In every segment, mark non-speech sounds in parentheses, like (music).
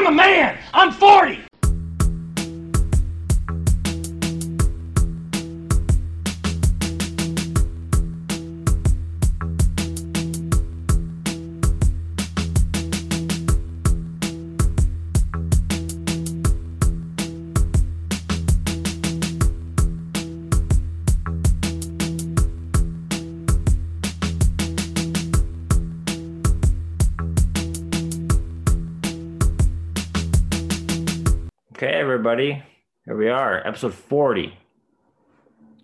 I'm a man. I'm 40. Everybody, here we are, episode 40.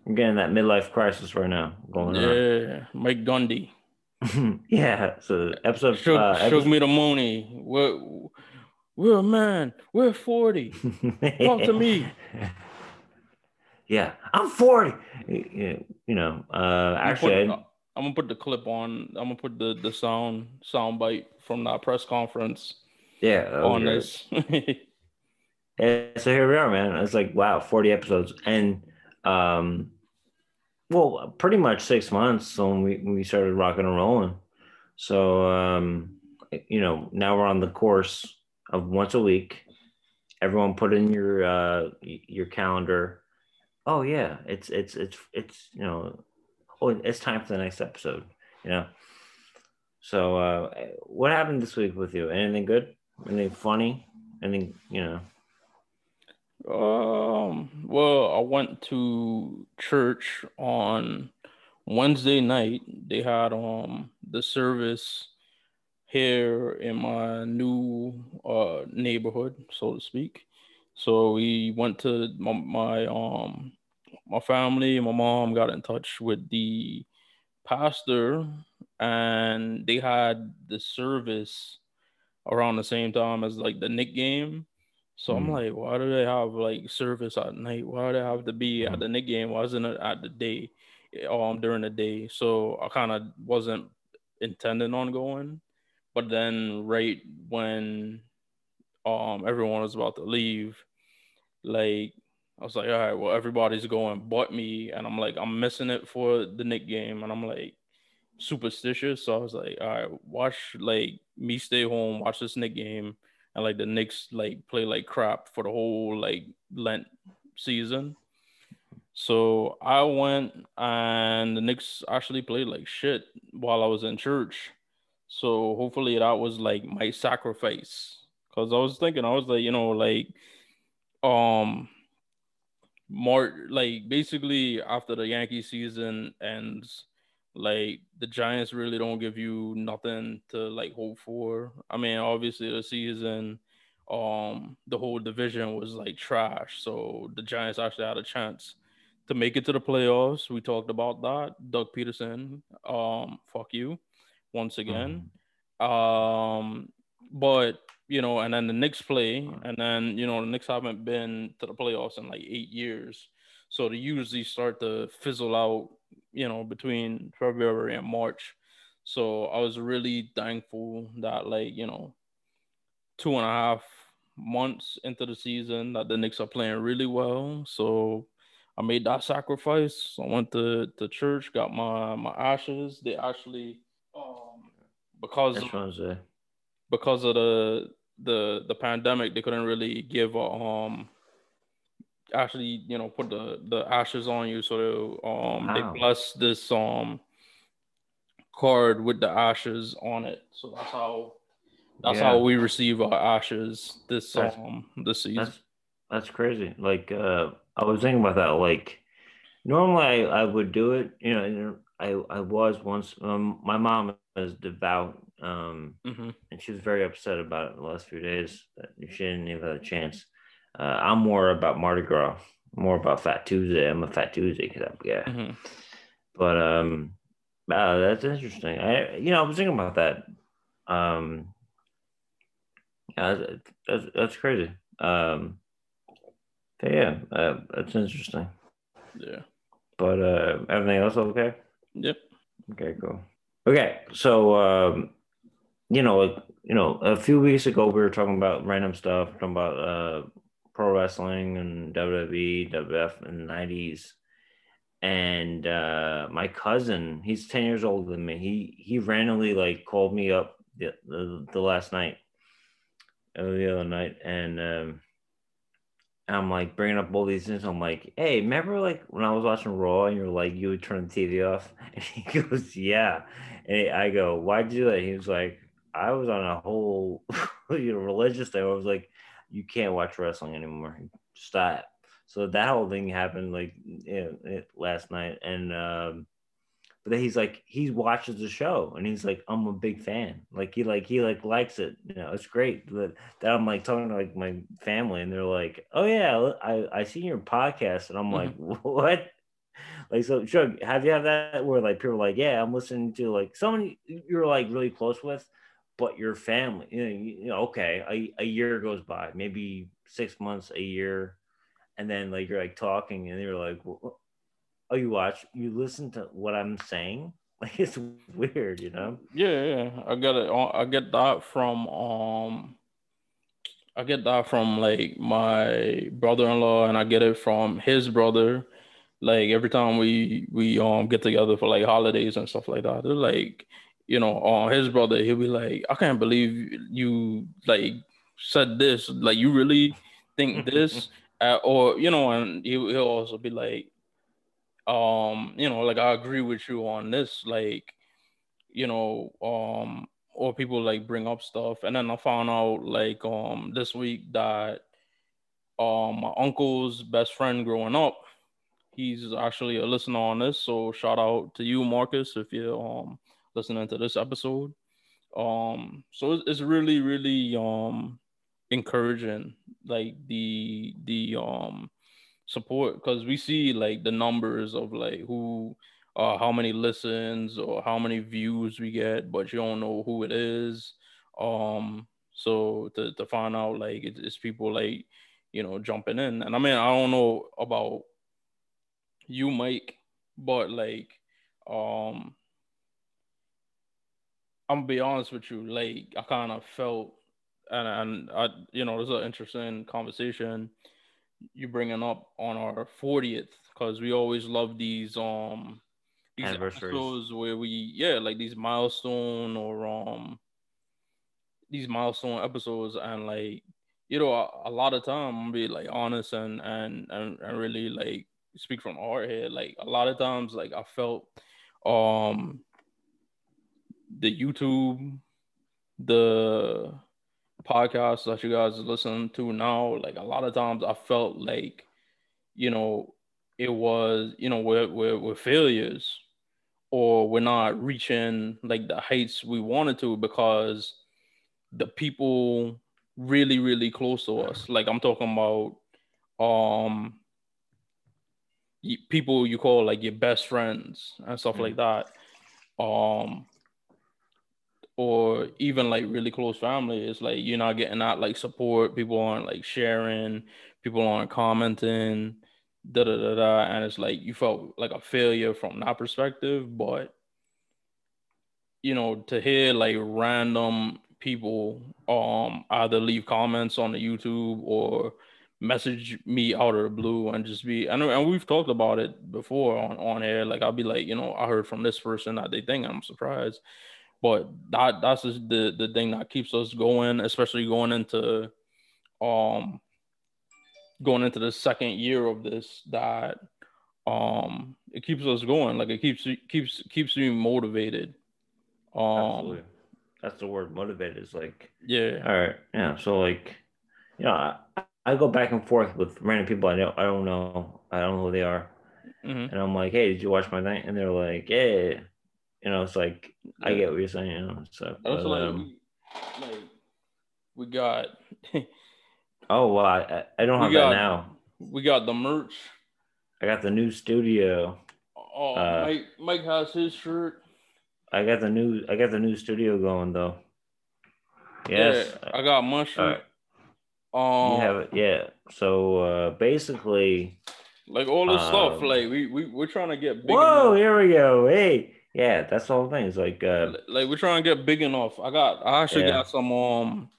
I'm getting that midlife crisis right now going Yeah, Mike Dundee. (laughs) yeah, so episode, Shook, uh, shook me the money. We're, we're a man. We're 40. (laughs) Talk to me. (laughs) Yeah, I'm 40. You know, uh, I'm gonna actually, I'm gonna put the clip on. I'm gonna put the, the sound sound bite from that press conference yeah, on this. Yeah, so here we are, man. It's like wow, 40 episodes, and um, well, pretty much six months when we we started rocking and rolling. So um, you know, now we're on the course of once a week. Everyone put in your uh your calendar. Oh yeah, it's it's it's it's you know, oh it's time for the next episode. You know. So uh, what happened this week with you? Anything good? Anything funny? Anything you know? Um. Well, I went to church on Wednesday night. They had um the service here in my new uh neighborhood, so to speak. So we went to my, my um my family my mom got in touch with the pastor and they had the service around the same time as like the Knick game. So I'm Mhm. like, why do they have like service at night? Why do they have to be Mhm. at the Knick game? Why isn't it at the day? Um during the day. So I kind of wasn't intending on going. But then right when um everyone was about to leave, like I was like, all right, well, everybody's going but me. And I'm like, I'm missing it for the Knick game. And I'm like superstitious. So I was like, all right, watch like me stay home, watch this Knick game, and like the Knicks like play like crap for the whole like Lent season. So I went and the Knicks actually played like shit while I was in church. So hopefully that was like my sacrifice. Cause I was thinking, I was like, you know, like um more like basically after the Yankee season ends, like the Giants really don't give you nothing to like hope for. I mean, obviously the season, um, the whole division was like trash. So the Giants actually had a chance to make it to the playoffs. We talked about that. Doug Pederson, um, fuck you once again. Um, but you know, and then the Knicks play, and then you know the Knicks haven't been to the playoffs in like eight years, so they usually start to fizzle out, you know, between February and March. So I was really thankful that like you know, two and a half months into the season that the Knicks are playing really well. So I made that sacrifice. I went to, to church, got my my ashes. They actually um because That's what I'm saying. because of the the the pandemic they couldn't really give a, um actually you know put the the ashes on you so um Wow. they bless this um card with the ashes on it so that's how that's Yeah. how we receive our ashes this That's- um this season That's that's crazy. Like uh I was thinking about that. Like normally I, I would do it, you know, I I was once um my mom is devout, um, hmm and she was very upset about it the last few days that she didn't even have a chance. Uh, I'm more about Mardi Gras, more about Fat Tuesday. I'm a Fat Tuesday because yeah. hmm But um, wow, that's interesting. I you know I was thinking about that. Um, yeah, that's that's, that's crazy. Um, yeah, uh, that's interesting. yeah But uh, everything else okay? yep Okay, cool. Okay, so um, you know, like you know, a few weeks ago we were talking about random stuff, talking about uh pro wrestling and WWE, WF in the nineties. And uh my cousin, he's 10 years older than me. He he randomly like called me up the, the, the last night the other night, and um, I'm like bringing up all these things. I'm like, hey, remember like when I was watching Raw and you're like, you would turn the TV off? (laughs) And he goes, yeah. And I go, why'd you do that? He was like, I was on a whole (laughs) you know religious thing. I was like, you can't watch wrestling anymore. Stop. So that whole thing happened like you know, last night, and um, but then he's like he watches the show and he's like i'm a big fan like he like he like likes it you know it's great that, that i'm like talking to like my family and they're like oh yeah i i seen your podcast and i'm like mm-hmm. (laughs) what like so sure have you had that where like people are like yeah i'm listening to like someone you're like really close with but your family you know, okay a, a year goes by maybe six months a year and then like you're like talking and you're like well, oh, you watch, you listen to what I'm saying. (laughs) Like it's weird, you know. Yeah, yeah. I get it. I get that from um, I get that from like my brother-in-law, and I get it from his brother. Like every time we we um get together for like holidays and stuff like that, they're like, you know, on his brother, he'll be like, I can't believe you like said this. Like you really think (laughs) this, uh, or you know, and he, he'll also be like, um you know like i agree with you on this like you know um or people like bring up stuff. And then i found out like um this week that um my uncle's best friend growing up he's actually a listener on this. So shout out to you marcus if you're um listening to this episode. Um so it's, really really um encouraging like the the um support because we see like the numbers of like who uh how many listens or how many views we get but you don't know who it is. Um so to, to find out like it's, it's people like you know jumping in. And i mean i don't know about you mike but like um i'm gonna be honest with you like i kind of felt and and i you know there's an interesting conversation you bringing up on our 40th because we always love these um these episodes where we yeah like these milestone or um these milestone episodes and like you know a, a lot of time I'm be like honest and, and and and really like speak from our head like a lot of times like I felt um the YouTube the podcasts that you guys listen to now, like a lot of times I felt like, you know, it was, you know, we're, we're, we're failures or we're not reaching like the heights we wanted to because the people really, really close to us, like I'm talking about, um, people you call like your best friends and stuff mm-hmm. like that. Um, or even like really close family, it's like you're not getting that like support. People aren't like sharing, people aren't commenting, da da da da. And it's like you felt like a failure from that perspective. But you know, to hear like random people um either leave comments on the YouTube or message me out of the blue and just be and, and we've talked about it before on on air like i'll be like you know i heard from this person that they think i'm surprised but that that's just the the thing that keeps us going, especially going into um going into the second year of this that um it keeps us going. Like it keeps keeps keeps you motivated. Um Absolutely. that's the word motivated. Is like yeah. all right yeah. So like you know I, I go back and forth with random people i know i don't know. I don't know who they are. Mm-hmm. and i'm like hey did you watch my thing and they're like yeah you know, it's like yeah. I get what you're saying. So but, like, um, we, like we got. (laughs) oh well, I, I don't have got, that now. We got the merch. I got the new studio. Oh, uh, Mike, Mike has his shirt. I got the new. I got the new studio going though. Yes, yeah, I got my shirt. Um, you have it, yeah. So uh, basically, like all this um, stuff, like we we we're trying to get. Big whoa! Enough. Here we go. Hey, yeah, that's the whole thing. It's like uh like we're trying to get big enough. I got I actually yeah. got some um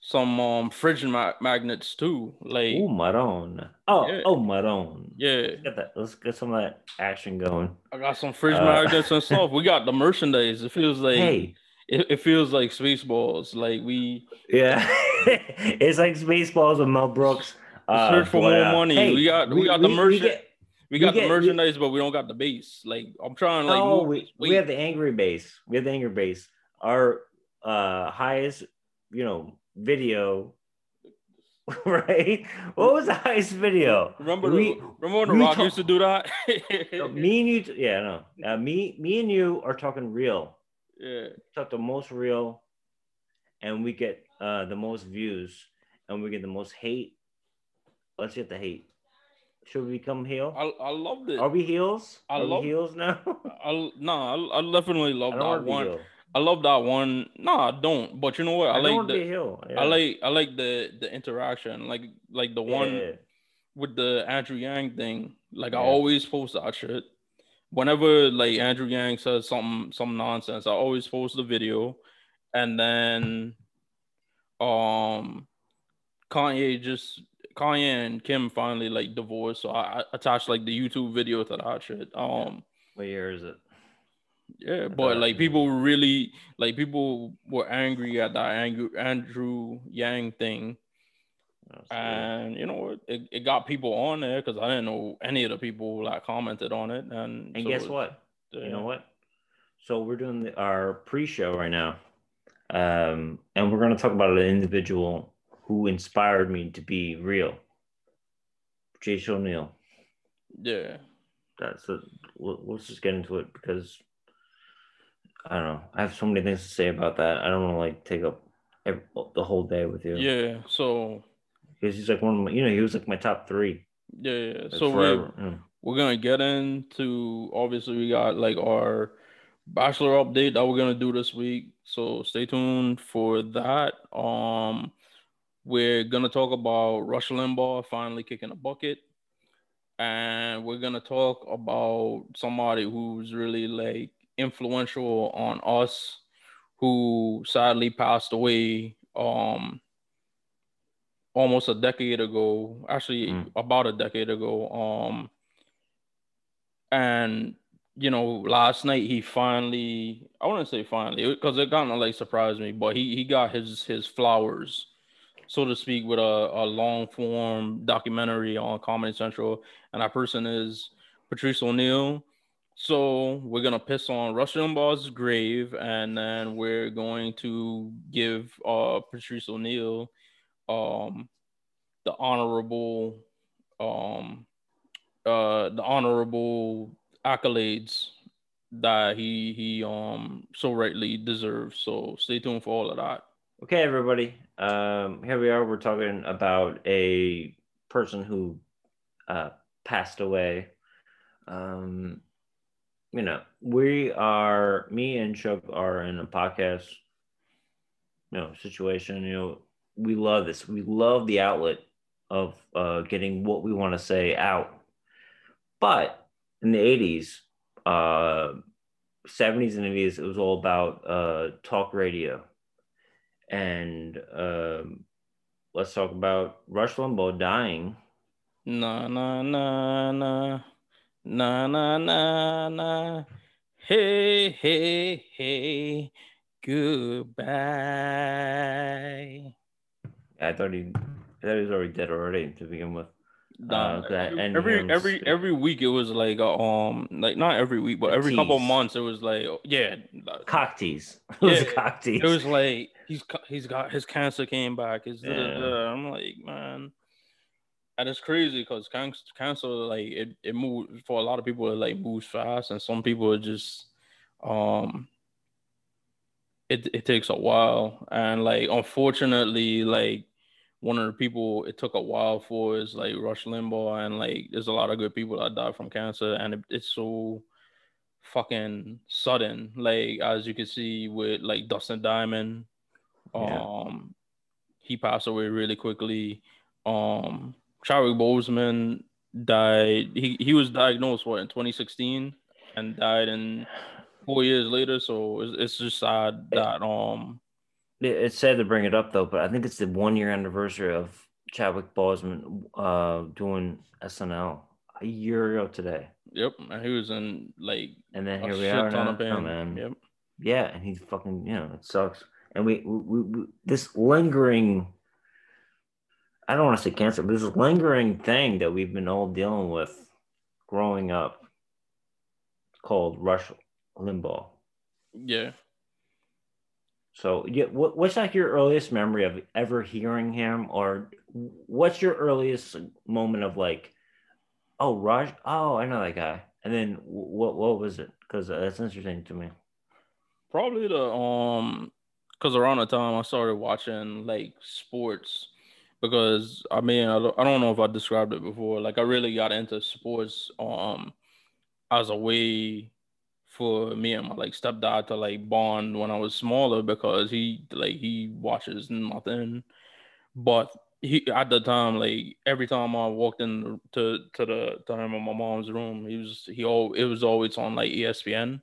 some um fridge ma- magnets too. Like oh Maron. Oh yeah. oh Maron. Yeah. Let's get that. Let's get some of that action going. I got some fridge uh, magnets and stuff. (laughs) We got the merchandise. It feels like hey. It, it feels like Spaceballs. Like we yeah. (laughs) it's like Spaceballs with Mel Brooks. Uh, Search for but, more uh, money. hey, we got we, got the we get- We got we the get- we- merchandise, but we don't got the base. Like I'm trying like oh, we, we have the angry base. We have the angry base. Our uh highest, you know, video. (laughs) Right? What was the highest video? remember we- the, remember when the Rock talk- used to do that? (laughs) Me and you, yeah, no, uh, me, me and you are talking real. yeah. Talk the most real, and we get uh the most views, and we get the most hate. Let's get the hate. Should we become heel? I I loved it. Are we heels? I Are love- we heels now? (laughs) I no, I, I definitely love that want to be one. I love that one. No, I don't. But you know what? I, I, like the heel. I like I like the the interaction. Like like the one Yeah. with the Andrew Yang thing. Like I always post that shit. Whenever like Andrew Yang says something some nonsense, I always post the video, and then um Kanye just Kanye and Kim finally like divorced, so I, I attached like the YouTube video to that shit. Um What year is it? yeah, but like people really like people were angry at that Andrew Andrew Yang thing. Oh, so- And you know what? It, it got people on there because I didn't know any of the people that commented on it. And and so guess what? uh, You know what? So we're doing the, our pre-show right now, um, and we're going to talk about an individual who inspired me to be real. Jace O'Neill. Yeah, That's a, we'll, let's just get into it because I don't know. I have so many things to say about that. I don't want to like take up every, the whole day with you. yeah. So because he's like one of my, you know, he was like my top three. yeah, yeah. like, so we're. Yeah. we're gonna get into obviously we got like our bachelor update that we're gonna do this week. So stay tuned for that. Um, we're gonna talk about Rush Limbaugh finally kicking a bucket, and we're gonna talk about somebody who's really like influential on us, who sadly passed away. Um, almost a decade ago, actually Mm. about a decade ago. Um, and you know, last night he finally, I wouldn't say finally, because it kind of like surprised me, but he he got his his flowers, so to speak, with a, a long form documentary on Comedy Central, and our person is Patrice O'Neal. So we're gonna piss on Rush Limbaugh's grave, and then we're going to give uh Patrice O'Neal um the honorable um uh the honorable accolades that he he um so rightly deserves. So stay tuned for all of that. Okay, everybody. Um, here we are. We're talking about a person who uh, passed away. Um, you know, we are me and Chuck are in a podcast, you know, situation. You know, we love this. We love the outlet of uh, getting what we want to say out. But in the '80s, uh, '70s and '80s, it was all about uh, talk radio and um, let's talk about Rush Limbaugh dying. Na na na na na na na na. Hey hey hey. Goodbye. I thought he, I thought he was already dead already to begin with. Nah, Uh, that- every him every every week it was like um like not every week but every couple tease. months it was like yeah Cock tease. (laughs) It was a Yeah, tease. it was like he's he's got his cancer came back. Da- da- Yeah. da. I'm like man, and it's crazy because cancer cancer like it it moves for a lot of people it like moves fast and some people it just um it it takes a while and like unfortunately like one of the people it took a while for is like Rush Limbaugh and like there's a lot of good people that died from cancer and it, it's so fucking sudden like as you can see with like Dustin Diamond Yeah. um he passed away really quickly um Chadwick Boseman died he he was diagnosed what in 2016 and died in four years later so it's, it's just sad that um It's sad to bring it up though, but I think it's the one year anniversary of Chadwick Boseman uh, doing SNL a year ago today. Yep, and he was in like And then here we are now. Oh, man. Yep. Yeah, and he's fucking, you know, it sucks. And we, we, we, we this lingering I don't want to say cancer, but this lingering thing that we've been all dealing with growing up called Rush Limbaugh. Yeah. So, yeah, what, what's like your earliest memory of ever hearing him, or what's your earliest moment of like, oh, Raj, oh, I know that guy, and then what what was it? Because that's interesting to me. Probably the um, because around the time I started watching like sports, because I mean I I don't know if I described it before. Like I really got into sports um as a way for me and my like stepdad to like bond when I was smaller because he like he watches nothing. But he at the time, like every time I walked in to to the to him in my mom's room, he was he all it was always on like ESPN.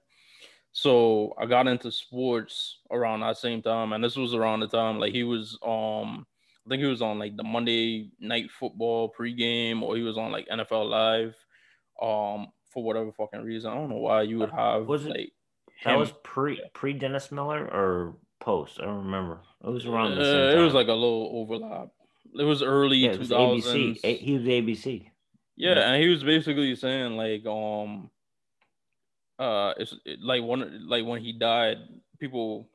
So I got into sports around that same time, and this was around the time like he was um I think he was on like the Monday night football pregame, or he was on like NFL Live. Um, for whatever fucking reason. I don't know why you would have was it, like that was pre pre Dennis Miller or post. I don't remember. It was around the uh, same time. It was like a little overlap. It was early yeah, two thousands. ABC. He was ABC. Yeah, yeah, and he was basically saying like um uh it's it, like one like when he died, people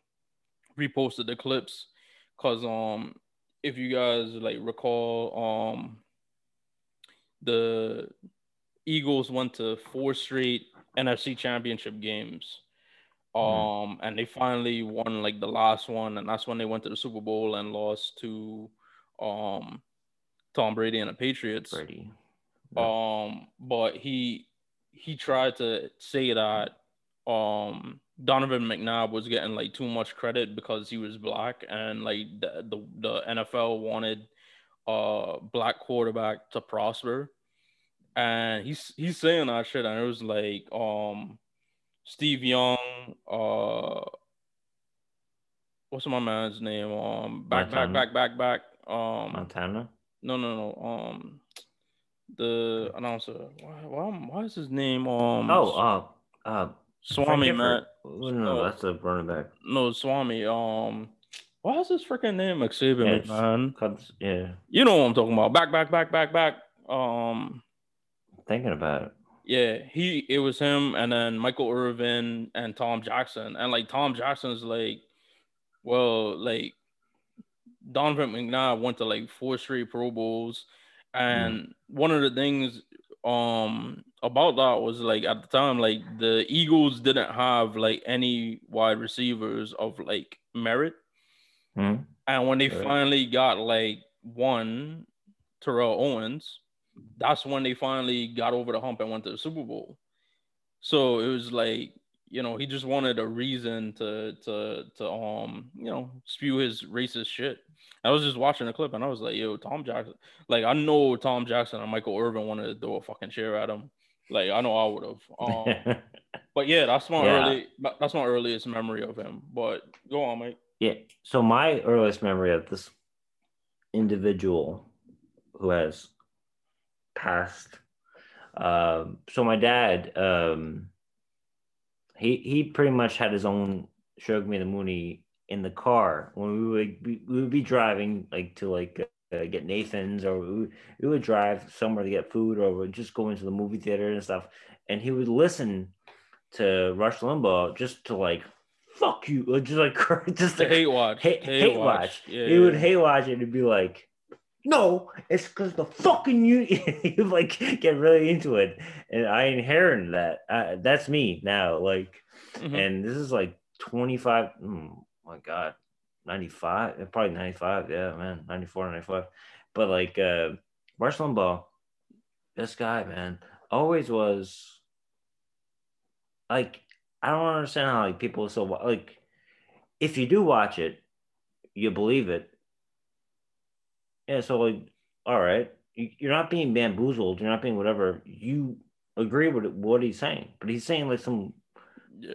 reposted the clips because um if you guys like recall um the Eagles went to four straight NFC championship games. Um, and they finally won like the last one, and that's when they went to the Super Bowl and lost to um Tom Brady and the Patriots. Brady. Yeah. Um, but he he tried to say that um Donovan McNabb was getting like too much credit because he was black and like the the, the NFL wanted uh black quarterback to prosper and he's he's saying that shit, and it was like um Steve Young, uh what's my man's name? Um back Montana. back back back back um Montana. No no no um the announcer. Why why, why is his name um oh uh uh Swami man. No, no, that's a running back. No, Swami. Um, why is his freaking name McSaban, yeah, man? Yeah, you know what I'm talking about. Back, back, back, back, back. Um, thinking about it. Yeah, he it was him and then Michael Irvin and Tom Jackson. And like Tom Jackson's like, well, like Donovan McNabb went to like four straight Pro Bowls. And mm. one of the things um about that was like at the time, like the Eagles didn't have like any wide receivers of like merit. Mm. And when they finally got like one Terrell Owens, that's when they finally got over the hump and went to the Super Bowl. So it was like, you know, he just wanted a reason to to to um, you know, spew his racist shit. I was just watching the clip and I was like, yo, Tom Jackson. Like I know Tom Jackson and Michael Irvin wanted to throw a fucking chair at him. Like I know I would have. (laughs) Um, but yeah, that's my yeah. early that's my earliest memory of him. But go on, mate. Yeah. So my earliest memory of this individual who has passed. Um, so my dad, um, he he pretty much had his own Shug Me the Mooney in the car when we would be, we would be driving like to like uh, get Nathan's or we, we would drive somewhere to get food or we'd just go into the movie theater and stuff. And he would listen to Rush Limbaugh just to like fuck you, (laughs) just like (laughs) just like, hate watch, hate, hate, hate watch. watch. Yeah, he yeah. would hate watch it and be like no, it's because the fucking you (laughs) you like get really into it, and I inherit that. Uh, that's me now. Like, mm-hmm. and this is like twenty five. Oh my god, ninety five. Probably ninety five. Yeah, man, 94, 95. But like, uh, Rush Limbaugh, this guy, man, always was. Like, I don't understand how like people so like, if you do watch it, you believe it yeah, so like, all right, you're not being bamboozled. You're not being whatever. You agree with what he's saying, but he's saying like some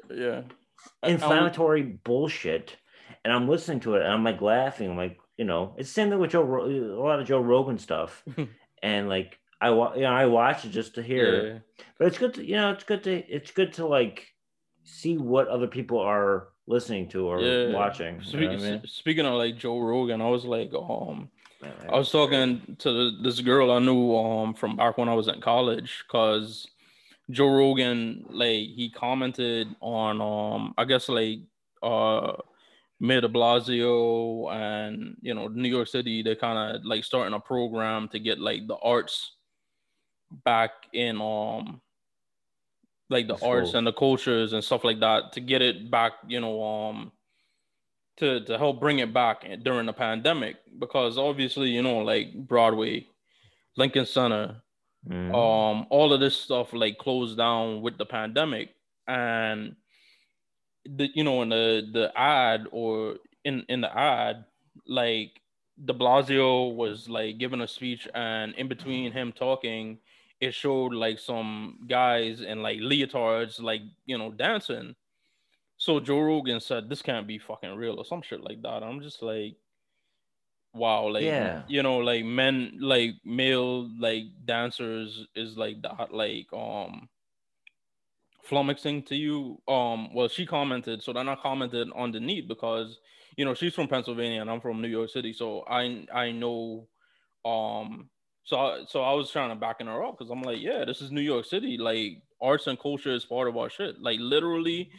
yeah inflammatory bullshit, and I'm listening to it and I'm like laughing. I'm like, you know, it's the same thing with Joe, a lot of Joe Rogan stuff, (laughs) and like I you know I watch it just to hear, yeah. but it's good to you know it's good to it's good to like see what other people are listening to or yeah. watching. Speaking, I mean? speaking of like Joe Rogan, I was like, um I was talking to this girl I knew um from back when I was in college because Joe Rogan like he commented on um I guess like uh Mayor de Blasio and you know New York City they're kind of like starting a program to get like the arts back in um like the arts and the cultures and stuff like that to get it back you know um to to help bring it back during the pandemic because obviously you know like Broadway, Lincoln Center, mm. um all of this stuff like closed down with the pandemic and the you know in the the ad or in in the ad like De Blasio was like giving a speech and in between him talking it showed like some guys in like leotards like you know dancing so Joe Rogan said this can't be fucking real or some shit like that. I'm just like, wow, like yeah. you know, like men, like male, like dancers is like that, like um flummoxing to you. Um, well, she commented, so then I commented underneath because you know she's from Pennsylvania and I'm from New York City, so I I know um so I, so I was trying to backing her up because I'm like, yeah, this is New York City. Like arts and culture is part of our shit. Like literally,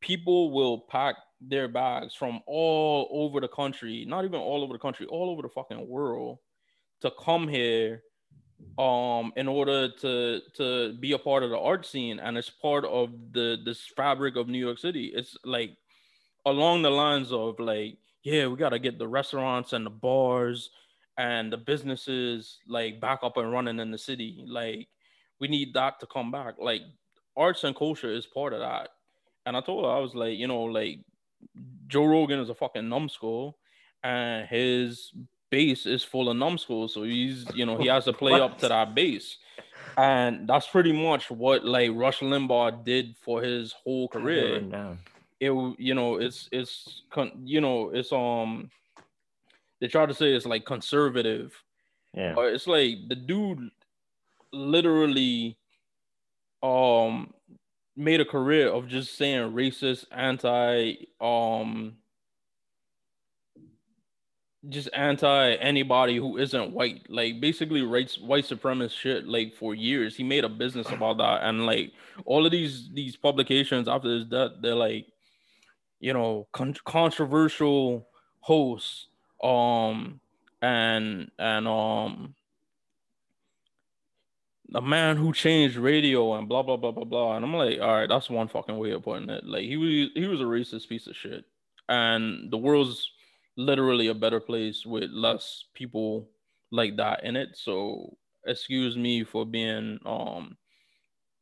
people will pack their bags from all over the country, not even all over the country, all over the fucking world to come here um in order to to be a part of the art scene and it's part of the this fabric of New York City. It's like along the lines of like yeah, we got to get the restaurants and the bars and the businesses like back up and running in the city. Like we need that to come back. Like arts and culture is part of that. And I told her, I was like, you know, like Joe Rogan is a fucking numbskull and his base is full of numbskulls. So he's, you know, he has to play up to (laughs) that base. And that's pretty much what like Rush Limbaugh did for his whole career. It, you know, it's, it's, you know, it's, um, they try to say it's like conservative. Yeah. But it's like the dude literally, um, made a career of just saying racist, anti, um, just anti anybody who isn't white. Like basically white white supremacist shit. Like for years, he made a business about that, and like all of these these publications after his death, they're like, you know, con- controversial hosts, um, and and um a man who changed radio and blah blah blah blah blah. And I'm like, all right, that's one fucking way of putting it. Like he was he was a racist piece of shit. And the world's literally a better place with less people like that in it. So excuse me for being um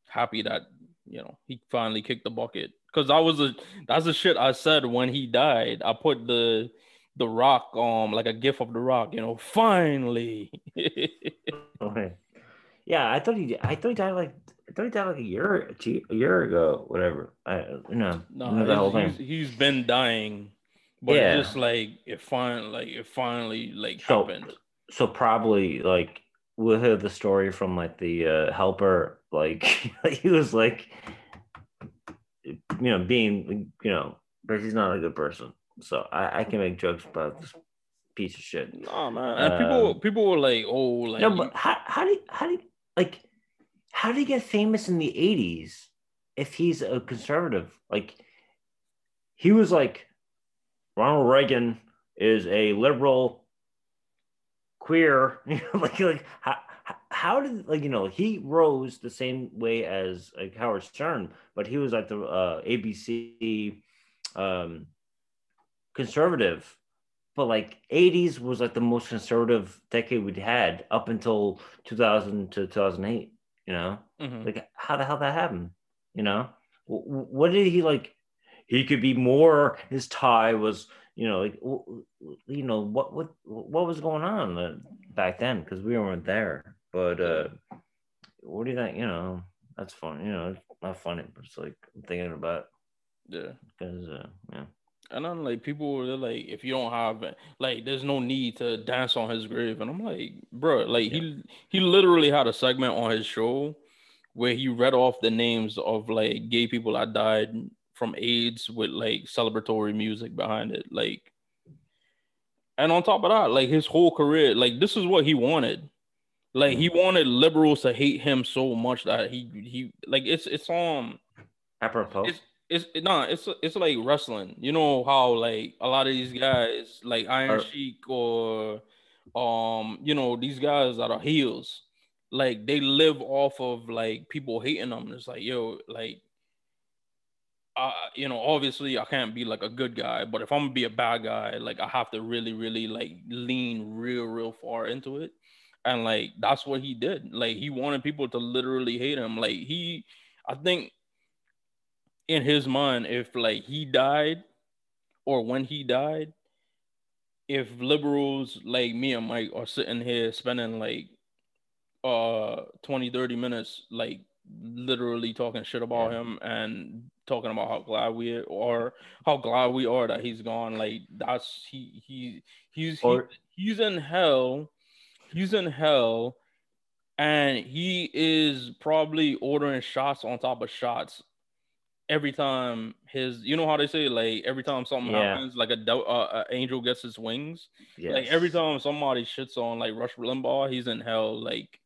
happy that you know he finally kicked the bucket. Cause that was a that's the shit I said when he died. I put the the rock um like a gif of the rock, you know, finally. (laughs) okay. Yeah, I thought he. I thought he died like. I thought he died like a year, two, a year ago, whatever. I you know. No, the whole thing. he's been dying, but yeah. just like it finally, like it finally, like so, happened. So probably like we'll hear the story from like the uh, helper. Like (laughs) he was like, you know, being you know, but he's not a good person. So I, I can make jokes about this piece of shit. Nah, man. And um, people people were like, oh, like no, but how how do you, how do you, like how did he get famous in the 80s if he's a conservative? Like he was like ronald reagan is a liberal queer (laughs) like like how, how did like you know he rose the same way as like howard stern but he was like the uh, abc um conservative but like 80s was like the most conservative decade we'd had up until 2000 to 2008 you know? Mm-hmm. like how the hell that happened you know? What did he like he could be more his tie was you know like you know what what what was going on back then? Because we weren't there but uh what do you think you know that's fun you know not funny but it's like i'm thinking about yeah. because uh yeah and I'm like, people are like, if you don't have like, there's no need to dance on his grave. And I'm like, bro, like yeah. he he literally had a segment on his show where he read off the names of like gay people that died from AIDS with like celebratory music behind it. Like, And on top of that, like his whole career, like this is what he wanted. Like he wanted liberals to hate him so much that he he like it's it's um Apropos. it's it's it, nah, it's it's like wrestling. You know how like a lot of these guys, like Iron Sheik or um, you know, these guys that are heels, like they live off of like people hating them. It's like, yo, like uh, you know, obviously I can't be like a good guy, but if I'm gonna be a bad guy, like I have to really, really like lean real, real far into it. And like that's what he did. Like he wanted people to literally hate him. Like he I think in his mind, if like he died or when he died, if liberals like me and Mike are sitting here spending like uh 20 30 minutes like literally talking shit about Yeah. him and talking about how glad we are how glad we are that he's gone like that's he he he's he, he's in hell he's in hell and he is probably ordering shots on top of shots every time his you know how they say like every time something Yeah. happens like a, uh, a angel gets his wings Yes. like every time somebody shits on like Rush Limbaugh, he's in hell, like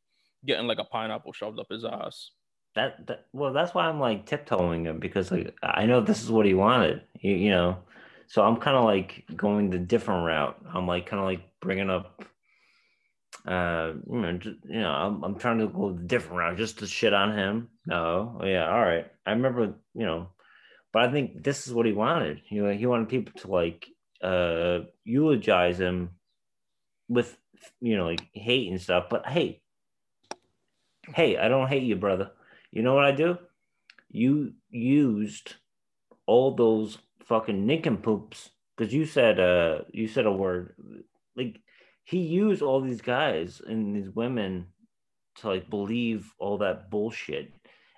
getting like a pineapple shoved up his ass. that, that well that's why i'm like tiptoeing him because like i know this is what he wanted you, you know so i'm kind of like going the different route i'm like kind of like bringing up uh you know just, you know I'm, I'm trying to go the different route just to shit on him no Oh, yeah all right i remember you know but i think this is what he wanted you know he wanted people to like uh eulogize him with you know like hate and stuff but hey hey i don't hate you brother you know what I do? You used all those fucking nincompoops because you said uh you said a word like he used all these guys and these women to like believe all that bullshit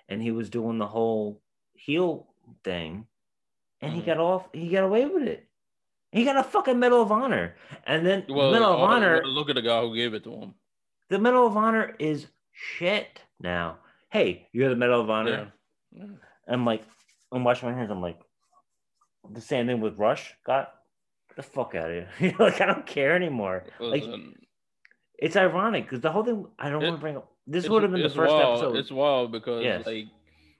and he was doing the whole heel thing and he Mhm. got off he got away with it he got a fucking medal of honor and then Well, medal of uh, honor look at the guy who gave it to him. the medal of honor is shit now hey you're the medal of honor Yeah. Yeah. I'm like, I'm washing my hands. I'm like, the same thing with Rush. Got the fuck out of here. (laughs) You know, like I don't care anymore. Like it's ironic because the whole thing. I don't It- want to bring up. This would have been the first wild. episode. It's wild because Yes. Oh, like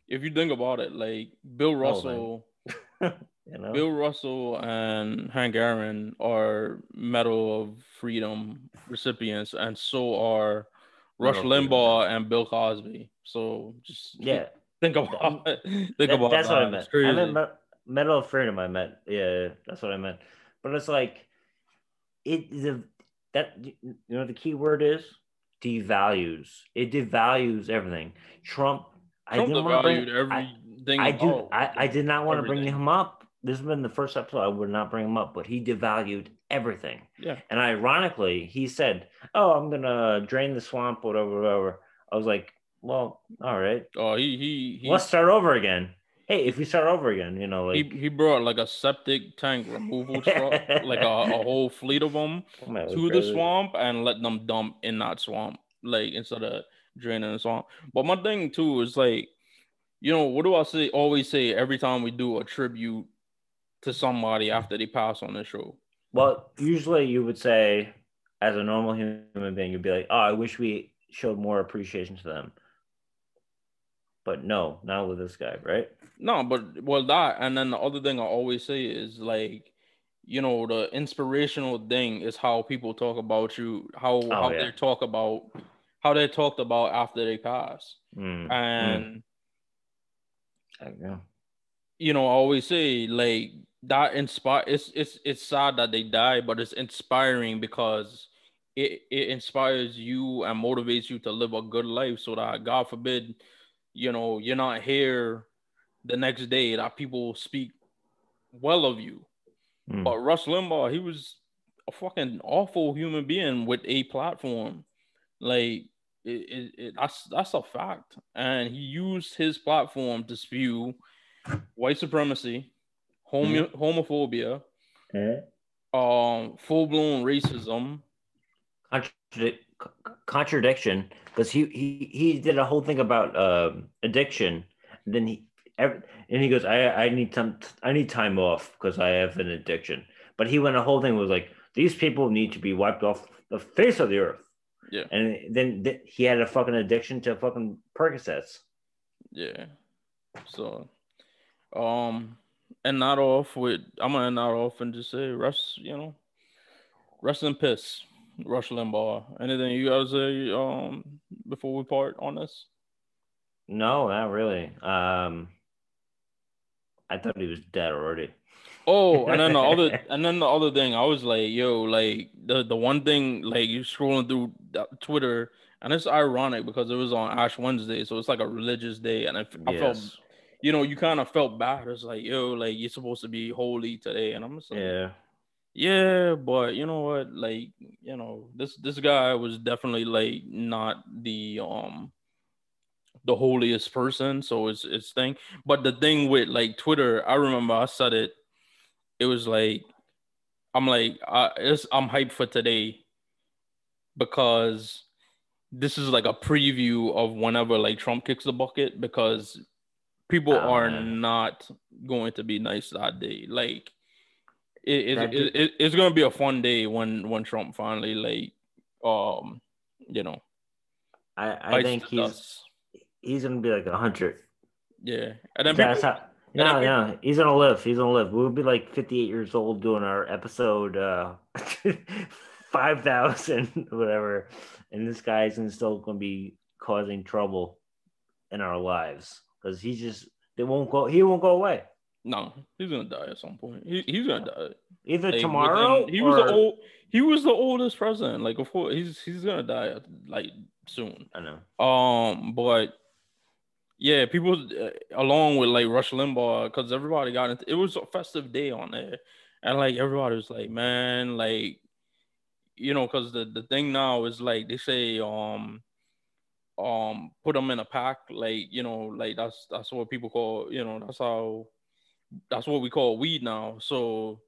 if you think about it, like Bill oh, man. Russell, (laughs) you know, Bill Russell and Hank Aaron are Medal of Freedom recipients, and so are Rush Medal of Freedom, Limbaugh and Bill Cosby. So just yeah. think about it. (laughs) Think That- about that's that. what I meant. I meant Me- Medal of Freedom. I meant yeah, yeah, that's what I meant. But it's like it the that you know the key word is devalues. It devalues everything. Trump. I didn't want to bring. devalued I, everything. I do. I, I did not want to bring him up. This has been the first episode. I would not bring him up, but he devalued everything. Yeah. And ironically, he said, "Oh, I'm gonna drain the swamp, whatever, whatever." I was like, "Well, all right. Oh, he he he, Let's start over again." Hey, if we start over again, you know, he like he brought like a septic tank removal truck, like a, a whole fleet of them oh, (laughs) to the crazy. swamp and let them dump in that swamp, like instead of draining the swamp. But my thing too is like, you know, what do I say? Always say every time we do a tribute to somebody after they pass on the show. Well, usually you would say, as a normal human being, you'd be like, "Oh, I wish we showed more appreciation to them." But no, not with this guy, right? No, but well, that and then the other thing I always say is like, you know, the inspirational thing is how people talk about you, how oh, how Oh, yeah. they talk about how they talked about after they pass, Mm, and there you you know, I always say like that inspire. It's it's it's sad that they die, but it's inspiring because it it inspires you and motivates you to live a good life, so that God forbid, you know, you're not here the next day that people speak well of you. Mm. But Rush Limbaugh, he was a fucking awful human being with a platform. Like it, it, it that's that's a fact. And he used his platform to spew white supremacy, homo- homophobia, Eh? um, full blown racism. Contradic- contradiction because he, he he did a whole thing about um addiction and then he every, and he goes I I need time I need time off because I have an addiction but he went a whole thing was like these people need to be wiped off the face of the earth. Yeah. And then th- he had a fucking addiction to fucking Percocets. Yeah. So, um, and not off with I'm gonna not off and just say rest. You know, rest in piss. Rush Limbaugh. Anything you gotta say um before we part on this? No, not really. Um, I thought he was dead already. Oh, and then the other, (laughs) and then the other thing, I was like, yo, like the the one thing, like you scrolling through Twitter, and it's ironic because it was on Ash Wednesday, so it's like a religious day, and I, I Yes. felt, you know, you kind of felt bad. It's like, yo, like you're supposed to be holy today, and I'm just like, Yeah. yeah, but you know what? Like, you know, this this guy was definitely like not the um the holiest person, so it's it's thing. But the thing with like Twitter, I remember I said it. It was like I'm like I I'm hyped for today because this is like a preview of whenever like Trump kicks the bucket because people Oh, are man. not going to be nice that day. Like it, it, it, it- it's gonna be a fun day when when Trump finally like um you know I, I think he's dust. he's gonna be like a hundred. yeah and then That's people, how. No, then no, he's gonna live. He's gonna live. We'll be like 58 years old doing our episode uh (laughs) 5,000, (laughs) whatever. And this guy's still gonna be causing trouble in our lives because he just they won't go. He won't go away. no he's gonna die at some point he, he's gonna die Either Like, tomorrow. within- he was the old he was the oldest president like before he's he's gonna die like soon I know. Um, but yeah, people uh, along with like Rush Limbaugh, because everybody got into it was a festive day on there, and like everybody was like, man, like you know, because the the thing now is like they say, um, um, put them in a pack, like you know, like that's that's what people call, you know, that's how that's what we call weed now. So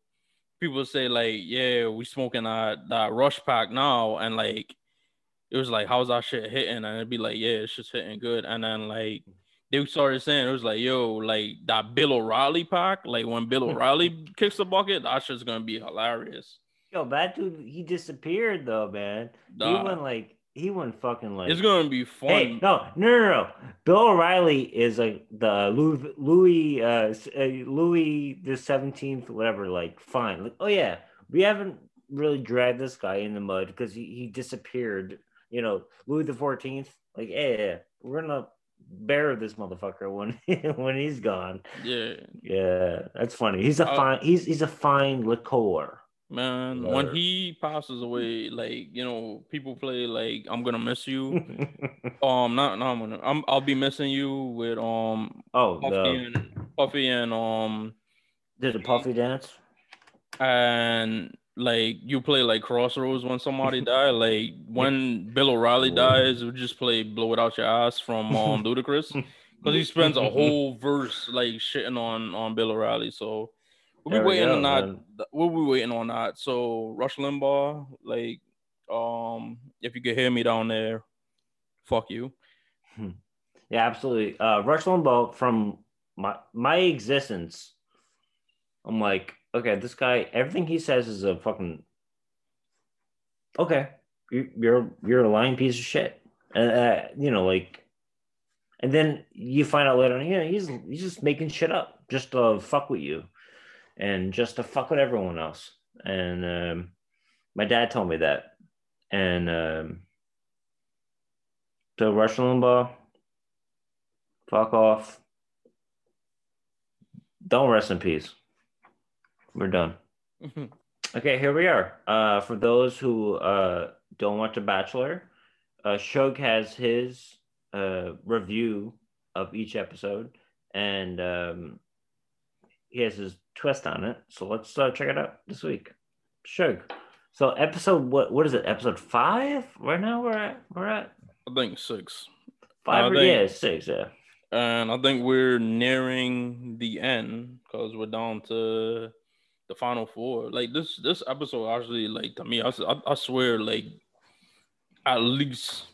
people say like, yeah, we smoking that that Rush pack now, and like it was like, how's that shit hitting? And it'd be like, yeah, it's just hitting good. And then like they started saying it was like, yo, like that Bill O'Reilly pack, like when Bill O'Reilly kicks the bucket, that shit's gonna be hilarious. Yo, that dude, he disappeared though, man. He Nah, went like he went fucking like. it's gonna be fun. Hey, no, no, no, no. Bill O'Reilly is like the Louis, Louis, uh, uh, Louis the Seventeenth, whatever. Like, fine. Like, oh yeah, we haven't really dragged this guy in the mud because he, he disappeared. You know, Louis the Fourteenth. Like, yeah, yeah, we're gonna bury this motherfucker when (laughs) when he's gone. Yeah, Yeah, that's funny. He's a Uh, fine. He's he's a fine liqueur. man. Love When he passes away, like you know, people play like I'm gonna miss you. (laughs) Um, not, not I'm gonna. I'm, I'll be missing you with um oh, Puffy the, and Puffy and um did a puffy dance? and like you play like Crossroads when somebody (laughs) die. Like when Bill O'Reilly dies, we just play "Blow It Out Your Ass" from um, (laughs) Ludacris because he spends a whole verse like shitting on on Bill O'Reilly. So we'll be we waiting go, on that. man. We'll be waiting on that. So Rush Limbaugh, like, um, if you could hear me down there, fuck you. Yeah, absolutely. Uh, Rush Limbaugh from my my existence. I'm like, okay, this guy, everything he says is a fucking okay. You, you're you're a lying piece of shit, and uh, you know, like, and then you find out later, on, yeah, he's he's just making shit up just to fuck with you, and just to fuck with everyone else. And um, my dad told me that, and um, so Rush Limbaugh fuck off. Don't rest in peace. We're done. Okay, here we are. Uh, for those who uh, don't watch The Bachelor, uh, Shug has his uh, review of each episode, and um, he has his twist on it. So let's uh, check it out this week. Shug. So episode what? What is it? Episode five? Right now we're at we're at I think six. five. Or, think- yeah, six. Yeah. and I think we're nearing the end because we're down to the final four. Like this, this episode actually, like to me, I I swear, like at least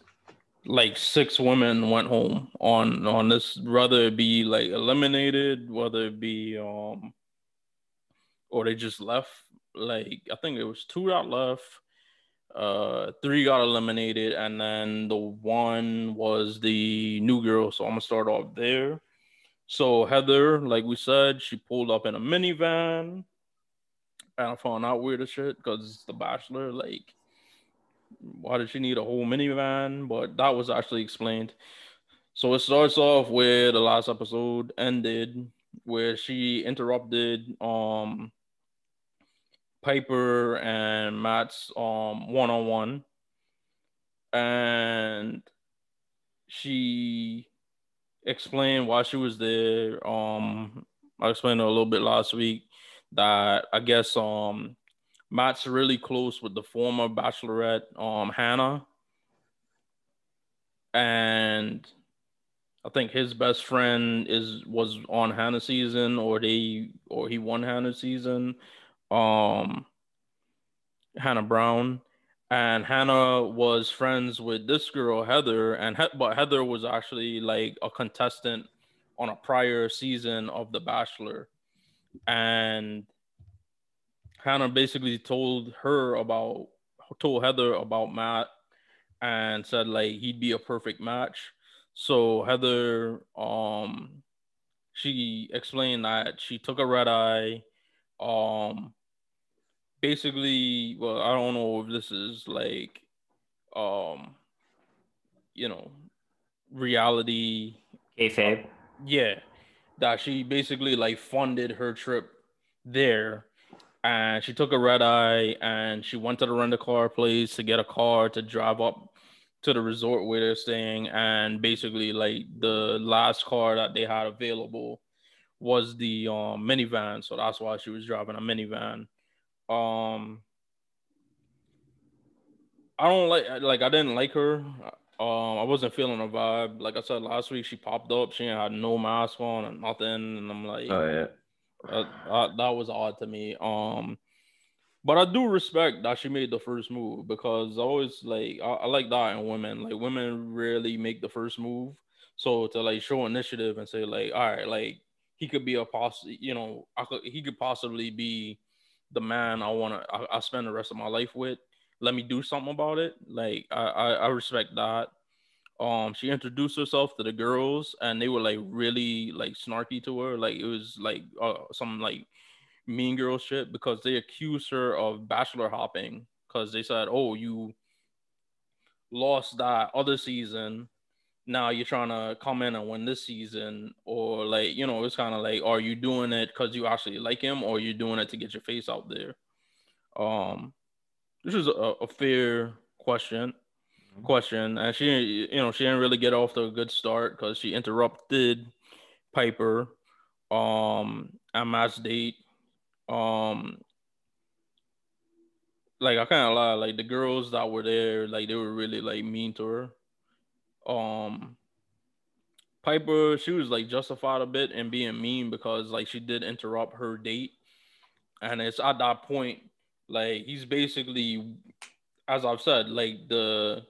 like six women went home on on this. Whether it be like eliminated, whether it be um, or they just left. like I think it was two that left. Uh, three got eliminated, and then the one was the new girl. So I'm gonna start off there. So Heather, like we said, she pulled up in a minivan. And I found out weird as shit because The Bachelor, like, why did she need a whole minivan? But that was actually explained. So it starts off where the last episode ended, where she interrupted um Piper and Matt's um one on one, and she explained why she was there. Um, I explained it a little bit last week that I guess um Matt's really close with the former Bachelorette um Hannah, and I think his best friend is was on Hannah season, or they or he won Hannah season. Um, Hannah Brown, and Hannah was friends with this girl Heather, and he- but Heather was actually like a contestant on a prior season of The Bachelor, and Hannah basically told her about told Heather about Matt and said like he'd be a perfect match. So Heather um she explained that she took a red eye um basically well i don't know if this is like um you know reality Kayfabe. yeah that she basically like funded her trip there. And she took a red eye and she went to the rental car place to get a car to drive up to the resort where they're staying. And basically like the last car that they had available was the um, minivan. So that's why she was driving a minivan. Um, I don't like like I didn't like her. Um, I wasn't feeling her vibe. Like I said last week, she popped up. She had no mask on and nothing, and I'm like, Oh yeah. uh, uh, that was odd to me. Um, but I do respect that she made the first move because I always like I, I like that in women. Like women rarely make the first move. So to like show initiative and say like, all right, like he could be a poss, you know, I could he could possibly be the man I want to I, I spend the rest of my life with. Let me do something about it. Like I, I I respect that. Um, she introduced herself to the girls, and they were like really like snarky to her. Like it was like uh, some like mean girl shit because they accused her of bachelor hopping because they said, "Oh, you lost that other season. Now you're trying to come in and win this season." Or like, you know, it's kind of like, are you doing it because you actually like him, or you're doing it to get your face out there? Um, this is a, a fair question. Question, and she, you know, she didn't really get off to a good start because she interrupted Piper, um, at match date um like I kind of lie, like the girls that were there, like they were really like mean to her. Um Piper, she was like justified a bit in being mean because like she did interrupt her date. And it's at that point, like he's basically, as I've said, like the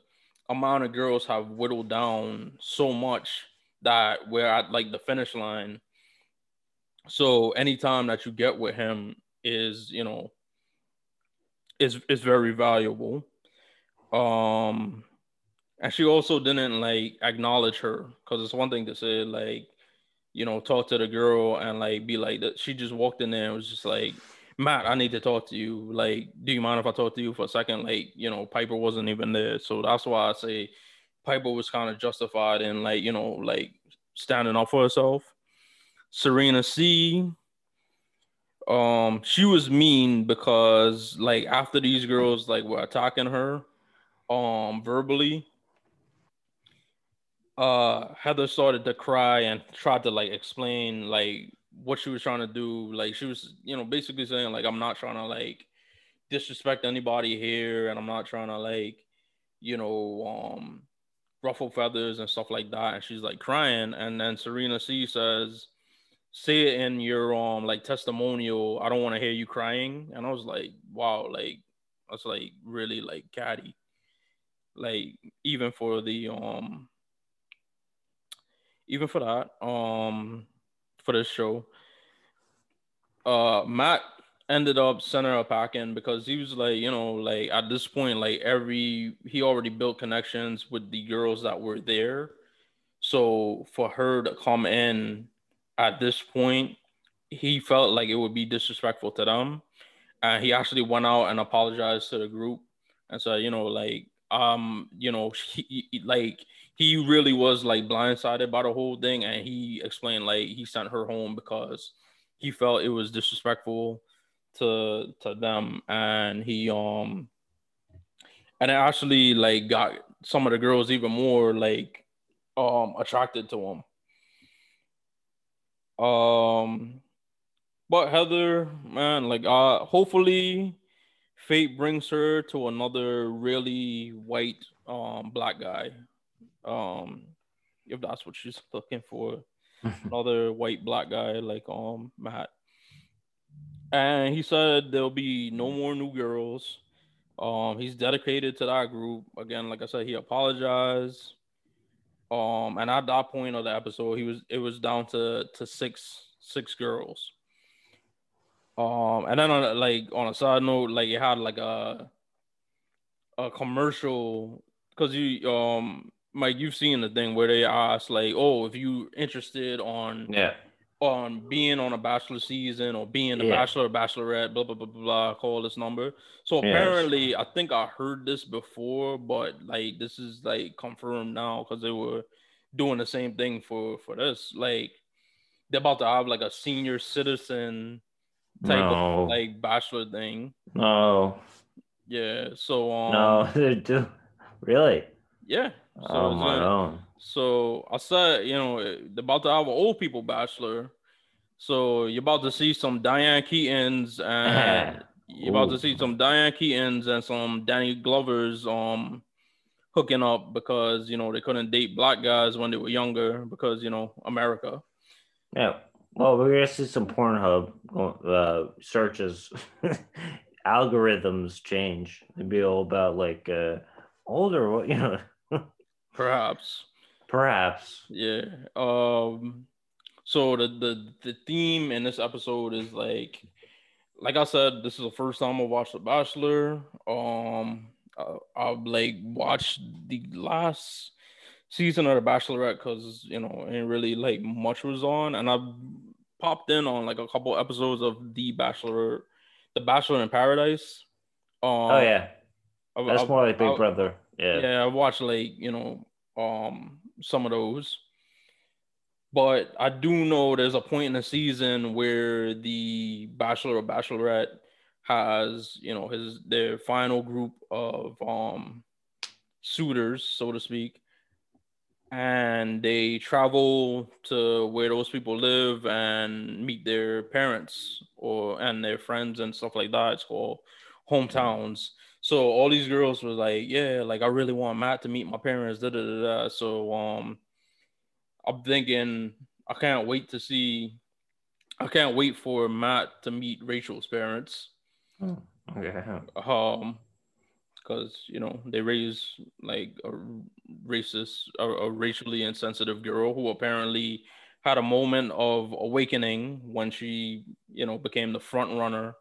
amount of girls have whittled down so much that we're at like the finish line. So anytime that you get with him is you know is is very valuable. Um and she also didn't like acknowledge her because it's one thing to say like you know talk to the girl and like be like that. She just walked in there and was just like matt i need to talk to you. Like do you mind if i talk to you for a second? Like you know piper wasn't even there. So that's why i say piper was kind of justified in like you know like standing up for herself. Serena C. Um, she was mean because like after these girls like were attacking her, um, verbally, uh, Heather started to cry and tried to like explain like what she was trying to do. Like she was, you know, basically saying like I'm not trying to like disrespect anybody here, and I'm not trying to like, you know, um, ruffle feathers and stuff like that. And she's like crying, and then Serena C says say it in your um like testimonial. I don't want to hear you crying. And I was like, wow, like that's like really like catty. Like even for the um even for that, um for this show. Uh Matt ended up sending her packing because he was like, you know, like at this point, like every he already built connections with the girls that were there. So for her to come in at this point, he felt like it would be disrespectful to them. And he actually went out and apologized to the group and said, you know, like, um, you know, (laughs) he, like he really was like blindsided by the whole thing, and he explained like he sent her home because he felt it was disrespectful to to them, and he um, and it actually like got some of the girls even more like um attracted to him. Um, but Heather, man, like uh, hopefully, fate brings her to another really white um black guy um, if that's what she's (laughs) looking for, (laughs) another white black guy like um Matt. And he said there'll be no more new girls. Um, he's dedicated to that group. Again, like I said, he apologized. Um, and at that point of the episode, he was it was down to to six six girls. Um, and then on like on a side note, like it had like a a commercial because you um Mike, you've seen the thing where they ask like, "Oh, if you interested on yeah on being on a bachelor season or being a yeah. bachelor or bachelorette, blah blah blah blah blah, call this number." So apparently, yes. I think I heard this before, but like this is like confirmed now because they were doing the same thing for for this. Like they're about to have like a senior citizen type no. of like bachelor thing. No. Yeah. So um. (laughs) No, they do. Really? Yeah. So, oh my own. So I said, you know, about to have an old people bachelor. So you're about to see some Diane Keatons and (laughs) you're about to see some Diane Keatons and some Danny Glovers um hooking up because you know they couldn't date black guys when they were younger because you know America. Yeah. Well, we're gonna see some Pornhub uh, searches. (laughs) Algorithms change. It'd be all about like uh, older, you know. Perhaps. Perhaps. Yeah. Um. So the the the theme in this episode is like, like I said, this is the first time I watched The Bachelor. Um. I, I've like watched the last season of The Bachelorette because you know ain't really like much was on, and I've popped in on like a couple episodes of The Bachelor, The Bachelor in Paradise. Um, oh yeah, that's I, more like Big Brother. Yeah. Yeah, I watched like, you know, um some of those. But I do know there's a point in the season where the Bachelor or Bachelorette has, you know, his their final group of um suitors, so to speak. And they travel to where those people live and meet their parents or and their friends and stuff like that. It's called hometowns. So all these girls was like, yeah, like I really want Matt to meet my parents. Da, da, da, da. So um, I'm thinking I can't wait to see. I can't wait for Matt to meet Rachael's parents. Oh, okay. Um, because you know they raise like a racist, a, a racially insensitive girl who apparently had a moment of awakening when she, you know, became the front runner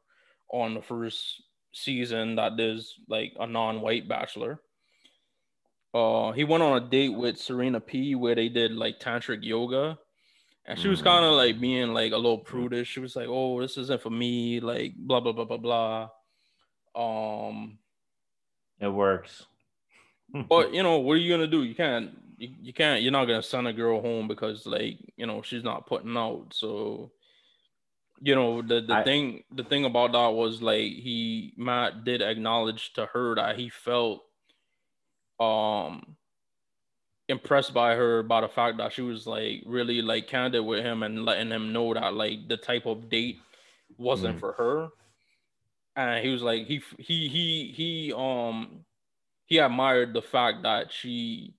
on the first season that there's like a non-white bachelor. Uh, he went on a date with Serena P where they did like tantric yoga, and she was mm. kind of like being like a little prudish. She was like, "Oh, this isn't for me," like blah blah blah blah blah. Um, it works. but (laughs) you know, what are you gonna do? You can't, you, you can't, you're not gonna send a girl home because like you know she's not putting out. So you know the the I, thing the thing about that was like he Matt did acknowledge to her that he felt um impressed by her by the fact that she was like really like candid with him and letting him know that like the type of date wasn't mm. for her and he was like he he he he um he admired the fact that she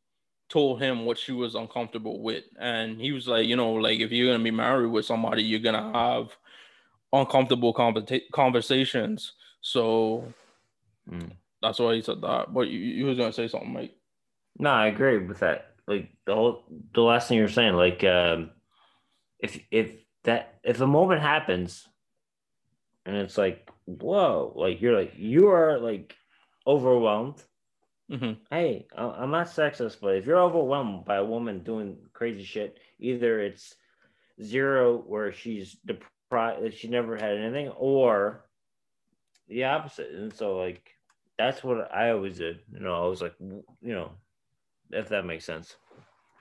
told him what she was uncomfortable with and he was like you know like if you're gonna be married with somebody you're gonna have uncomfortable conversations. So mm. that's why he said that. But you, you was gonna say something, Mike? No, I agree with that. Like the whole the last thing you were saying, like um, if if that if a moment happens, and it's like whoa like you're like you are like overwhelmed Mhm. hey i'm not sexist but if you're overwhelmed by a woman doing crazy shit either it's zero where she's deprived she never had anything or the opposite and so like that's what i always did you know i was like you know if that makes sense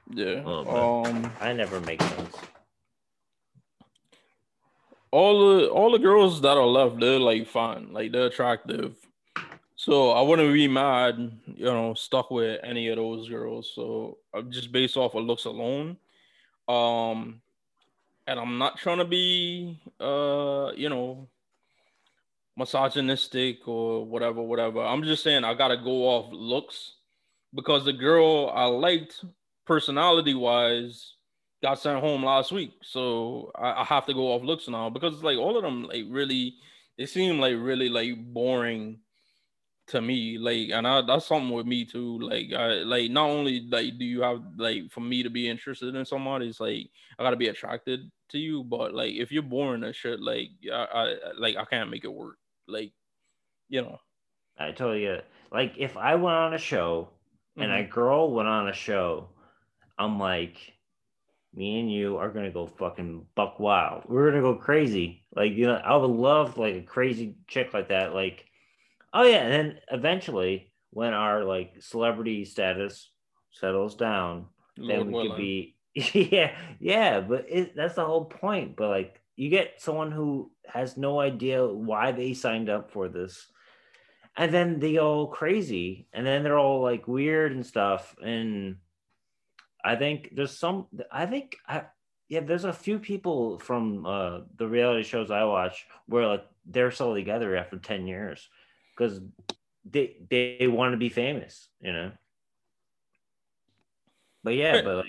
Yeah. Um. i never make sense all the all the girls that are left, they're like fine, like they're attractive. So I wouldn't be mad, you know, stuck with any of those girls. So I'm just based off of looks alone. Um, and I'm not trying to be, uh, you know, misogynistic or whatever, whatever. I'm just saying I gotta go off looks because the girl I liked personality wise got sent home last week. So I, I have to go off looks now because it's like all of them like really they seem like really like boring to me. Like and I, that's something with me too. Like I like not only like do you have like for me to be interested in somebody, it's like I gotta be attracted to you. But like if you're boring and shit, like I, I like I can't make it work. Like you know. I totally get it. Like if I went on a show and Mhm. a girl went on a show, I'm like, me and you are gonna go fucking buck wild. We're gonna go crazy. Like you know, I would love like a crazy chick like that. Like, oh yeah, and then eventually when our like celebrity status settles down, then Lord we willing. could be (laughs) yeah yeah. But it, that's the whole point. But like you get someone who has no idea why they signed up for this and then they go crazy and then they're all like weird and stuff and i think there's some i think i yeah there's a few people from uh the reality shows i watch where like they're still together after 10 years because they they want to be famous you know but yeah but like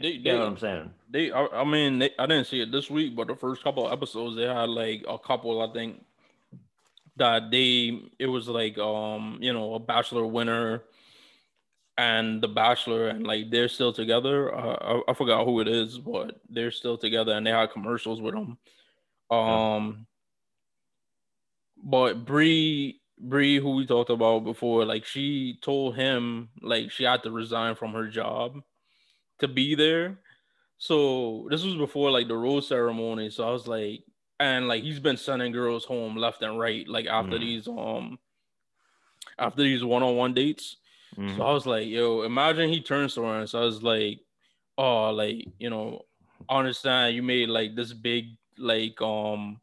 they- you they- what i'm saying They, I, I mean, they, I didn't see it this week, but the first couple of episodes, they had like a couple, I think, that they, it was like, um, you know, a Bachelor winner and the Bachelor, and like they're still together. Uh, I, I forgot who it is, but they're still together, and they had commercials with them. Um, but Bri, Bri, who we talked about before, like she told him like she had to resign from her job to be there. So this was before like the rose ceremony. So I was like, and like he's been sending girls home left and right, like after Mm. these um after these one-on-one dates. Mhm. So I was like, yo, imagine he turns to her and so I was like, oh, like, you know, I understand you made like this big like um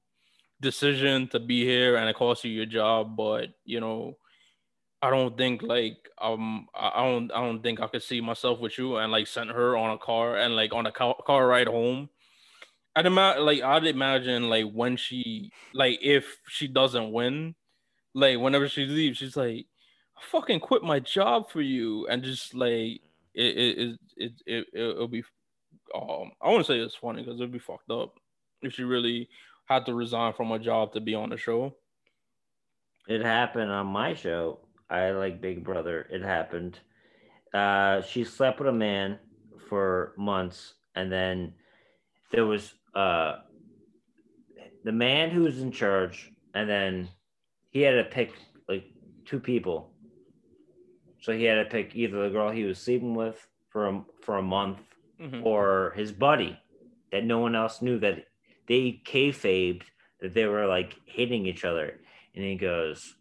decision to be here and it cost you your job, but you know, I don't think like um I don't I don't think I could see myself with you and like send her on a car and like on a car, car ride home. I'd imagine like I'd imagine like when she like if she doesn't win, like whenever she leaves, she's like, I fucking quit my job for you and just like it it it it, it it'll be um I want to say it's funny because it'd be fucked up if she really had to resign from a job to be on the show. it happened on my show. I like Big Brother. It happened. Uh, she slept with a man for months, and then there was uh, the man who was in charge, and then he had to pick like two people. So he had to pick either the girl he was sleeping with for a, for a month Mhm. or his buddy that no one else knew that they kayfabed that they were like hitting each other. And he goes,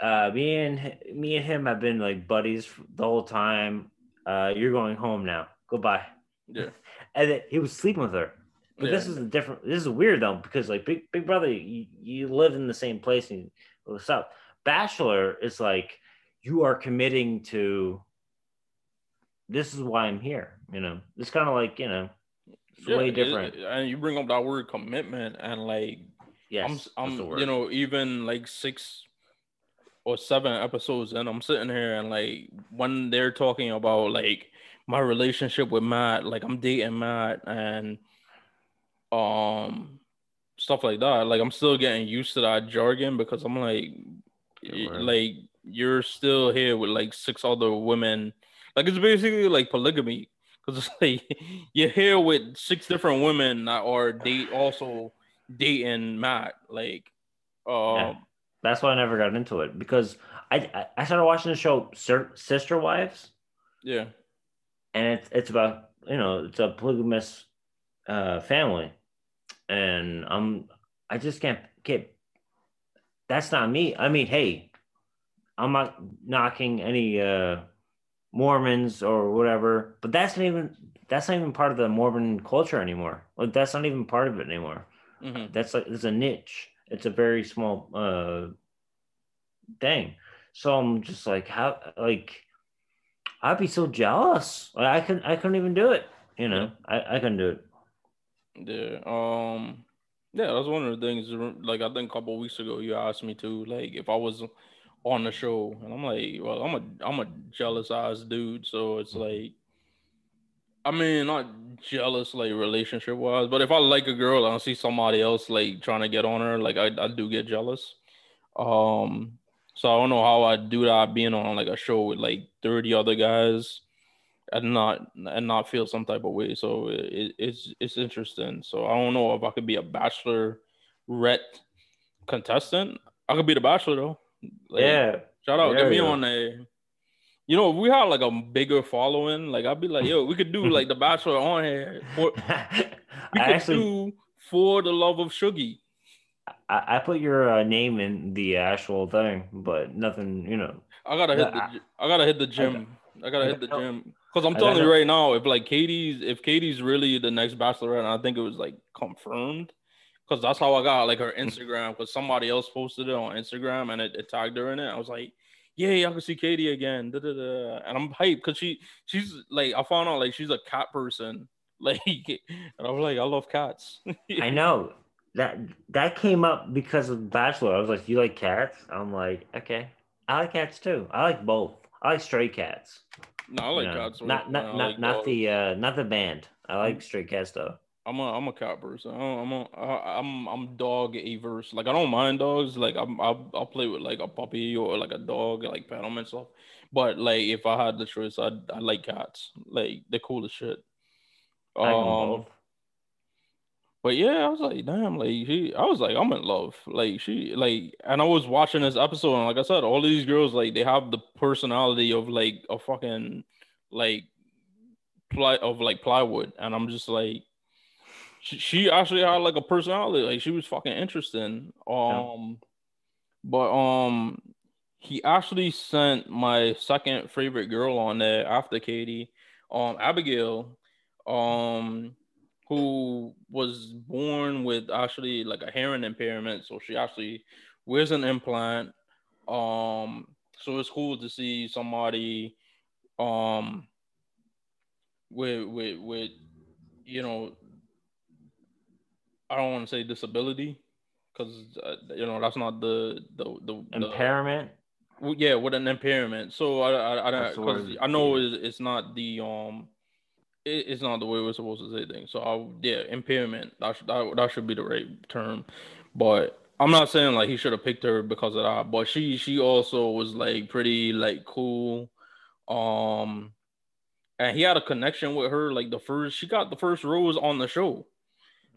uh, me and me and him have been like buddies the whole time. Uh, you're going home now. Goodbye. Yeah. (laughs) And then he was sleeping with her. But this is a different. This is weird though because like Big Big Brother, you, you live in the same place and what's up. Bachelor is like you are committing to. This is why I'm here. You know, it's kind of like you know, it's Yeah, way it- different. and you bring up that word commitment and like yes, I'm, I'm you know, even like six or seven episodes and I'm sitting here and like when they're talking about like my relationship with Matt, like I'm dating Matt and um stuff like that. Like I'm still getting used to that jargon because I'm like Yeah, y- right. like you're still here with like six other women. Like it's basically like polygamy. Cause it's like (laughs) you're here with six different women that are date also dating Matt. Like, um, Yeah. That's why I never got into it because I I- I started watching the show Sir, Sister Wives, yeah, and it's it's about you know it's a polygamous uh, family, and I'm I just can't get. That's not me. I mean, hey, I'm not knocking any uh, Mormons or whatever, but that's not even that's not even part of the Mormon culture anymore. Like that's not even part of it anymore. hmm That's like it's a niche. It's a very small uh thing. So I'm just like how like I'd be so jealous. Like I couldn't I couldn't even do it. You know, I, I couldn't do it. yeah. Um, yeah, that's one of the things. Like, I think a couple weeks ago, you asked me to, like, if I was on the show, and I'm like, well, I'm a I'm a jealous ass dude, so it's like. I mean, not jealous like relationship wise, but if I like a girl and I see somebody else like trying to get on her, like I, I do get jealous. Um, so I don't know how I do that being on like a show with like 30 other guys and not and not feel some type of way. So it, it's it's interesting. So I don't know if I could be a bachelor ret contestant. I could be the bachelor though. Like, yeah. Shout out, There get me you go. on a. You know, if we had like a bigger following, like I'd be like, yo, we could do (laughs) like the Bachelor on here. For, (laughs) we I could actually do for the love of Shuggy. I, I put your uh, name in the actual thing, but nothing, you know. I gotta hit Yeah, the. I- I gotta hit the gym. I gotta hit the gym because I'm telling you right now, if like Katie's, if Katie's really the next Bachelorette, and I think it was like confirmed, because that's how I got like her (laughs) Instagram. Because somebody else posted it on Instagram and it, it tagged her in it. I was like, yay, I can see Katie again. Da, da, da. And I'm hyped because she she's like I found out like she's a cat person. (laughs) Like, and I was like, I love cats. I (laughs) know that that came up because of Bachelor. I was like, "You like cats?" I'm like, "Okay, I like cats too. I like both. I like stray cats. no, I you like know. cats. Not not not, like not dogs. the uh not the band. I like stray cats though. I'm a I'm a cat person. I don't- I'm a, I'm I'm dog averse. Like I don't mind dogs. Like I'm I'll, I'll play with like a puppy or like a dog, like pet them and stuff. But like if I had the choice, I I like cats. Like they're cool as shit. I like 'em Um, but yeah, I was like, damn, like she, I was like, I'm in love. Like she, like, and I was watching this episode, and like I said, all these girls, like, they have the personality of like a fucking, like, ply of like plywood, and I'm just like, she, she actually had like a personality, like she was fucking interesting. Um, but um, he actually sent my second favorite girl on there after Katie, um, Abigail, um who was born with actually like a hearing impairment. So she actually wears an implant. Um, so it's cool to see somebody um with with with you know I don't want to say disability because uh, you know that's not the the the, the Impairment. well, yeah, with an impairment. So I I I, because. I know it's, it's not the um, it, it's not the way we're supposed to say things. So I yeah, impairment. That should that, that should be the right term. But I'm not saying like he should have picked her because of that. But she she also was like pretty like cool, um, and he had a connection with her. Like the first, she got the first rose on the show.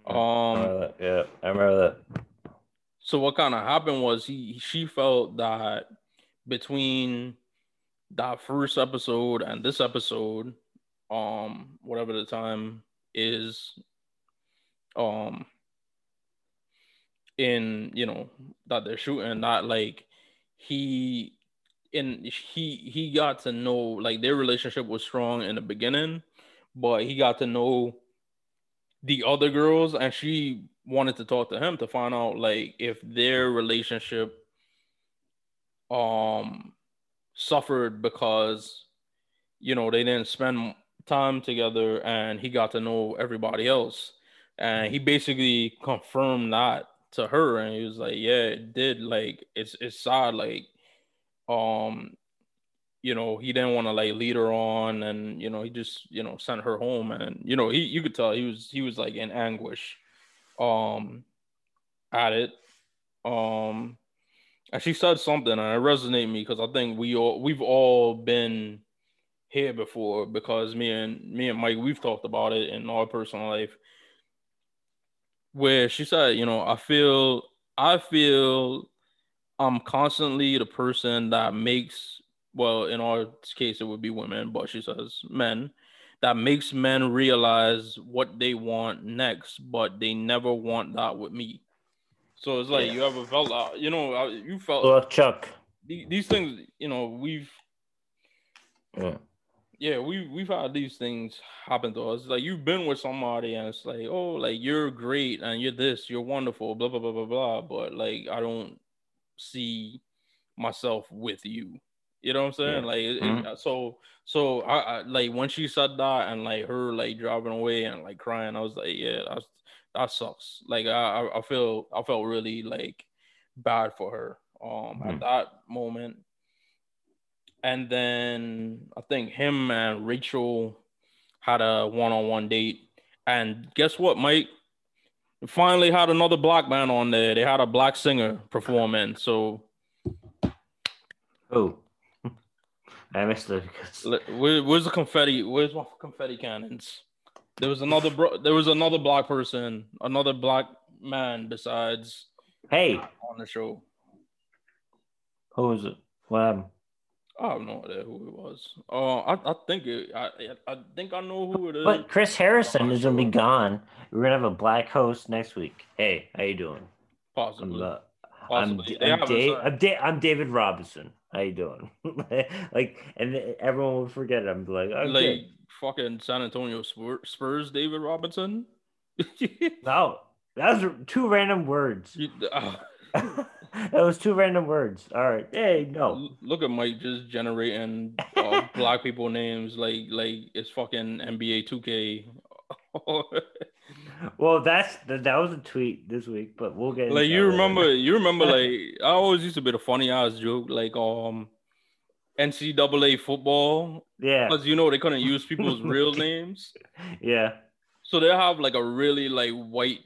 I Um, that. Yeah, I remember that. so what kind of happened was he she felt that between that first episode and this episode, um, whatever the time is, um, in you know that they're shooting, that like he in he he got to know like their relationship was strong in the beginning, but he got to know the other girls and she wanted to talk to him to find out like if their relationship um suffered because you know they didn't spend time together and he got to know everybody else. And he basically confirmed that to her and he was like yeah it did. Like it's it's sad. Like um you know he didn't want to like lead her on and you know he just you know sent her home and you know he you could tell he was he was like in anguish um at it. Um and she said something and it resonated me because i think we all we've all been here before because me and me and mike we've talked about it in our personal life where she said, you know, I feel I feel I'm constantly the person that makes well, in our case it would be women, but she says men that makes men realize what they want next, but they never want that with me. So it's like yeah. you ever felt, uh, you know, you felt. Well, Chuck. These things, you know, we've. Yeah. Yeah, we we've had these things happen to us. Like you've been with somebody and it's like, oh, like you're great and you're this, you're wonderful, blah blah blah blah blah. But like I don't see myself with you. You know what I'm saying? Yeah. Like mm-hmm. it, so so I, I, like when she said that and like her like driving away and like crying, I was like, yeah, that's that sucks. Like I I feel I felt really like bad for her um mm-hmm. at that moment. And then I think him and Rachael had a one-on-one date. And guess what, Mike? Finally had another black man on there. They had a black singer performing. So Oh. I missed it. Where, where's the confetti? Where's my confetti cannons? There was another bro. There was another black person, another black man besides. Hey, on the show. Who was it? What happened? I have no idea who it was. Uh, I, I think it. I, I think I know who it is. But Chris Harrison is gonna be gone. We're gonna have a black host next week. Hey, how you doing? Possibly. I'm, uh, Possibly. I'm, I'm, Dave, I'm, Dave, I'm David Robinson. How you doing? (laughs) like, and everyone would forget it. I'm like, oh, like fucking San Antonio Spurs, David Robinson. (laughs) no, that was two random words. You, uh, (laughs) that was two random words. All right. Hey, no. Look at Mike just generating uh, black people names like like it's fucking NBA 2K. Well, that's that, that was a tweet this week, but we'll get like you remember later. you remember like I always used to be a funny ass joke like um NCAA football. Yeah. Because you know they couldn't use (laughs) people's real names. Yeah. So they have like a really like white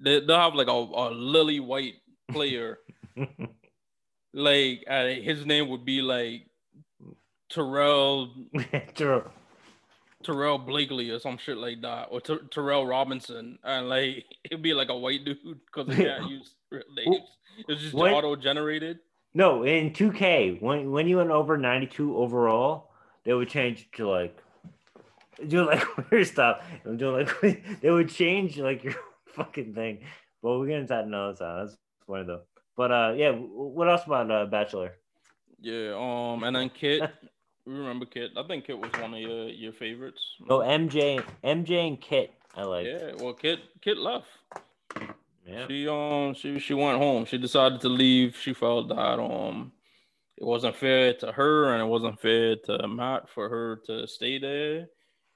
they, they'll have like a, a lily white player. (laughs) like uh, his name would be like Terrell (laughs) Terrell Terrell Blakely or some shit like that, or Ter- Terrell Robinson, and like (laughs) it'd be like a white dude because they can't (laughs) use real names. It's just auto generated. No, in 2K, when when you went over 92 overall, they would change to like do like (laughs) weird stuff. And do like they would change like your fucking thing. But we're getting that another time. That's funny though. But uh, yeah. What else about uh, Bachelor? Yeah. Um, and then Kit. Remember Kit. I think Kit was one of your your favorites. Oh, MJ, MJ and Kit. I like. Yeah. Well, Kit Kit left. Yeah. She um she she went home. She decided to leave. She felt that um it wasn't fair to her and it wasn't fair to Matt for her to stay there.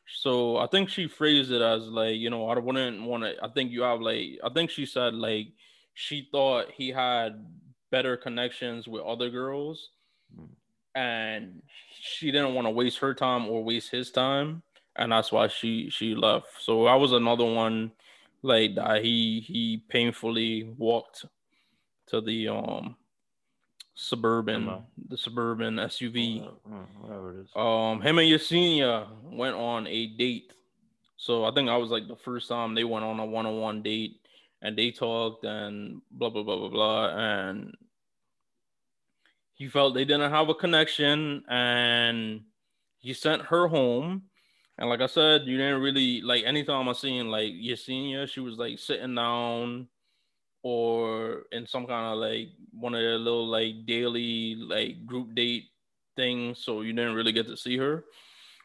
So I think she phrased it as like, you know, I wouldn't want to. I think you have like, I think she said like she thought he had better connections with other girls, mm. And she didn't want to waste her time or waste his time, and that's why she she left. So I was another one like that. He he painfully walked to the um suburban the suburban SUV. Whatever it is. Um, him and Yesenia went on a date. So I think I was like the first time they went on a one-on-one date and they talked and blah blah blah blah blah and he felt they didn't have a connection and he sent her home. And like i said you didn't really like anytime i seen like yesenia she was like sitting down or in some kind of like one of their little like daily like group date things so you didn't really get to see her.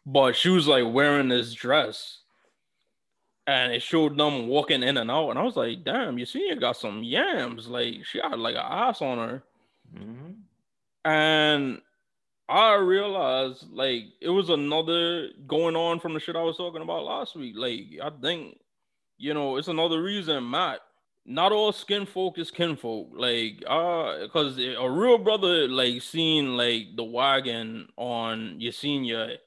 But she was like wearing this dress and it showed them walking in and out. And i was like damn yesenia got some yams. Like she had like an ass on her. Mm-hmm. And I realized like it was another going on from the shit I was talking about last week. Like I think, you know, it's another reason Matt. Not all skin folk is kinfolk. Like uh because a real brother like seeing like the wagon on Yesenia,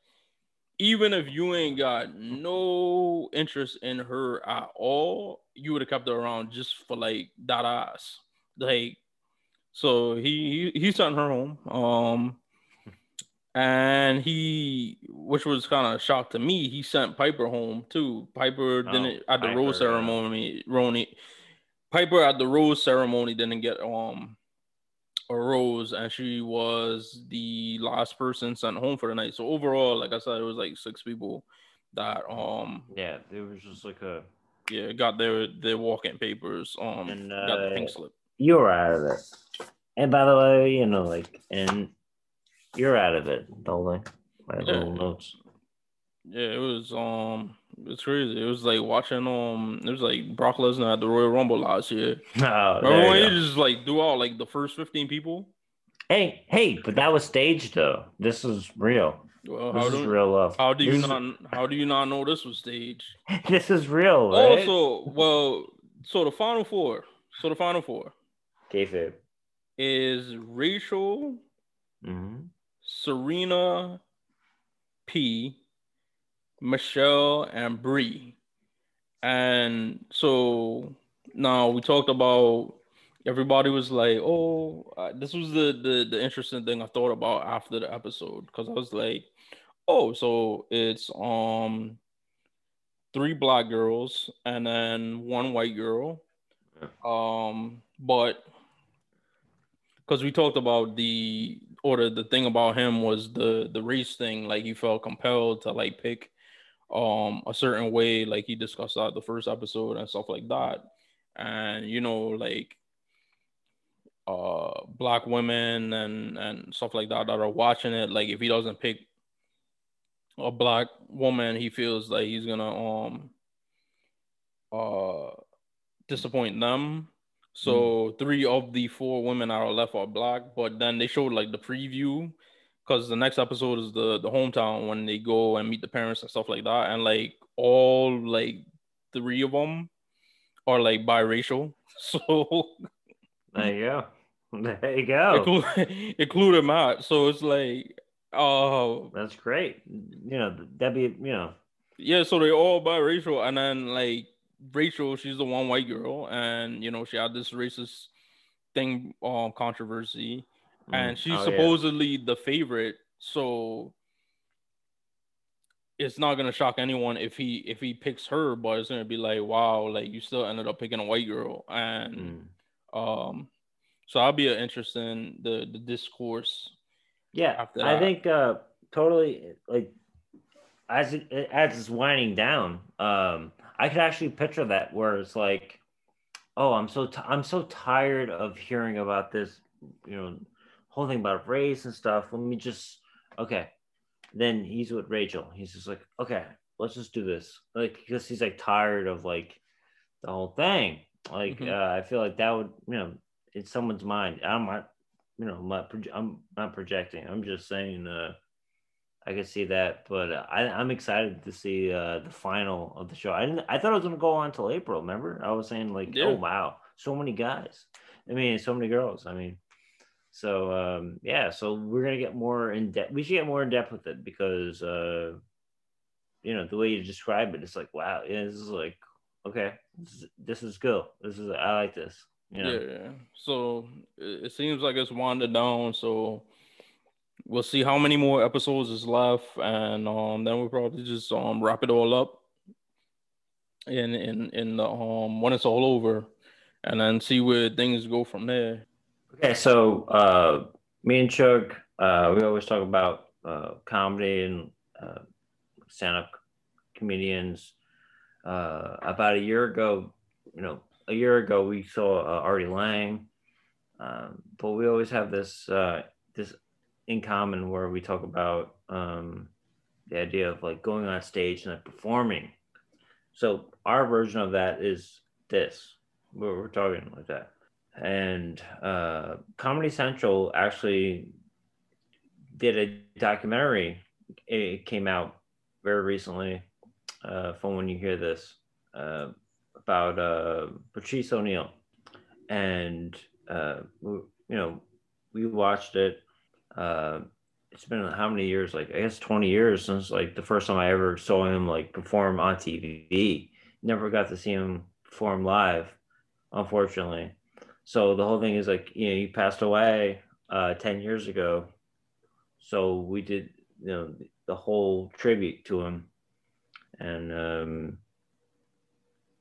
even if you ain't got no interest in her at all, you would have kept her around just for like that ass. Like so he he, he sent her home. Um and he which was kind of shock to me, he sent Piper home too. Piper oh, didn't at the Piper, rose ceremony Roni Piper at the rose ceremony didn't get um a rose, and she was the last person sent home for the night. So overall, like I said, it was like six people that um Yeah, it was just like a yeah got their their walk-in papers um And, got the uh, pink slip. You were out of it. And by the way, you know, like, and you're out of it, thing. My Yeah. little notes. Yeah, it was um it's crazy. It was like watching um it was like Brock Lesnar at the Royal Rumble last year. (laughs) Oh, Remember when you he just like do all like the first 15 people? Hey, hey, but that was staged though. This is real. Well, This how is do real love. how do you This is- not how do you not know this was staged? (laughs) This is real, right? Also, well, so the final four, so the final four Kayfabe. is Rachael, Mm-hmm. Serena, P, Michelle, and Bri. And so now we talked about everybody was like, "Oh, uh, this was the the the interesting thing I thought about after the episode because I was like, oh, so it's um three black girls and then one white girl, um, but because we talked about the or the, the thing about him was the the race thing like he felt compelled to like pick um a certain way like he discussed that the first episode and stuff like that. And you know like uh black women and and stuff like that that are watching it like if he doesn't pick a black woman he feels like he's gonna um uh disappoint them so three of the four women that are left are black, but then they showed like the preview because the next episode is the the hometown when they go and meet the parents and stuff like that, and like all like three of them are like biracial. (laughs) So There you go. There you go. (laughs) include, including Matt. So it's like uh That's great. You know, that'd be, you know, yeah, so they're all biracial, and then like Rachael, she's the one white girl, and you know she had this racist thing, um, controversy, and mm, she's oh, yeah. supposedly the favorite. So it's not gonna shock anyone if he if he picks her, but it's gonna be like, wow, like you still ended up picking a white girl, and Mm. um, so I'll be an interesting the the discourse. Yeah, I think uh totally like as it as it's winding down, um, I could actually picture that where it's like, oh, I'm so I'm so tired of hearing about this, you know, whole thing about race and stuff. Let me just okay. Then he's with Rachael. He's just like, okay, let's just do this. Like because he's like tired of like the whole thing. Like Mhm. uh, I feel like that would, you know, in someone's mind. I'm not, you know, I'm not, proje- I'm not projecting. I'm just saying. Uh, I could see that, but I, I'm excited to see uh, the final of the show. I didn't. I thought it was gonna go on till April. Remember, I was saying like, Yeah. oh wow, so many guys. I mean, so many girls. I mean, so um, yeah. So we're gonna get more in depth. We should get more in depth with it because, uh, you know, the way you describe it, it's like, wow, yeah, this is like, okay, this is, this is good. This is I like this. You know? Yeah. So it, seems like it's winding down. So we'll see how many more episodes is left, and um, then we'll probably just um wrap it all up in in in the um when it's all over, and then see where things go from there. Okay, so uh, me and Chuck, uh, we always talk about uh, comedy and uh, stand-up comedians. Uh, about a year ago, you know, a year ago we saw uh, Artie Lange, um, but we always have this uh, this in common where we talk about um, the idea of like going on stage and like, performing. So our version of that is this. We're, we're talking like that and uh, Comedy Central actually did a documentary. It came out very recently, uh, from when you hear this, uh, about uh, Patrice O'Neal, and uh, you know we watched it. Uh, it's been how many years? Like I guess twenty years since like the first time I ever saw him like perform on TV. Never got to see him perform live, unfortunately so the whole thing is like you know he passed away uh 10 years ago so we did you know the whole tribute to him and um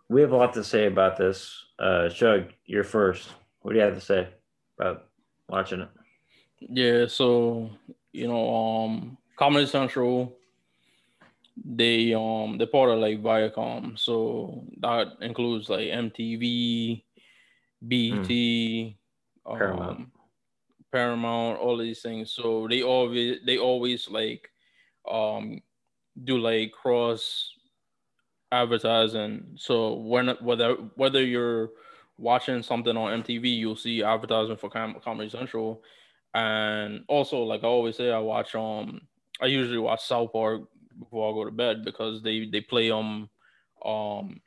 we have a lot to say about this. Uh, Shug, you're first. What do you have to say about watching it? Yeah, so you know, um, Comedy Central, they um they're part of like Viacom, so that includes like MTV, BET, mm. Paramount. Um, Paramount, all these things. So they always they always like um do like cross advertising. So when whether whether you're watching something on MTV, you'll see advertising for Com- Comedy Central, and also like I always say, I watch um I usually watch South Park before I go to bed because they they play um um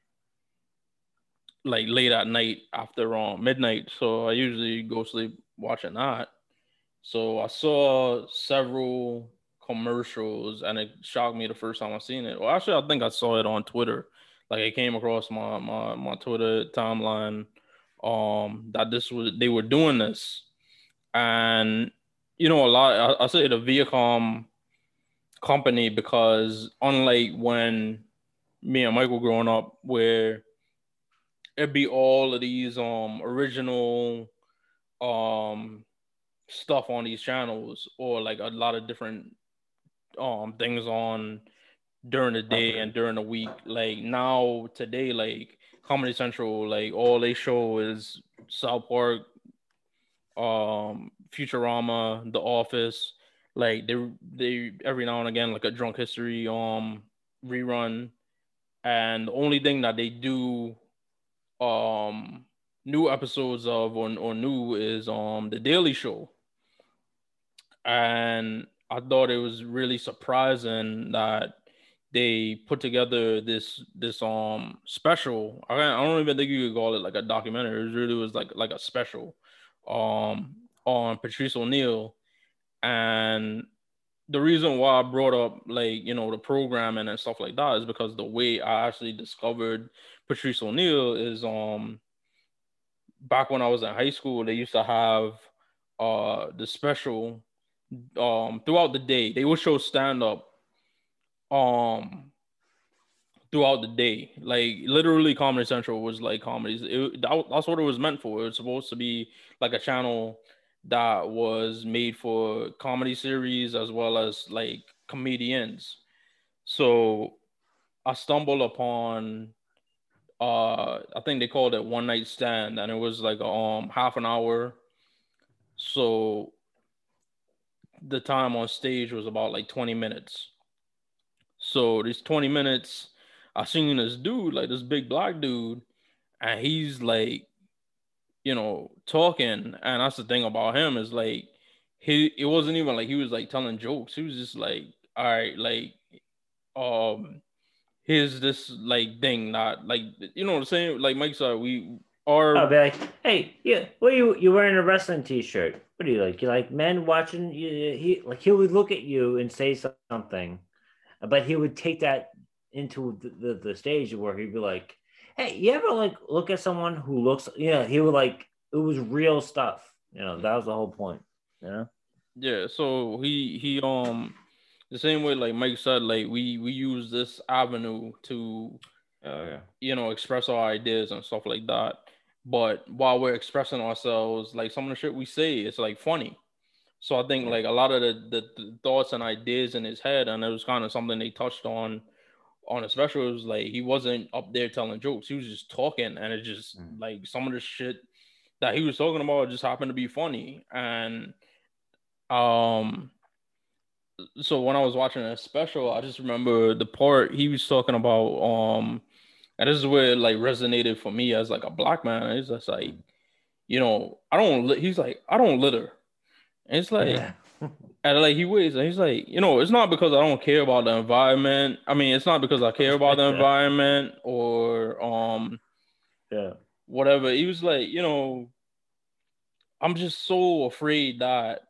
like late at night after um midnight. So I usually go sleep watching that. So I saw several commercials and it shocked me the first time I seen it. Well, actually, I think I saw it on Twitter. Like it came across my my my Twitter timeline um that this was they were doing this. And you know, a lot I, I say the Viacom company because unlike when me and Michael growing up where it'd be all of these um original um stuff on these channels or like a lot of different um things on during the day and during the week. Like now today, like Comedy Central, like all they show is South Park, um, Futurama, The Office. Like they they every now and again like a drunk history um rerun. And the only thing that they do um new episodes of or, or new is um the Daily Show. And I thought it was really surprising that they put together this this um special. I, I don't even think you could call it like a documentary. It really was like like a special um on Patrice O'Neal. And the reason why I brought up like you know the programming and stuff like that is because the way I actually discovered Patrice O'Neal is um back when I was in high school, they used to have uh the special um throughout the day. They would show stand up um throughout the day. Like literally, Comedy Central was like comedies. That, that's what it was meant for. It was supposed to be like a channel that was made for comedy series as well as like comedians. So I stumbled upon uh I think they called it one night stand and it was like um half an hour. So the time on stage was about like 20 minutes. So these 20 minutes, I seen this dude, like this big black dude, and he's like, you know, talking. And that's the thing about him is like he it wasn't even like he was like telling jokes. He was just like, all right, like um here's this like thing, not like you know what I'm saying? Like Mike said, we are I'll be like, hey, yeah, are you you wearing a wrestling t-shirt? What do you like? You like men watching you he like he would look at you and say something but he would take that into the, the, the stage where he'd be like, "Hey, you ever like look at someone who looks? Yeah, he would like it was real stuff. You know, that was the whole point. You know? Yeah. So he he um the same way like Mike said, like we we use this avenue to oh, yeah. you know express our ideas and stuff like that. But while we're expressing ourselves, like some of the shit we say, it's like funny. So I think like a lot of the, the, the, thoughts and ideas in his head, and it was kind of something they touched on on a special. It was like he wasn't up there telling jokes; he was just talking, and it just mm. like some of the shit that he was talking about just happened to be funny. And um, so when I was watching a special, I just remember the part he was talking about. Um, and this is where it like resonated for me as like a black man. It's just like, you know, I don't. He's like, I don't litter. And it's like, yeah. (laughs) and like he waits, and he's like, you know, it's not because I don't care about the environment. I mean, it's not because I care about the (laughs) environment or um, yeah, whatever. He was like, you know, I'm just so afraid that,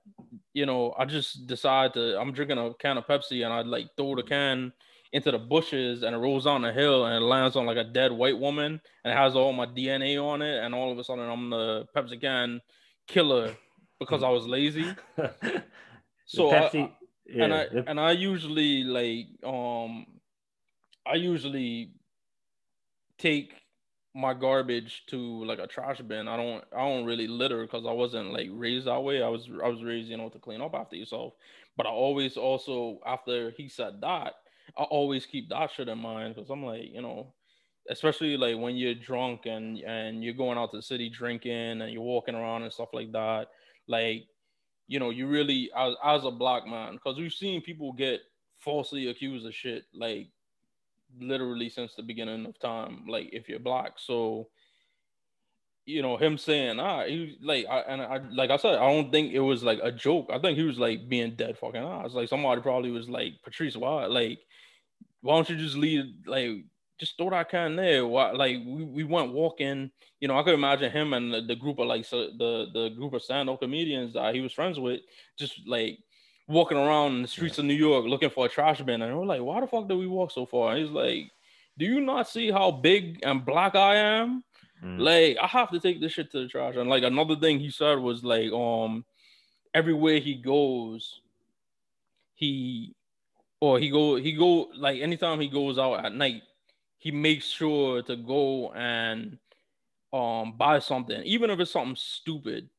you know, I just decide to. I'm drinking a can of Pepsi, and I like throw the can into the bushes and it rolls down the hill and it lands on like a dead white woman and it has all my DNA on it and all of a sudden I'm the Pepsi can killer because I was lazy. (laughs) so Pepsi, I, yeah, and I and I usually like um I usually take my garbage to like a trash bin. I don't I don't really litter because I wasn't like raised that way. I was I was raised, you know, to clean up after yourself. But I always also after he said that, I always keep that shit in mind because I'm like, you know, especially like when you're drunk and and you're going out to the city drinking and you're walking around and stuff like that. Like, you know, you really as, as a black man, because we've seen people get falsely accused of shit like literally since the beginning of time. Like if you're black, so you know him saying ah he like I and I like I said I don't think it was like a joke. I think he was like being dead fucking honest. Like somebody probably was like Patrice, why like why don't you just leave like just throw that can there? Why like we, we went walking. You know I could imagine him and the, the group of like so the the group of stand up comedians that he was friends with just like walking around the streets of New York looking for a trash bin, and we're like, why the fuck did we walk so far? And he's like, do you not see how big and black I am? Mm. Like, I have to take this shit to the trash. And like another thing he said was like, um, everywhere he goes, he or he go he go like anytime he goes out at night, he makes sure to go and um buy something, even if it's something stupid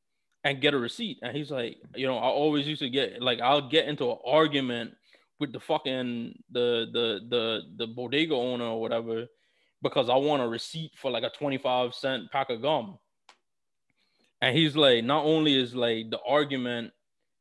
and get a receipt. And he's like, you know, I always used to get like I'll get into an argument with the fucking the the the the bodega owner or whatever because I want a receipt for like a 25 cent pack of gum. And he's like, not only is like the argument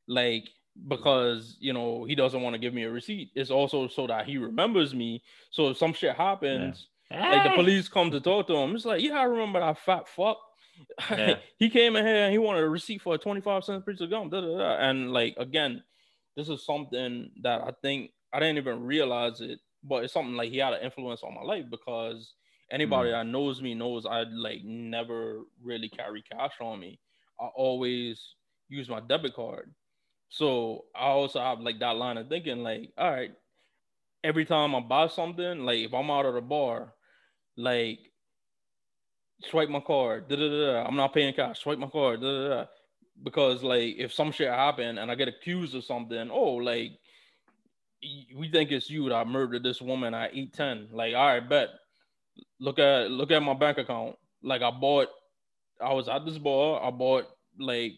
like because you know he doesn't want to give me a receipt, it's also so that he remembers me. So if some shit happens, yeah. like the police come to talk to him, it's like, yeah, I remember that fat fuck (laughs) yeah. he came in here and he wanted a receipt for a 25 cent piece of gum. Da, da, da. And like again, this is something that I think I didn't even realize it, but it's something like he had an influence on my life because anybody mm. that knows me knows I like never really carry cash on me. I always use my debit card. So I also have like that line of thinking, like, all right, every time I buy something, like if I'm out of the bar, like swipe my card. Da, da, da, I'm not paying cash. Swipe my card. Da, da. Because like if some shit happen and I get accused of something, oh like we think it's you that murdered this woman at 810. Like, all right, bet. Look at look at my bank account. Like I bought I was at this bar, I bought like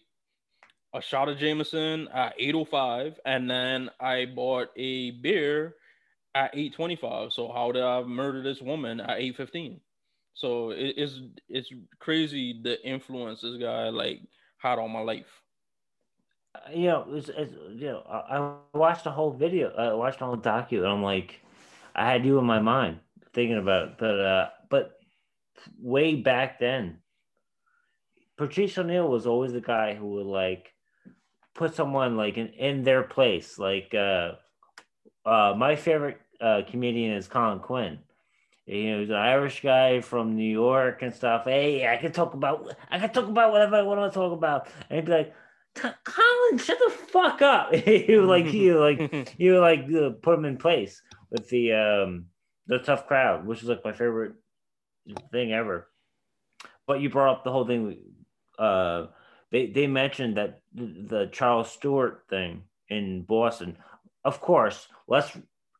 a shot of Jameson at 805 and then I bought a beer at 825. So how did I murder this woman at 815? So it, it's it's crazy the influence this guy like had on my life. Uh, you know, it's, it's you know, I, watched the whole video. I watched the whole docu, and I'm like, I had you in my mind thinking about it. But uh, but way back then, Patrice O'Neal was always the guy who would like put someone like in, in their place. Like uh, uh, my favorite uh, comedian is Colin Quinn you know, he's an Irish guy from New York and stuff. Hey, I can talk about, I can talk about whatever I want to talk about. And he'd be like, Colin, shut the fuck up. (laughs) you like, you like, (laughs) you like uh, put him in place with the um the tough crowd, which is like my favorite thing ever. But you brought up the whole thing. Uh, they they mentioned that the, Charles Stuart thing in Boston. Of course, let's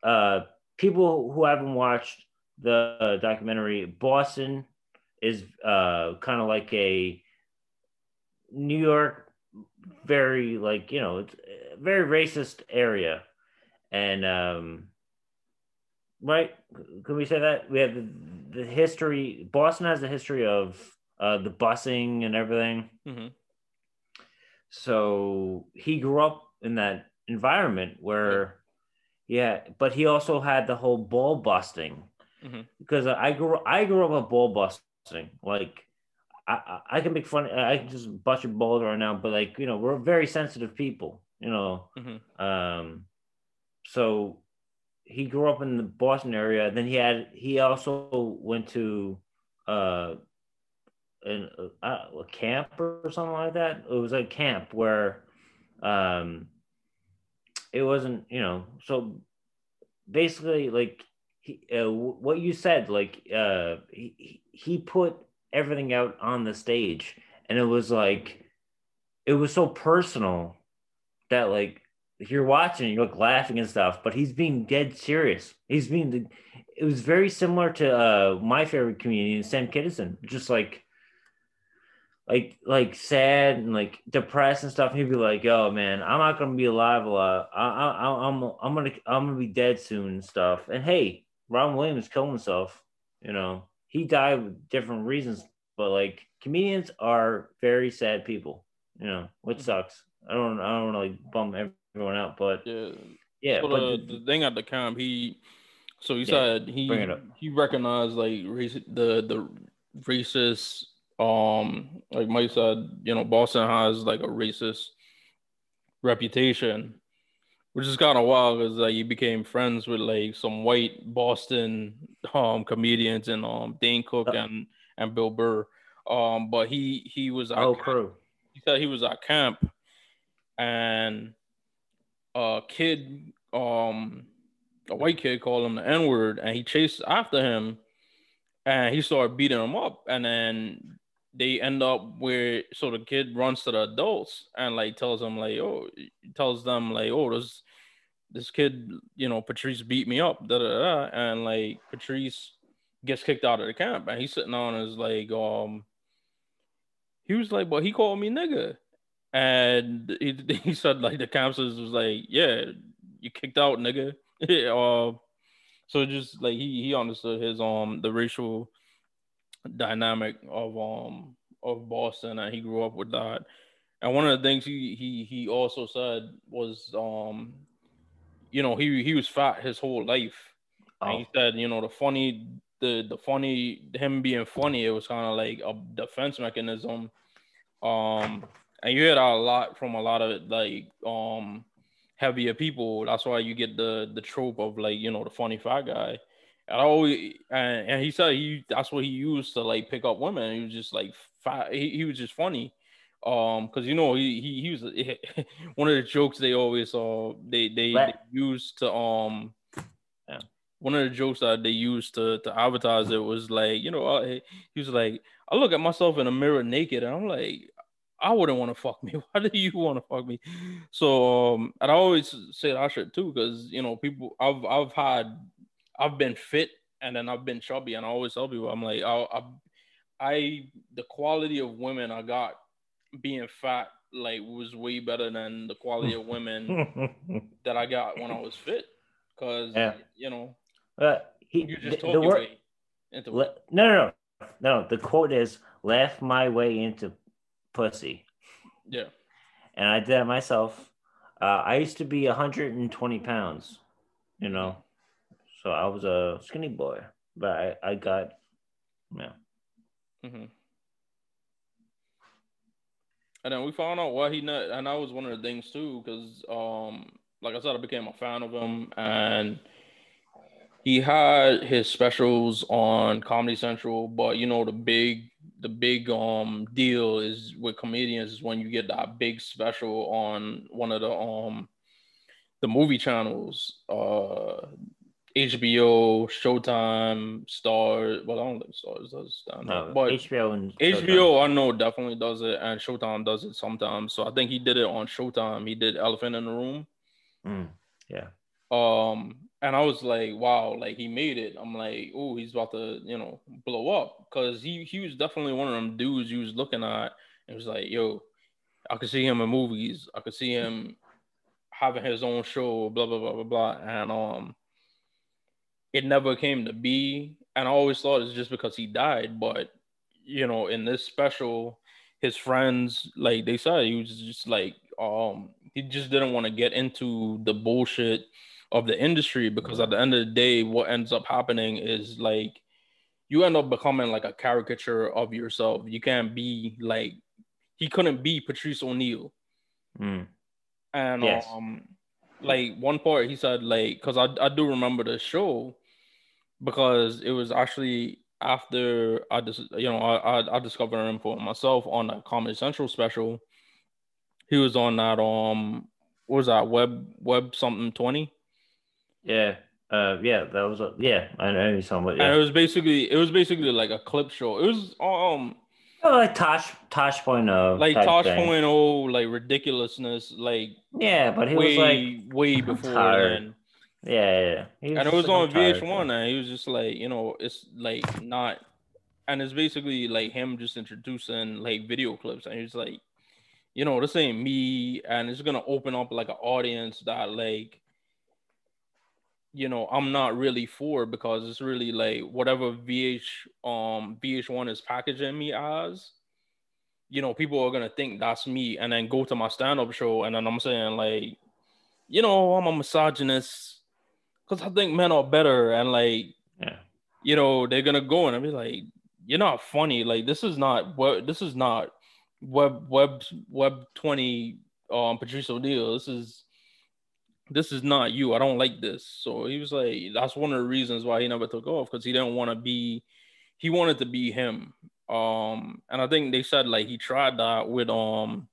uh people who haven't watched the documentary, Boston is uh, kind of like a New York, very like you know, it's a very racist area, and um, right? Can we say that we have the, the history? Boston has the history of uh, the busing and everything. Mm-hmm. So he grew up in that environment where, yeah, but he also had the whole ball busting mm-hmm. because I grew I grew up with ball busting. Like I, I can make fun. I can just bust your balls right now, but like you know, we're very sensitive people. You know, mm-hmm. um, so he grew up in the Boston area. Then he had he also went to uh, an, uh, a camp or something like that. It was a camp where um, it wasn't you know so basically like he, uh, what you said, like uh, he, he put everything out on the stage, and it was like it was so personal that like you're watching, you're like laughing and stuff, but he's being dead serious. He's being the, it was very similar to uh, my favorite comedian, Sam Kinison, just like like like sad and like depressed and stuff. He'd be like, "Yo, man, I'm not gonna be alive a lot. I, I, I'm I'm gonna I'm gonna be dead soon and stuff." And hey, Robin Williams killed himself. You know, he died with different reasons, but like comedians are very sad people. You know, which mm-hmm. sucks. I don't I don't want to like bum everyone out, but Yeah. yeah, So but uh, the, the thing at the camp, he so he Yeah, said he bring it up. he recognized like race the the racist um like Mike said, you know, Boston has like a racist reputation, which is kind of wild because like he became friends with like some white Boston um comedians and um Dane Cook and and Bill Burr. Um, but he he was at oh camp- crew. he said he was at camp and a kid um a white kid called him the n-word and he chased after him and he started beating him up and then they end up where so the kid runs to the adults and like tells them like oh tells them like oh this this kid you know patrice beat me up da, da, da, and like patrice gets kicked out of the camp and he's sitting on his like um he was like, but he called me nigga. And he, (laughs) he said like the counselors was like, yeah, you kicked out, nigga. (laughs) uh, so just like he he understood his um the racial dynamic of um of Boston and he grew up with that. And one of the things he he he also said was um you know he he was fat his whole life. And Oh, he said, you know, the funny, the the funny, him being funny, it was kind of like a defense mechanism. Um, and you hear that a lot from a lot of like um heavier people. That's why you get the the trope of like you know the funny fat guy. And I always and, he said he that's what he used to like pick up women. He was just like. He, he was just funny. Um, because you know he he, he was (laughs) one of the jokes they always uh they they, they used to um Yeah. one of the jokes that they used to to advertise it was like you know uh, he he was like I look at myself in a mirror naked and I'm like I wouldn't want to fuck me. (laughs) Why do you want to fuck me? So um, and I always say that shit too because you know people I've I've had I've been fit and then I've been chubby and I always tell people I'm like I I, I the quality of women I got being fat like was way better than the quality of women (laughs) that I got when I was fit because Yeah. you know uh, he, you the, just the your word, into le- no, no, no, no. The quote is "laugh my way into pussy," Yeah. and I did that myself. Uh, I used to be 120 pounds, you know, so I was a skinny boy, but I, I got, yeah. hmm And then we found out why he not, and that was one of the things too, because um, like I said, I became a fan of him, and he had his specials on Comedy Central, but you know the big, the big um deal is with comedians is when you get that big special on one of the um the movie channels, uh, HBO, Showtime, Starz. Well, I don't think Starz does that. No, but HBO and HBO, I know definitely does it, and Showtime does it sometimes. So I think he did it on Showtime. He did Elephant in the Room. Mm, yeah. Um, and I was like, wow, like he made it. I'm like, oh, he's about to, you know, blow up because he he was definitely one of them dudes you was looking at It was like, yo, I could see him in movies. I could see him having his own show, blah blah blah blah blah, and um, it never came to be. And I always thought it's just because he died, but you know, in this special, his friends like they said he was just like um he just didn't want to get into the bullshit of the industry because at the end of the day, what ends up happening is like you end up becoming like a caricature of yourself. You can't be like he couldn't be Patrice O'Neal. Mm. And Yes. um, like one part he said like because I I do remember the show because it was actually after I just you know I, I I discovered him for myself on a Comedy Central special. He was on that um what was that web web something twenty. Yeah. Uh, yeah, that was a, yeah, I know you talking about, And it was basically it was basically like a clip show. It was um Oh, like Tosh, Tosh point of like Tosh point oh like ridiculousness like Yeah, but he way was like, way before then. Yeah, yeah. And it was like, on "I'm tired." VH1, and he was just like, you know, it's like not, and it's basically like him just introducing like video clips, and he's like, you know, this ain't me, and it's gonna open up like an audience that like, you know, I'm not really for because it's really like whatever VH um VH1 is packaging me as. You know, people are gonna think that's me, and then go to my stand-up show, and then I'm saying like, you know, I'm a misogynist because I think men are better, and like, Yeah. you know, they're gonna go and I'll be like, you're not funny. Like, this is not web. This is not web web web twenty. Um, Patrice O'Neal. This is this is not you. I don't like this. So he was like, that's one of the reasons why he never took off because he didn't want to be. He wanted to be him. Um, and I think they said like he tried that with um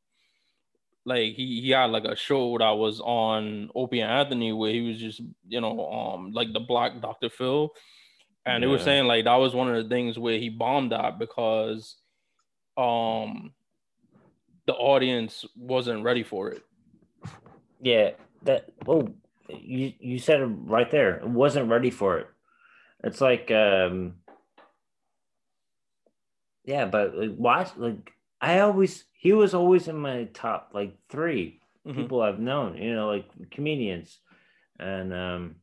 like he, he had like a show that was on Opie and Anthony where he was just you know um like the black Dr. Phil, and they were saying like that was one of the things where he bombed at because um the audience wasn't ready for it. Yeah, that oh you you said it right there. It wasn't ready for it. It's like um yeah, but like watch like I always he was always in my top like 3 Mhm. people I've known, you know, like comedians. And um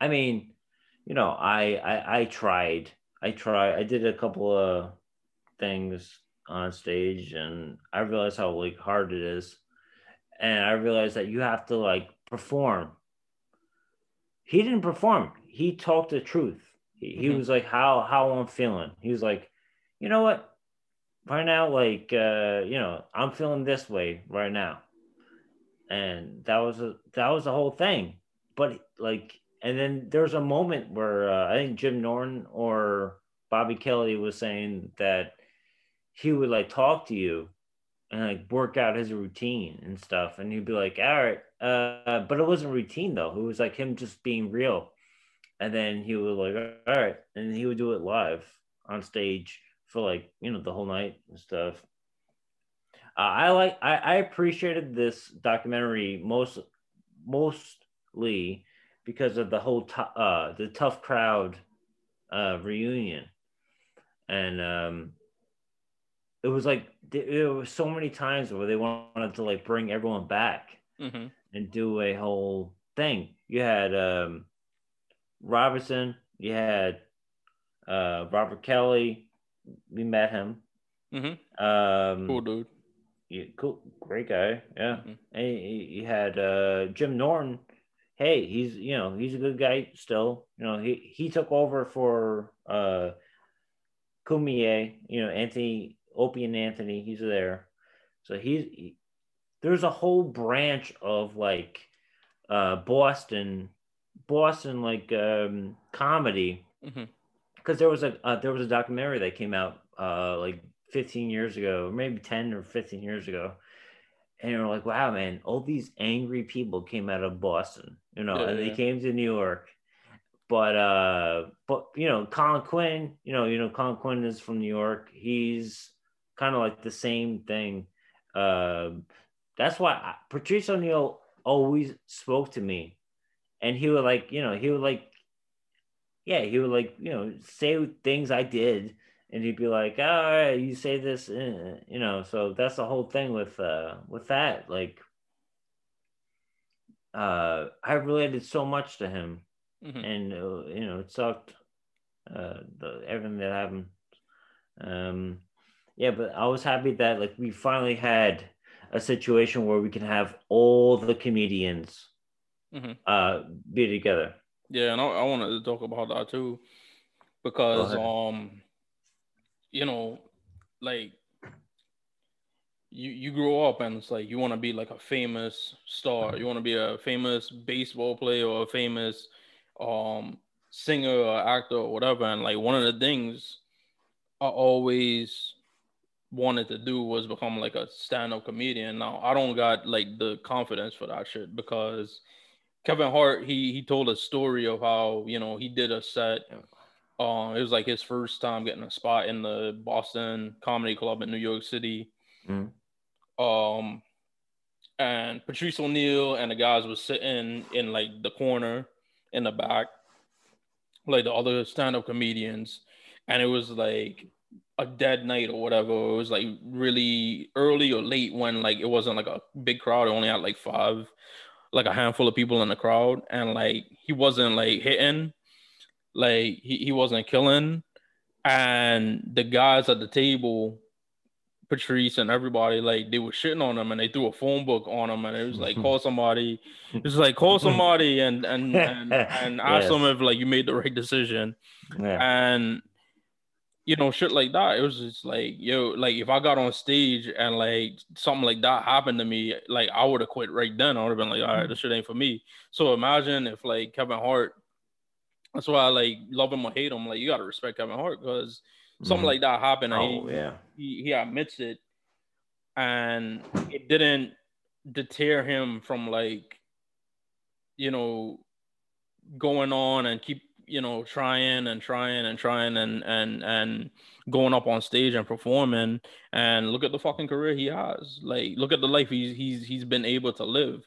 I mean, you know, I I I tried. I tried. I did a couple of things on stage and I realized how like hard it is and I realized that you have to like perform. He didn't perform. He talked the truth. He, he Mhm. was like, "How how I'm feeling." He was like, "You know what? Right now, like, uh, you know, I'm feeling this way right now," and that was a that was the whole thing. But like, and then there's a moment where uh, I think Jim Norton or Bobby Kelly was saying that he would like talk to you and like work out his routine and stuff. And he'd be like, all right. Uh, but it wasn't routine though. It was like him just being real. And then he would like, all right. And he would do it live on stage for like, you know, the whole night and stuff. Uh, I like, I, I appreciated this documentary most, mostly because of the whole, t- uh, the tough crowd, uh, reunion. And, um, it was like there was so many times where they wanted to like bring everyone back Mhm. and do a whole thing. You had um, Robertson, you had uh, Robert Kelly. We met him. Mhm. Um, Cool dude. yeah, cool, great guy. Yeah, Mhm. and you you had uh, Jim Norton. Hey, he's you know he's a good guy still. You know he he took over for uh, Cumia. You know Anthony Opie and Anthony. He's there, so he's he- there's a whole branch of like uh, Boston, Boston like um, comedy Mhm. because there was a uh, there was a documentary that came out uh, like 15 years ago, maybe 10 or 15 years ago, and you're like, wow, man, all these angry people came out of Boston, you know, Yeah, and they came to New York. But uh, but you know, Colin Quinn, you know, you know, Colin Quinn is from New York. He's kind of like the same thing. Uh, that's why I, Patrice O'Neal always spoke to me, and he would like, you know, he would like yeah, he would like, you know, say things I did, and he'd be like, "All right, you say this," uh, you know. So that's the whole thing with uh with that. Like, uh, I related so much to him, Mhm. and uh, you know, it sucked. Uh, the everything that happened. Um, yeah, but I was happy that like we finally had a situation where we can have all the comedians Mhm. uh be together. Yeah, and I, I wanted to talk about that too, because um, you know, like you you grow up and it's like you want to be like a famous star, you want to be a famous baseball player or a famous um singer or actor or whatever, and like one of the things I always wanted to do was become like a stand-up comedian. Now I don't got like the confidence for that shit because Kevin Hart he he told a story of how you know he did a set. Um, it was like his first time getting a spot in the Boston Comedy Club in New York City. Mhm. Um, and Patrice O'Neal and the guys was sitting in like the corner in the back, like the other stand-up comedians, and it was like a dead night or whatever. It was like really early or late when like it wasn't like a big crowd. It only had like five, like a handful of people in the crowd, and like he wasn't like hitting, like he, he wasn't killing, and the guys at the table Patrice and everybody, like they were shitting on him and they threw a phone book on him and it was like call somebody. It was like call somebody and and and, and (laughs) ask yes. them if like you made the right decision. Yeah. And you know, shit like that. It was just like, yo, like if I got on stage and like something like that happened to me, like I would have quit right then. I would have been like, all right, this shit ain't for me. So imagine if like Kevin Hart, that's why I like love him or hate him. Like you gotta respect Kevin Hart because something mm-hmm. like that happened. Oh he, yeah, he, he admits it, and it didn't deter him from like, you know, going on and keep you know trying and trying and trying and and and going up on stage and performing and look at the fucking career he has like look at the life he's he's he's been able to live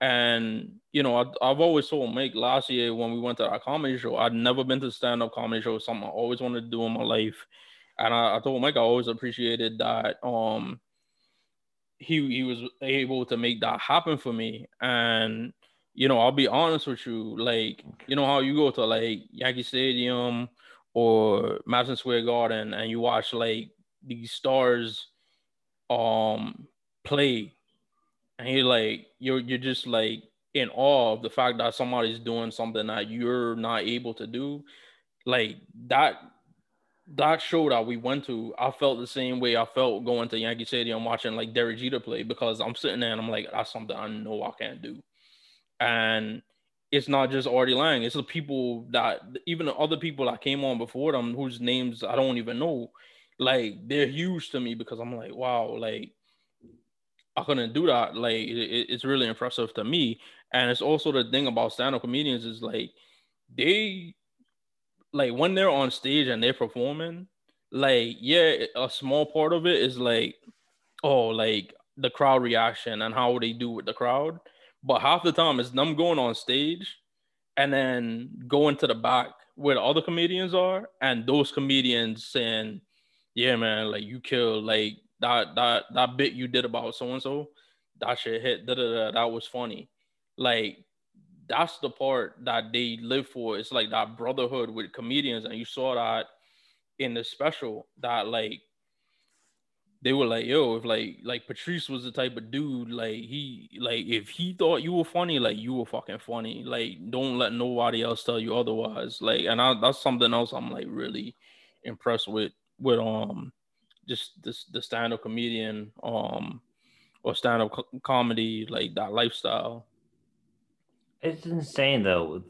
and you know, I, have always told Mike last year when we went to our comedy show, I'd never been to stand up comedy show. Something I always wanted to do in my life, and I, I told Mike I always appreciated that. Um, he he was able to make that happen for me, and you know, I'll be honest with you, like you know how you go to like Yankee Stadium or Madison Square Garden, and you watch like these stars um play and you're like you're you're just like in awe of the fact that somebody's doing something that you're not able to do like that that show that we went to, I felt the same way I felt going to Yankee Stadium watching like Derek Jeter play because I'm sitting there and I'm like, that's something I know I can't do. And it's not just Artie Lange, it's the people that even the other people that came on before them whose names I don't even know. Like they're huge to me because I'm like, wow, like I couldn't do that. Like it, it's really impressive to me. And it's also the thing about stand-up comedians is like they like when they're on stage and they're performing, like yeah, a small part of it is like, oh, like the crowd reaction and how they do with the crowd. But half the time it's them going on stage and then going to the back where the other comedians are, and those comedians saying, Yeah, man, like you killed, like that that that bit you did about so and so, that shit hit. Da, da, da, that was funny. Like that's the part that they live for. It's like that brotherhood with comedians, and you saw that in the special. That like they were like, yo, if like like Patrice was the type of dude, like he like if he thought you were funny, like you were fucking funny. Like don't let nobody else tell you otherwise. Like, and I, that's something else I'm like really impressed with with um just this the stand-up comedian um or stand-up co- comedy like that lifestyle it's insane though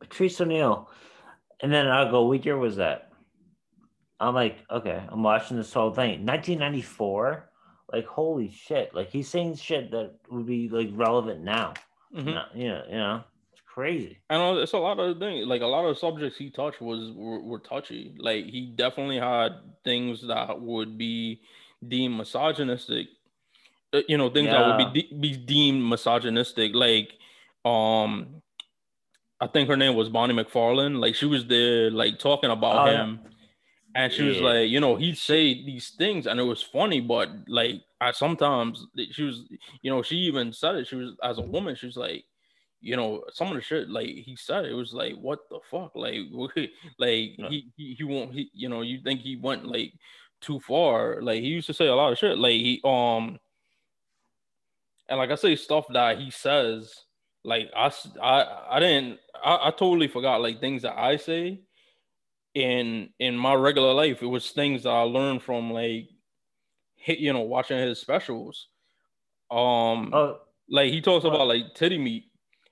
patrice o'neal and then i'll go what year was that i'm like okay i'm watching this whole thing 1994 like holy shit like he's saying shit that would be like relevant now mm-hmm. you know you know crazy. And it's a lot of things. Like a lot of subjects he touched was were, were touchy. Like he definitely had things that would be deemed misogynistic. Uh, you know, things yeah. that would be de- be deemed misogynistic. Like, um, I think her name was Bonnie McFarlane. Like she was there, like talking about oh, him. And she yeah. was like, you know, he'd say these things and it was funny, but like I sometimes she was, you know, she even said it. She was as a woman, she was like, you know, some of the shit like he said, it was like, what the fuck, like, (laughs) like yeah. he, he he won't, he, you know, you think he went like too far? Like he used to say a lot of shit, like he um, and like I say stuff that he says, like I I I didn't, I, I totally forgot like things that I say in in my regular life. It was things that I learned from like, hit, you know, watching his specials. Um, uh, like he talks about like titty meat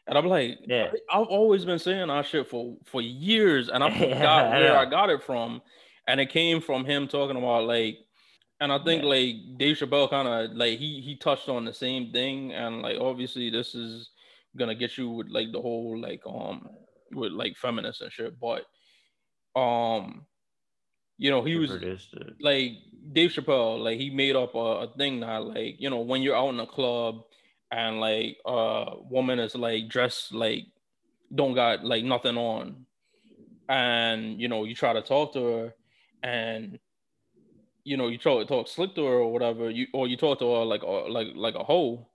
and I'm like, yeah, I've always been saying that shit for for years, and I (laughs) forgot where I got it from, and it came from him talking about like, and I think yeah. like Dave Chappelle kind of like he he touched on the same thing, and like obviously this is gonna get you with like the whole like um with like feminists and shit, but um, you know he was like Dave Chappelle, like he made up a, a thing that like you know when you're out in a club and like a woman is like dressed like don't got like nothing on, and you know you try to talk to her, and you know you try to talk slick to her or whatever, you or you talk to her like like like a hoe,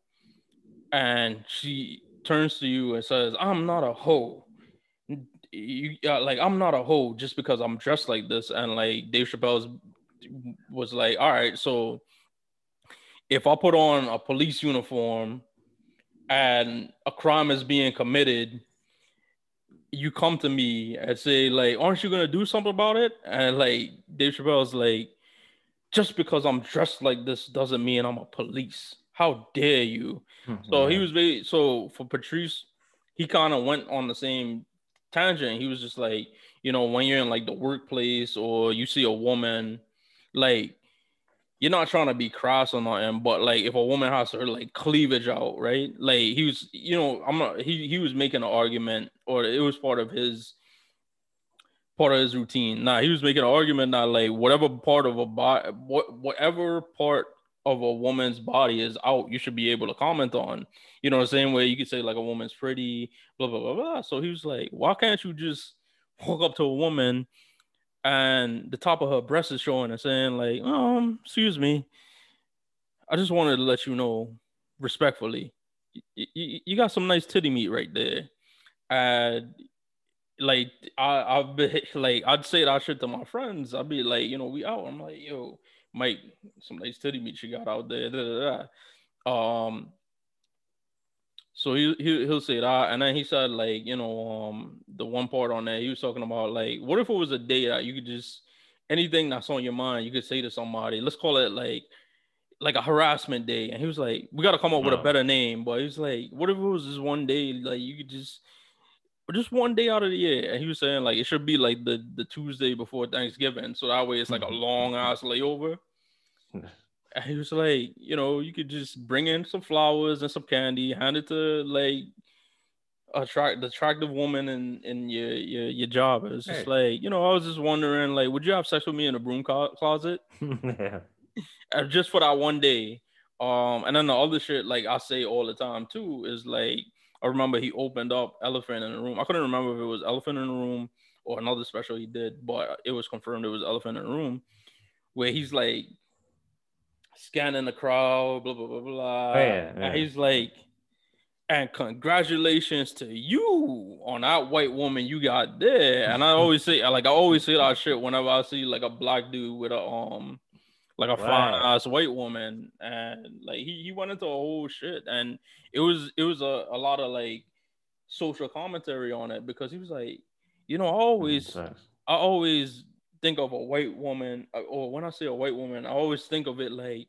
and she turns to you and says, "I'm not a hoe." You uh, like I'm not a hoe just because I'm dressed like this, and like Dave Chappelle's was like, "All right, so." if I put on a police uniform and a crime is being committed, you come to me and say, like, aren't you gonna do something about it? And like Dave Chappelle's like, just because I'm dressed like this doesn't mean I'm a police. How dare you? Mm-hmm. So he was very so for Patrice, he kind of went on the same tangent. He was just like, you know, when you're in like the workplace or you see a woman, like you're not trying to be cross or nothing, but like if a woman has her like cleavage out, right? Like he was, you know, I'm not he he was making an argument, or it was part of his part of his routine. Nah, he was making an argument that like whatever part of a body what whatever part of a woman's body is out, you should be able to comment on. You know, the same way you could say like a woman's pretty, blah blah blah blah. So he was like, why can't you just walk up to a woman and the top of her breast is showing and saying like, um, excuse me, I just wanted to let you know respectfully, you, you, got some nice titty meat right there. And like I I've been (laughs) like I'd say that shit to my friends. I'd be like, you know, we out. I'm like, yo, Mike, some nice titty meat you got out there. Da, da, da. Um, so he, he he'll say that, and then he said like you know um the one part on there he was talking about like what if it was a day that you could just anything that's on your mind you could say to somebody. Let's call it like like a harassment day, and he was like we got to come up with a better name. But he was like, what if it was just one day like you could just just one day out of the year, and he was saying like it should be like the the Tuesday before Thanksgiving, so that way it's like a long ass layover. (laughs) And he was like, you know, you could just bring in some flowers and some candy, hand it to like attract the attractive woman in in your your your job. It's just hey. like, you know, I was just wondering, like, would you have sex with me in a broom closet? (laughs) yeah. (laughs) just for that one day. Um, and then the other shit, like I say all the time too, is like I remember he opened up Elephant in the Room. I couldn't remember if it was Elephant in the Room or another special he did, but it was confirmed it was Elephant in the Room, where he's like scanning the crowd, blah blah blah blah. Oh, yeah, yeah. And he's like, and congratulations to you on that white woman you got there. And I always say, like, I always say that shit whenever I see like a black dude with a um, like a wow. fine ass white woman, and like he he went into a whole shit, and it was it was a a lot of like social commentary on it because he was like, you know, I always I always think of a white woman, uh, or when I say a white woman, I always think of it like,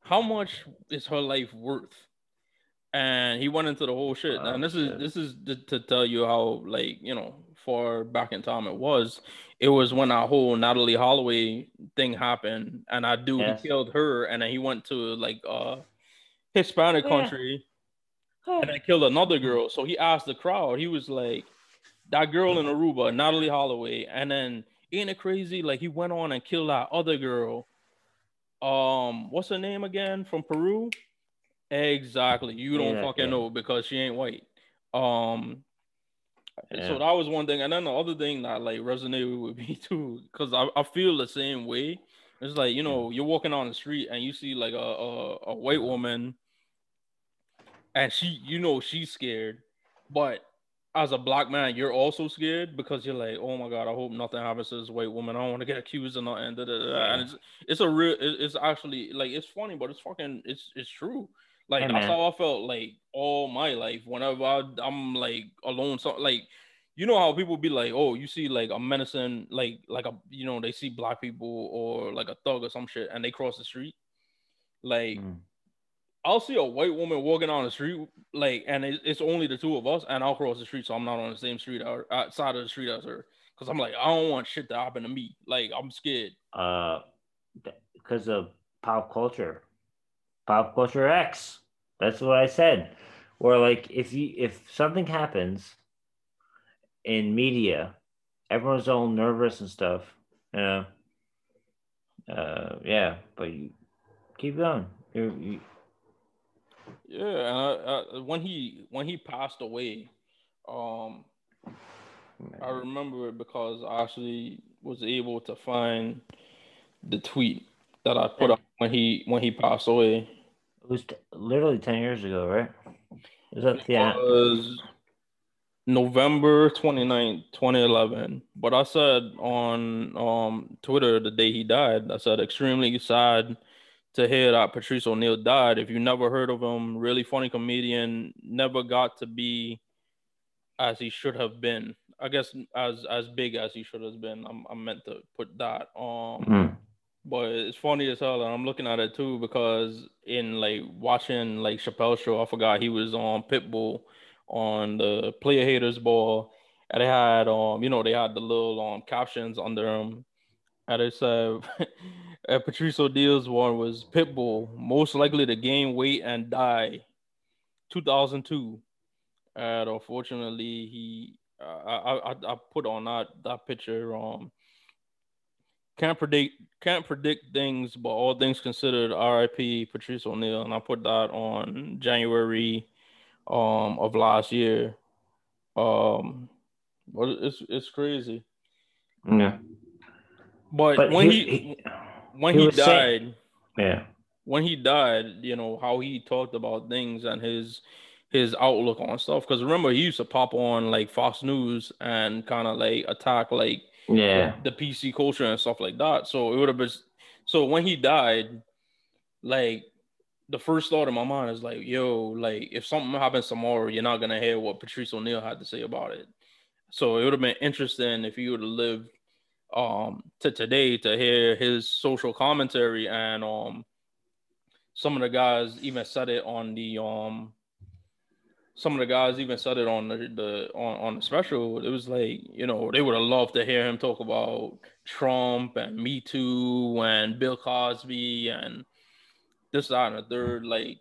how much is her life worth? And he went into the whole shit. Oh, and this shit. is this is to tell you how like you know far back in time it was. It was when that whole Natalee Holloway thing happened, and I do yes. he killed her, and then he went to like uh Hispanic yeah. country, and then killed another girl. So he asked the crowd. He was like, that girl in Aruba, Natalee Holloway, and then ain't it crazy? Like he went on and killed that other girl. Um, what's her name again from Peru? Exactly. You don't yeah, fucking yeah. know because she ain't white. Um, yeah. so that was one thing, and then the other thing that like resonated with me (laughs) too, because I, I feel the same way. It's like you know you're walking on the street and you see like a, a, a white woman, and she you know she's scared, but as a black man, you're also scared because you're like, oh my god, I hope nothing happens to this white woman. I don't want to get accused of nothing. Da, da, da. And it's it's a real. It's actually like it's funny, but it's fucking it's it's true. Like hey, that's how I felt like all my life. Whenever I, I'm like alone, so like you know how people be like, oh, you see like a menacing, like like a you know they see black people or like a thug or some shit, and they cross the street, like. Mm I'll see a white woman walking on the street, like, and it's only the two of us, and I'll cross the street, so I'm not on the same street or outside of the street as her, because I'm like, I don't want shit to happen to me. Like, I'm scared. Uh, because of pop culture, pop culture X. That's what I said. Or like, if you if something happens in media, everyone's all nervous and stuff. You know. Uh, yeah, but you keep going. You're, you Yeah, and I, I, when he when he passed away, um, I remember it because I actually was able to find the tweet that I put up when he when he passed away. It was t- literally ten years ago, right? Is that It the was November 29th, 2011. But I said on um Twitter the day he died, I said extremely sad to hear that Patrice O'Neal died. If you never heard of him, really funny comedian, never got to be as he should have been. I guess as as big as he should have been. I'm I'm meant to put that. Um Mm. But it's funny as hell, and I'm looking at it too because in like watching like Chappelle show, I forgot he was on Pitbull on the Player Haters Ball, and they had um you know they had the little um captions under them, and it said (laughs) uh, Patrice O'Neal's one was Pitbull most likely to gain weight and die, 2002, and unfortunately he I, I I put on that that picture um can't predict can't predict things, but all things considered, R.I.P. Patrice O'Neal, and I put that on January um of last year. Um, but it's it's crazy. Yeah. But, But when he- he, he- when he he, died, saying- Yeah. when he died, you know how he talked about things and his his outlook on stuff. Because remember, he used to pop on like Fox News and kind of like attack like Yeah. the PC culture and stuff like that. So it would have been so when he died, like the first thought in my mind is like, yo, like if something happens tomorrow, you're not gonna hear what Patrice O'Neal had to say about it. So it would have been interesting if he would have lived um to today to hear his social commentary and um some of the guys even said it on the um some of the guys even said it on the, the on, on the special. It was like, you know, they would have loved to hear him talk about Trump and Me Too and Bill Cosby and this, that, and the third. Like,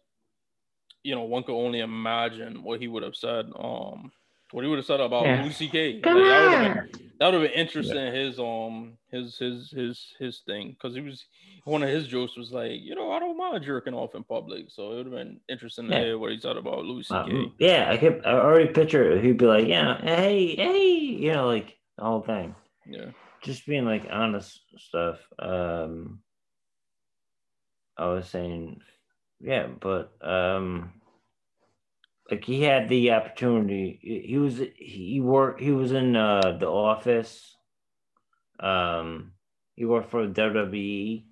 you know, one could only imagine what he would have said. Um, what he would have said about Yeah. Louis C.K. Like, that would have been that would have been interesting. His um his his his his thing because he was one of his jokes was like, you know, I don't mind jerking off in public. So it would have been interesting to hear what he said about Louis C.K. Um, yeah, I could I already picture. He'd be like, yeah, hey, hey, you know, like the whole thing. yeah. Just being like honest stuff. Um I was saying, yeah, but um like he had the opportunity. He was he worked he was in uh the office. Um he worked for WWE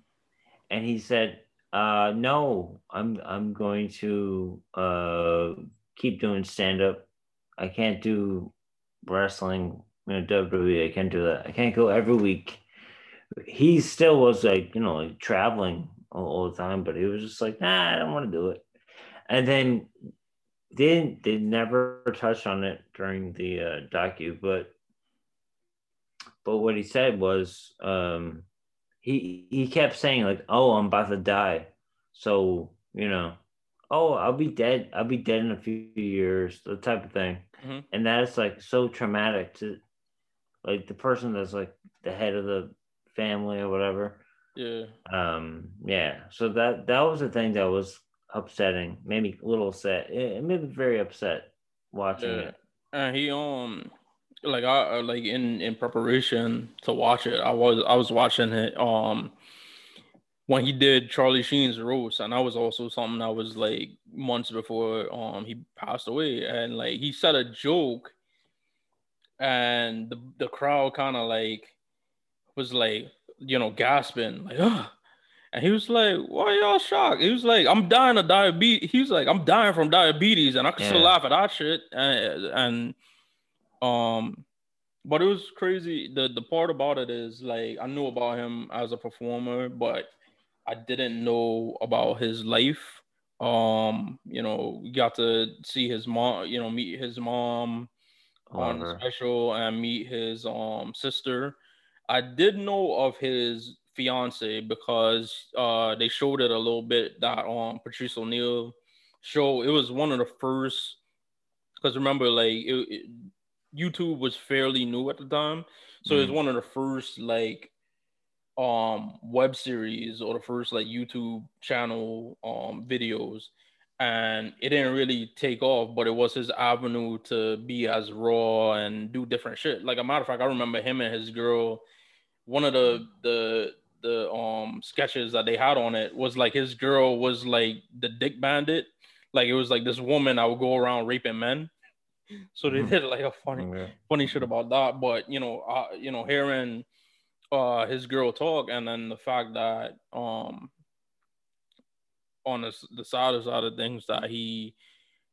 and he said, uh no, I'm I'm going to uh keep doing stand up. I can't do wrestling, you know, WWE. I can't do that. I can't go every week. He still was like, you know, like traveling all, all the time, but he was just like, nah, I don't want to do it. And then they didn't, they never touched on it during the uh, docu, but but what he said was um he he kept saying like, oh, I'm about to die, so you know, oh, I'll be dead. I'll be dead in a few years, the type of thing. Mhm. And that's like so traumatic to like the person that's like the head of the family or whatever. Yeah. Um, yeah. So that that was the thing that was upsetting, made me a little upset. It, it made me very upset watching Yeah. it. And he um like I I- like in in preparation to watch it, I was I was watching it um when he did Charlie Sheen's roast, and that was also something that was like months before um he passed away, and like he said a joke, and the the crowd kind of like was like you know gasping like ah. And he was like, "Why y'all shocked?" He was like, "I'm dying of diabetes." He was like, "I'm dying from diabetes," and I could still laugh at that shit. And, and um, but it was crazy. The the part about it is like I knew about him as a performer, but I didn't know about his life. Um, you know, we got to see his mom, you know, meet his mom on the special and meet his um sister. I did know of his fiance because uh they showed it a little bit that um Patrice O'Neal show. It was one of the first because remember like it, it- YouTube was fairly new at the time, so it was Mhm. one of the first like um web series or the first like YouTube channel um videos and it didn't really take off, but it was his avenue to be as raw and do different shit. Like a matter of fact, I remember him and his girl. One of the the the um sketches that they had on it was like his girl was like the dick bandit. Like it was like this woman I would go around raping men. (laughs) So they Mhm. did like a funny Okay. funny shit about that. But you know, uh, you know, hearing uh his girl talk and then the fact that um on the, the side of side of things that he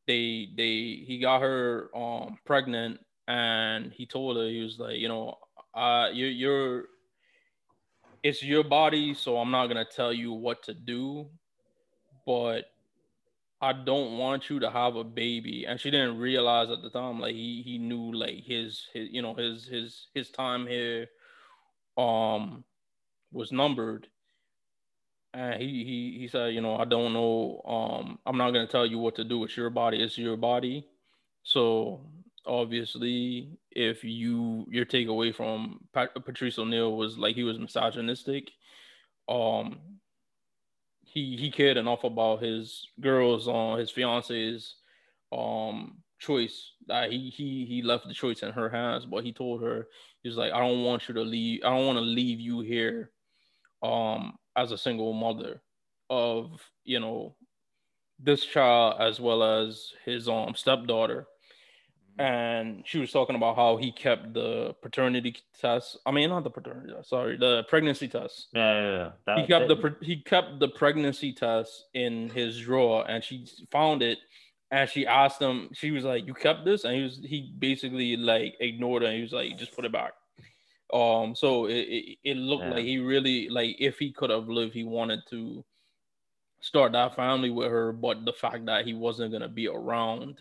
they they he got her um pregnant and he told her he was like you know uh you you're it's your body so i'm not gonna tell you what to do but i don't want you to have a baby and she didn't realize at the time like he he knew like his his you know his his his time here um was numbered and he he he said, you know, I don't know. Um, I'm not gonna tell you what to do. It's your body. It's your body. So obviously, if you your takeaway from Pat, Patrice O'Neal was like he was misogynistic, um, he he cared enough about his girls on his fiance's um choice that he he he left the choice in her hands. But he told her he was like, I don't want you to leave. I don't want to leave you here um as a single mother of you know this child as well as his um stepdaughter and she was talking about how he kept the paternity test i mean not the paternity test sorry the pregnancy test Yeah, yeah, yeah. That- he kept the that- pre- he kept the pregnancy test in his drawer and she found it and she asked him she was like you kept this and he was he basically like ignored her and he was like just put it back um so it it, it looked Yeah. like he really like if he could have lived he wanted to start that family with her but the fact that he wasn't going to be around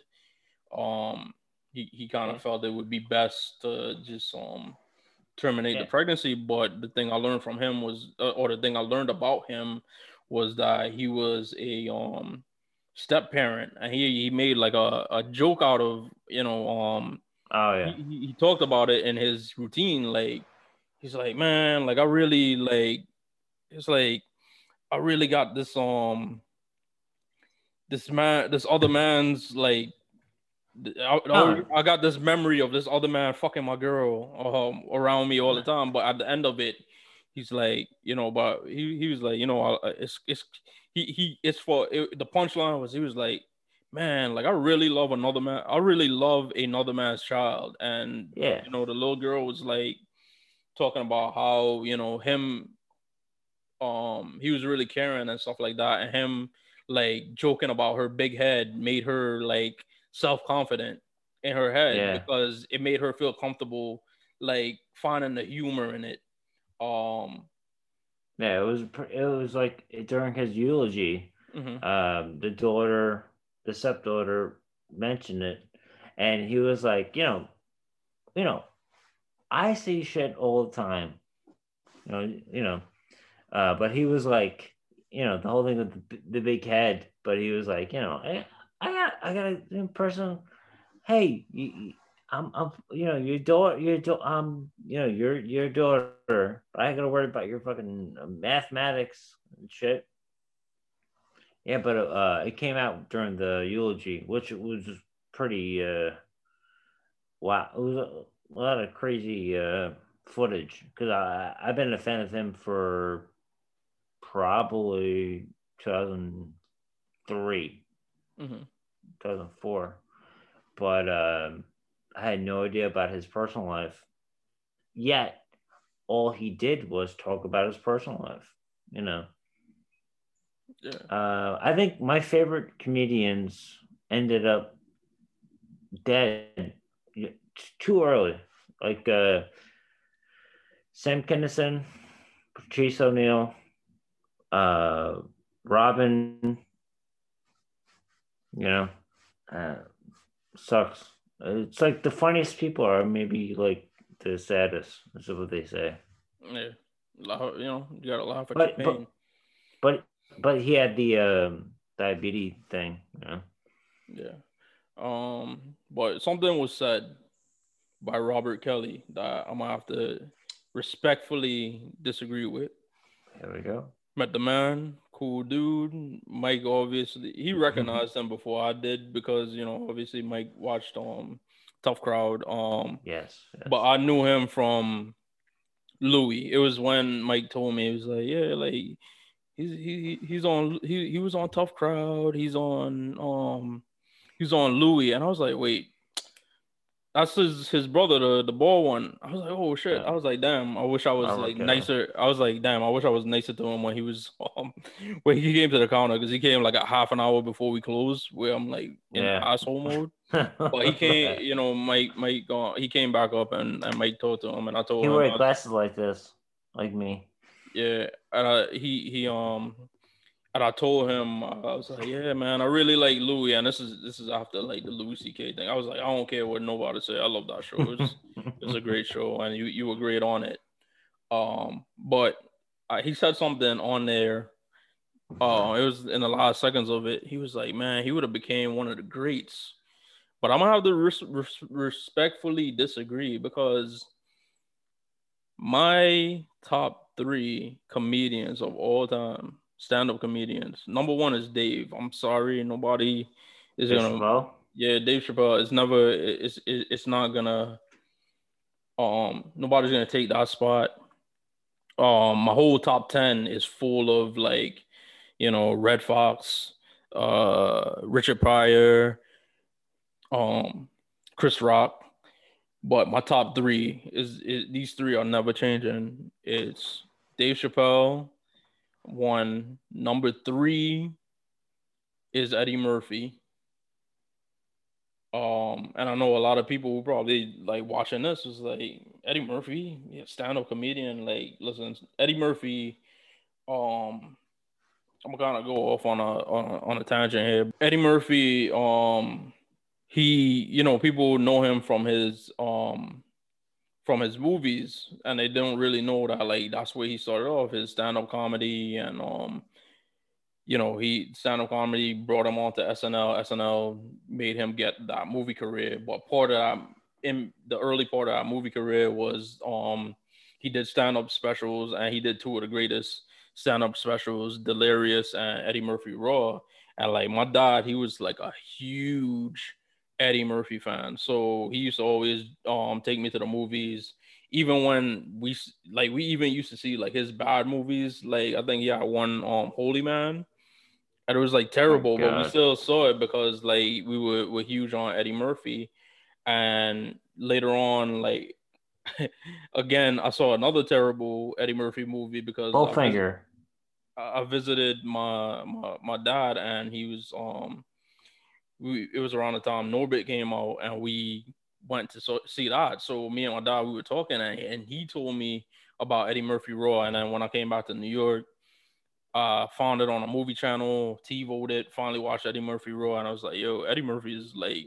um he, he kind of felt it would be best to just um terminate Yeah. the pregnancy but the thing i learned from him was uh, or the thing i learned about him was that he was a um step parent and he, he made like a, a joke out of you know um Oh yeah. he, he- talked about it in his routine like he's like man like i really like it's like i really got this um this man this other man's like I, Huh. I got this memory of this other man fucking my girl um around me all the time but at the end of it he's like you know but he, he was like you know I- it's it's he he it's for it, the punchline was he was like man like i really love another man i really love another man's child and Yeah. you know the little girl was like talking about how you know him um he was really caring and stuff like that and him like joking about her big head made her like self-confident in her head Yeah. because it made her feel comfortable like finding the humor in it um Yeah. It was. It was like during his eulogy. mhm. um, the daughter, the stepdaughter mentioned it, and he was like, you know, you know, I see shit all the time, you know, you know, uh, but he was like, you know, the whole thing with the, the big head, but he was like, you know, I, got, I got a person, hey, you, I'm, I'm, you know, your daughter, your daughter, um, you know, your your daughter, I ain't gonna worry about your fucking mathematics and shit. Yeah, but uh, it came out during the eulogy, which was pretty. Uh, wow, it was a, a lot of crazy uh, footage because I I've been a fan of him for probably 2003, Mhm. 2004, but um, I had no idea about his personal life. Yet, all he did was talk about his personal life. You know. yeah Uh, I think my favorite comedians ended up dead too early, like uh, Sam Kinison, Patrice O'Neal, uh, Robin. You know, uh, sucks. It's like the funniest people are maybe like the saddest. Is what they say. yeah Laugh- you know you gotta laugh at But- your but- pain But but he had the um, diabetes thing. You know? Yeah. Um, but something was said by Robert Kelly that I'm gonna have to respectfully disagree with. Here we go. Met the man, cool dude. Mike obviously he recognized him before I did because you know obviously Mike watched um Tough Crowd. Um Yes. yes. but I knew him from Louie. It was when Mike told me he was like, yeah, like he's he he's on he he was on Tough Crowd. He's on um he's on Louie, and I was like, wait, that's his his brother, the the ball one. I was like, oh shit. Yeah. I was like, damn. I wish I was I like look at nicer. I was like, damn. I wish I was nicer to him when he was (laughs) um when he came to the counter because he came like a half an hour before we closed. Where I'm like in Yeah. asshole mode. (laughs) But he came, you know, Mike, Mike, uh, he came back up and, and Mike talked to him, and I told he him, wear I- glasses like this, like me. yeah, and I, he he um, and I told him I was like, yeah, man, I really like Louie, and this is this is after like the Louis C.K. thing. I was like, I don't care what nobody say, I love that show. It was, (laughs) a great show, and you you were great on it. Um, but uh, he said something on there. Uh, it was in the last seconds of it. He was like, man, he would have became one of the greats. But I'm gonna have to res- res- respectfully disagree because my top three comedians of all time, stand-up comedians. Number one is Dave. I'm sorry, nobody is gonna. Well, Yeah, Dave Chappelle is never. It's it's not gonna. Um, nobody's gonna take that spot. Um, my whole top ten is full of like, you know, Redd Foxx, uh, Richard Pryor, um, Chris Rock. But my top three is, is these three are never changing. It's Dave Chappelle, one. Number three is Eddie Murphy. Um, and I know a lot of people who probably like watching this was like Eddie Murphy, yeah, stand-up comedian. Like, listen, Eddie Murphy. Um, I'm gonna go off on a on a, on a tangent here. Eddie Murphy. Um, he, you know, people know him from his um from his movies, and they don't really know that like that's where he started off his stand-up comedy and um you know, he stand-up comedy brought him on to SNL. SNL made him get that movie career. But part of that in the early part of that movie career was um he did stand-up specials and he did two of the greatest stand-up specials, Delirious and Eddie Murphy Raw. And like my dad, he was like a huge Eddie Murphy fan. So he used to always um take me to the movies. Even when we like we even used to see like his bad movies. Like I think he had one um Holy Man and it was like terrible, but we still saw it because like we were, were huge on Eddie Murphy. And later on, like (laughs) again, I saw another terrible Eddie Murphy movie because Bowfinger. I I visited my, my my dad and he was um we it was around the time Norbit came out and we went to so, see that. So me and my dad we were talking and, and he told me about Eddie Murphy Raw and then when I came back to New York uh found it on a movie channel, TiVoed it, finally watched Eddie Murphy Raw and I was like, yo, Eddie Murphy is like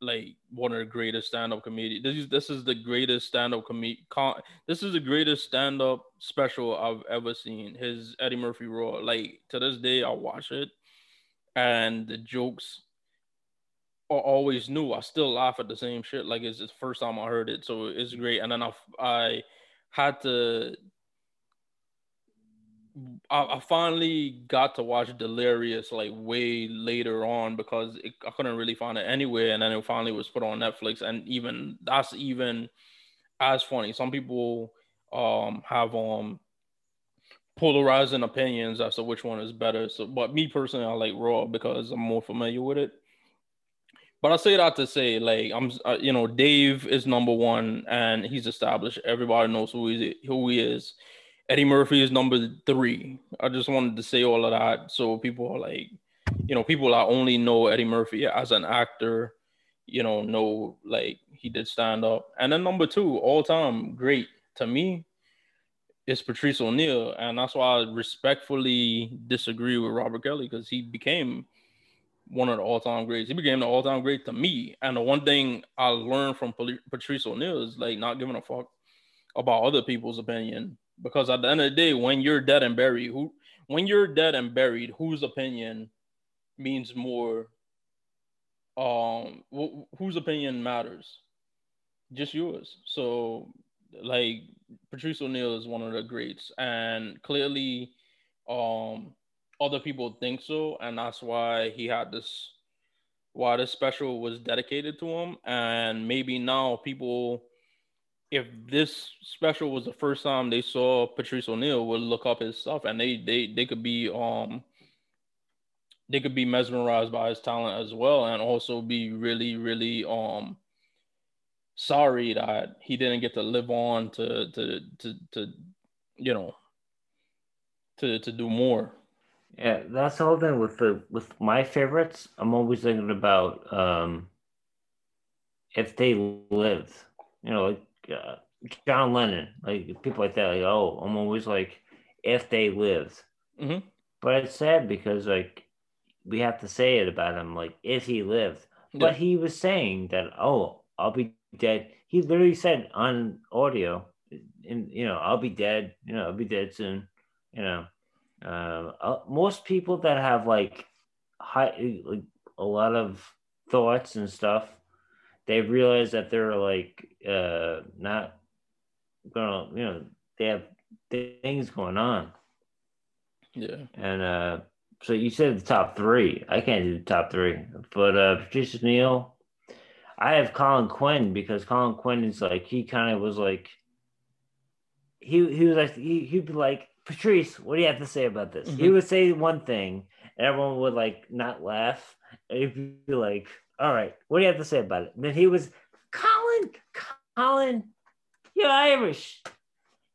like one of the greatest stand-up comedians. This is this is the greatest stand-up comedy. This is the greatest stand-up special I've ever seen. His Eddie Murphy Raw. Like to this day, I watch it, and the jokes are always new. I still laugh at the same shit. Like it's the first time I heard it, so it's great. And then I I had to. I, I finally got to watch Delirious like way later on because it, I couldn't really find it anywhere, and then it finally was put on Netflix, and even that's even as funny. Some people um have um polarizing opinions as to which one is better. So, but me personally, I like Raw because I'm more familiar with it. But I say that to say, like, I'm, uh, you know, Dave is number one, and he's established. Everybody knows who he who he is. Eddie Murphy is number three. I just wanted to say all of that so people are like, you know, people that only know Eddie Murphy as an actor, you know, know like he did stand up. And then number two, all time great to me, is Patrice O'Neal, and that's why I respectfully disagree with Robert Kelly because he became one of the all-time greats. He became the all-time great to me. And the one thing I learned from Patrice O'Neal is like not giving a fuck about other people's opinion. Because at the end of the day, when you're dead and buried, who when you're dead and buried, whose opinion means more? Um, wh- whose opinion matters? Just yours. So like Patrice O'Neal is one of the greats, and clearly, um, other people think so, and that's why he had this, why this special was dedicated to him, and maybe now people, if this special was the first time they saw Patrice O'Neal, would look up his stuff, and they they they could be um. They could be mesmerized by his talent as well, and also be really, really um sorry that he didn't get to live on to to to to you know to to do more. Yeah, that's all then with the with my favorites. I'm always thinking about um if they lived, you know, like uh, John Lennon, like people like that. Like, oh, I'm always like, if they lived. Mm-hmm. But it's sad because like we have to say it about him, like if he lived. Yeah. But he was saying that, oh, I'll be dead. He literally said on audio, and you know, I'll be dead. You know, I'll be dead soon. You know, uh, uh, most people that have like high, like a lot of thoughts and stuff, they realize that they're like uh, not gonna, you know, they have things going on. Yeah. And uh, so you said the top three. I can't do the top three, but uh, Patrice O'Neal. I have Colin Quinn because Colin Quinn is like he kind of was like he he was like he, he'd be like Patrice, what do you have to say about this? He Mhm. would say one thing, and everyone would like not laugh. And he'd be like, "All right, what do you have to say about it?" And then he was Colin, Colin, you're Irish,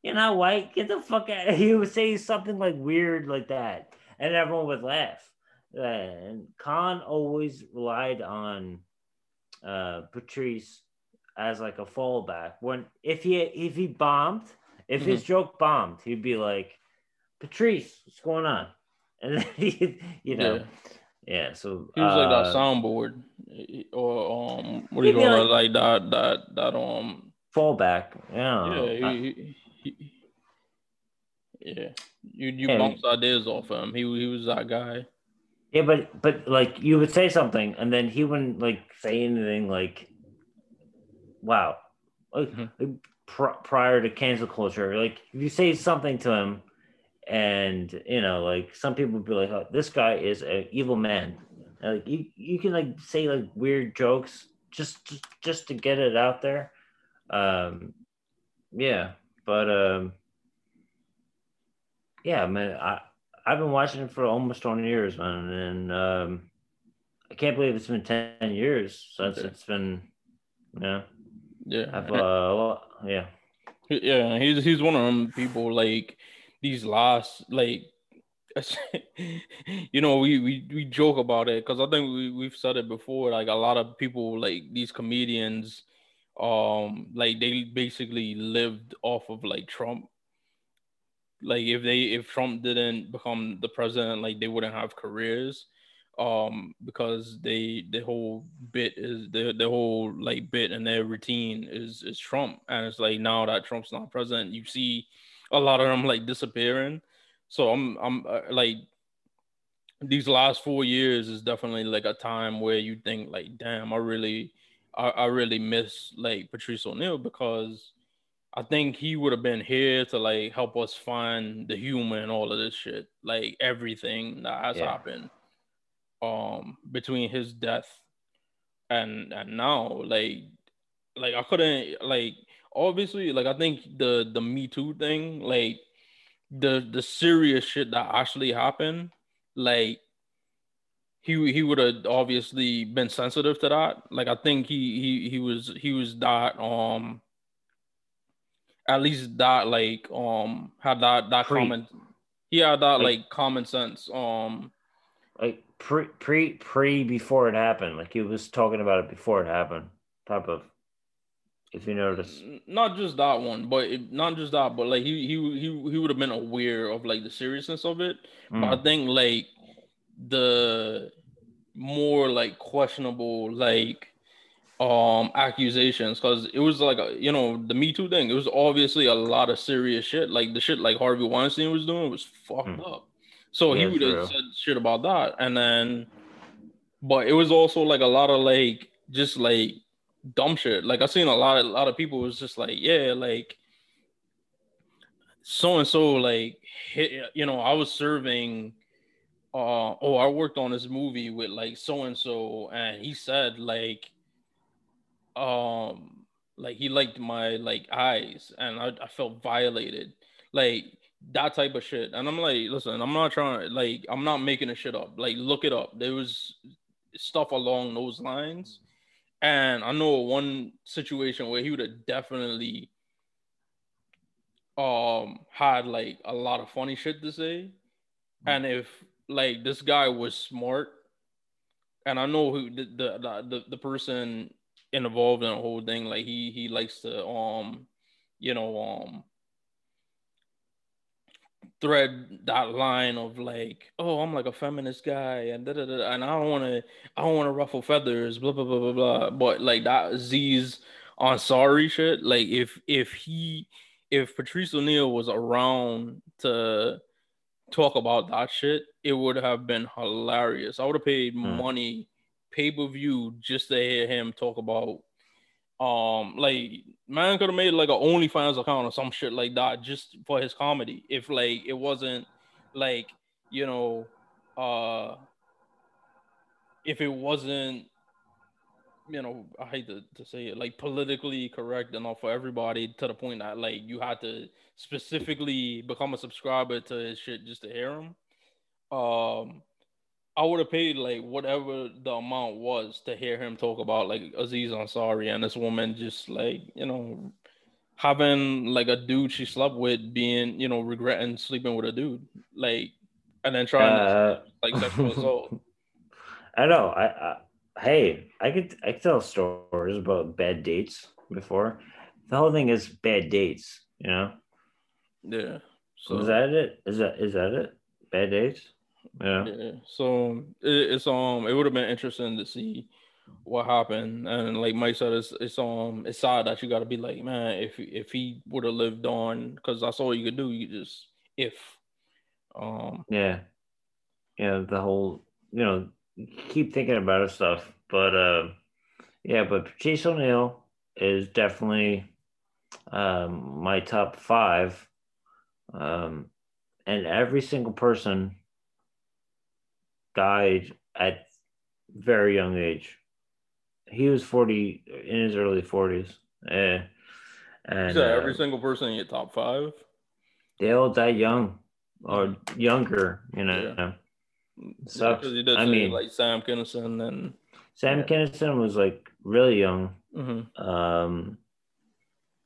you're not white. Get the fuck out. (laughs) He would say something like weird like that, and everyone would laugh. And Colin always relied on uh, Patrice as like a fallback. When if he if he bombed, if his joke bombed, he'd be like, Patrice, what's going on? (laughs) And then he, you know, Yeah. yeah. so He was like that uh, soundboard, or um, what do you call it? Like that, that, that um, fallback. Yeah, yeah, he, he, he- yeah. You you Yeah. bounce ideas off him. He he was that guy. Yeah, but but like you would say something, and then he wouldn't like say anything like, "Wow," like Mhm. pr- prior to cancel culture. Like if you say something to him, and you know, like some people would be like, oh, "This guy is an evil man." And, like you, you can like say like weird jokes just just, just to get it out there. Um, yeah, but um, yeah, man, I I've been watching it for almost twenty years, man, and um, I can't believe it's been ten years since Okay. it's been, know, Yeah, I've uh, yeah. yeah. He's he's one of them people like these last like. (laughs) you know, we, we we joke about it because I think we we've said it before. Like a lot of people, like these comedians, um, like they basically lived off of like Trump. Like if they if Trump didn't become the president, like they wouldn't have careers, um, because they the whole bit is the the whole like bit and their routine is is Trump, and it's like now that Trump's not president, you see a lot of them like disappearing. So I'm I'm uh, like these last four years is definitely like a time where you think like, damn, I really, I, I really miss like Patrice O'Neal because I think he would have been here to like help us find the humor and all of this shit, like everything that has Yeah. happened, um, between his death and and now, like, like I couldn't like obviously like I think the the Me Too thing, like the the serious shit that actually happened, like he he would have obviously been sensitive to that. Like I think he he he was he was that um at least that like um had that that Pre- common he had that Like- like common sense um like pre pre pre before it happened. Like he was talking about it before it happened. Type of, if you notice. Not just that one, but it, not just that, but like he he he he would have been aware of like the seriousness of it. But Mm. I think like the more like questionable like um accusations because it was like a, you know the Me Too thing. It was obviously a lot of serious shit. Like the shit like Harvey Weinstein was doing was fucked Hmm. up. So he would have said shit about that, and then, but it was also like a lot of like just like dumb shit. Like I seen a lot of a lot of people was just like, yeah, like so and so like hit, you know I was serving uh oh I worked on this movie with like so and so and he said like um like he liked my like eyes and I, I felt violated like that type of shit and I'm like listen I'm not trying like I'm not making a shit up like look it up there was stuff along those lines and I know one situation where he would have definitely um had like a lot of funny shit to say. Mm-hmm. And if like this guy was smart, and I know who the the the, the person involved in the whole thing, like he he likes to um you know um thread that line of like, oh, I'm like a feminist guy, and da, da, da, and I don't want to, I don't want to ruffle feathers, blah blah blah blah blah. But like that Aziz Ansari shit, like if if he if Patrice O'Neal was around to talk about that shit, it would have been hilarious. I would have paid hmm. money pay per view just to hear him talk about um like man could have made like a OnlyFans account or some shit like that just for his comedy. If like it wasn't like you know uh if it wasn't you know, I hate to, to say it, like politically correct enough for everybody to the point that like you had to specifically become a subscriber to his shit just to hear him. Um, I would have paid like whatever the amount was to hear him talk about like Aziz Ansari and this woman just like you know having like a dude she slept with being you know regretting sleeping with a dude like and then trying uh, to, like sexual assault. (laughs) I know. I, I hey, I could I could tell stories about bad dates before. The whole thing is bad dates, you know. Yeah. So is that it? Is that is that it? Bad dates? Yeah. yeah. So it, it's um it would have been interesting to see what happened and like Mike said it's it's um it's sad that you got to be like man if if he would have lived on because that's all you could do you just if um yeah yeah the whole you know keep thinking about it stuff. But uh, yeah, but Patrice O'Neal is definitely um, my top five. Um, and every single person died at very young age. He was 40 in his early 40s. Yeah. And so every uh, single person in your top five? They all died young or younger, you know. Yeah. Sucks. Yeah, I mean, like Sam Kinison and Sam yeah. Kinison was like really young. Mm-hmm. Um,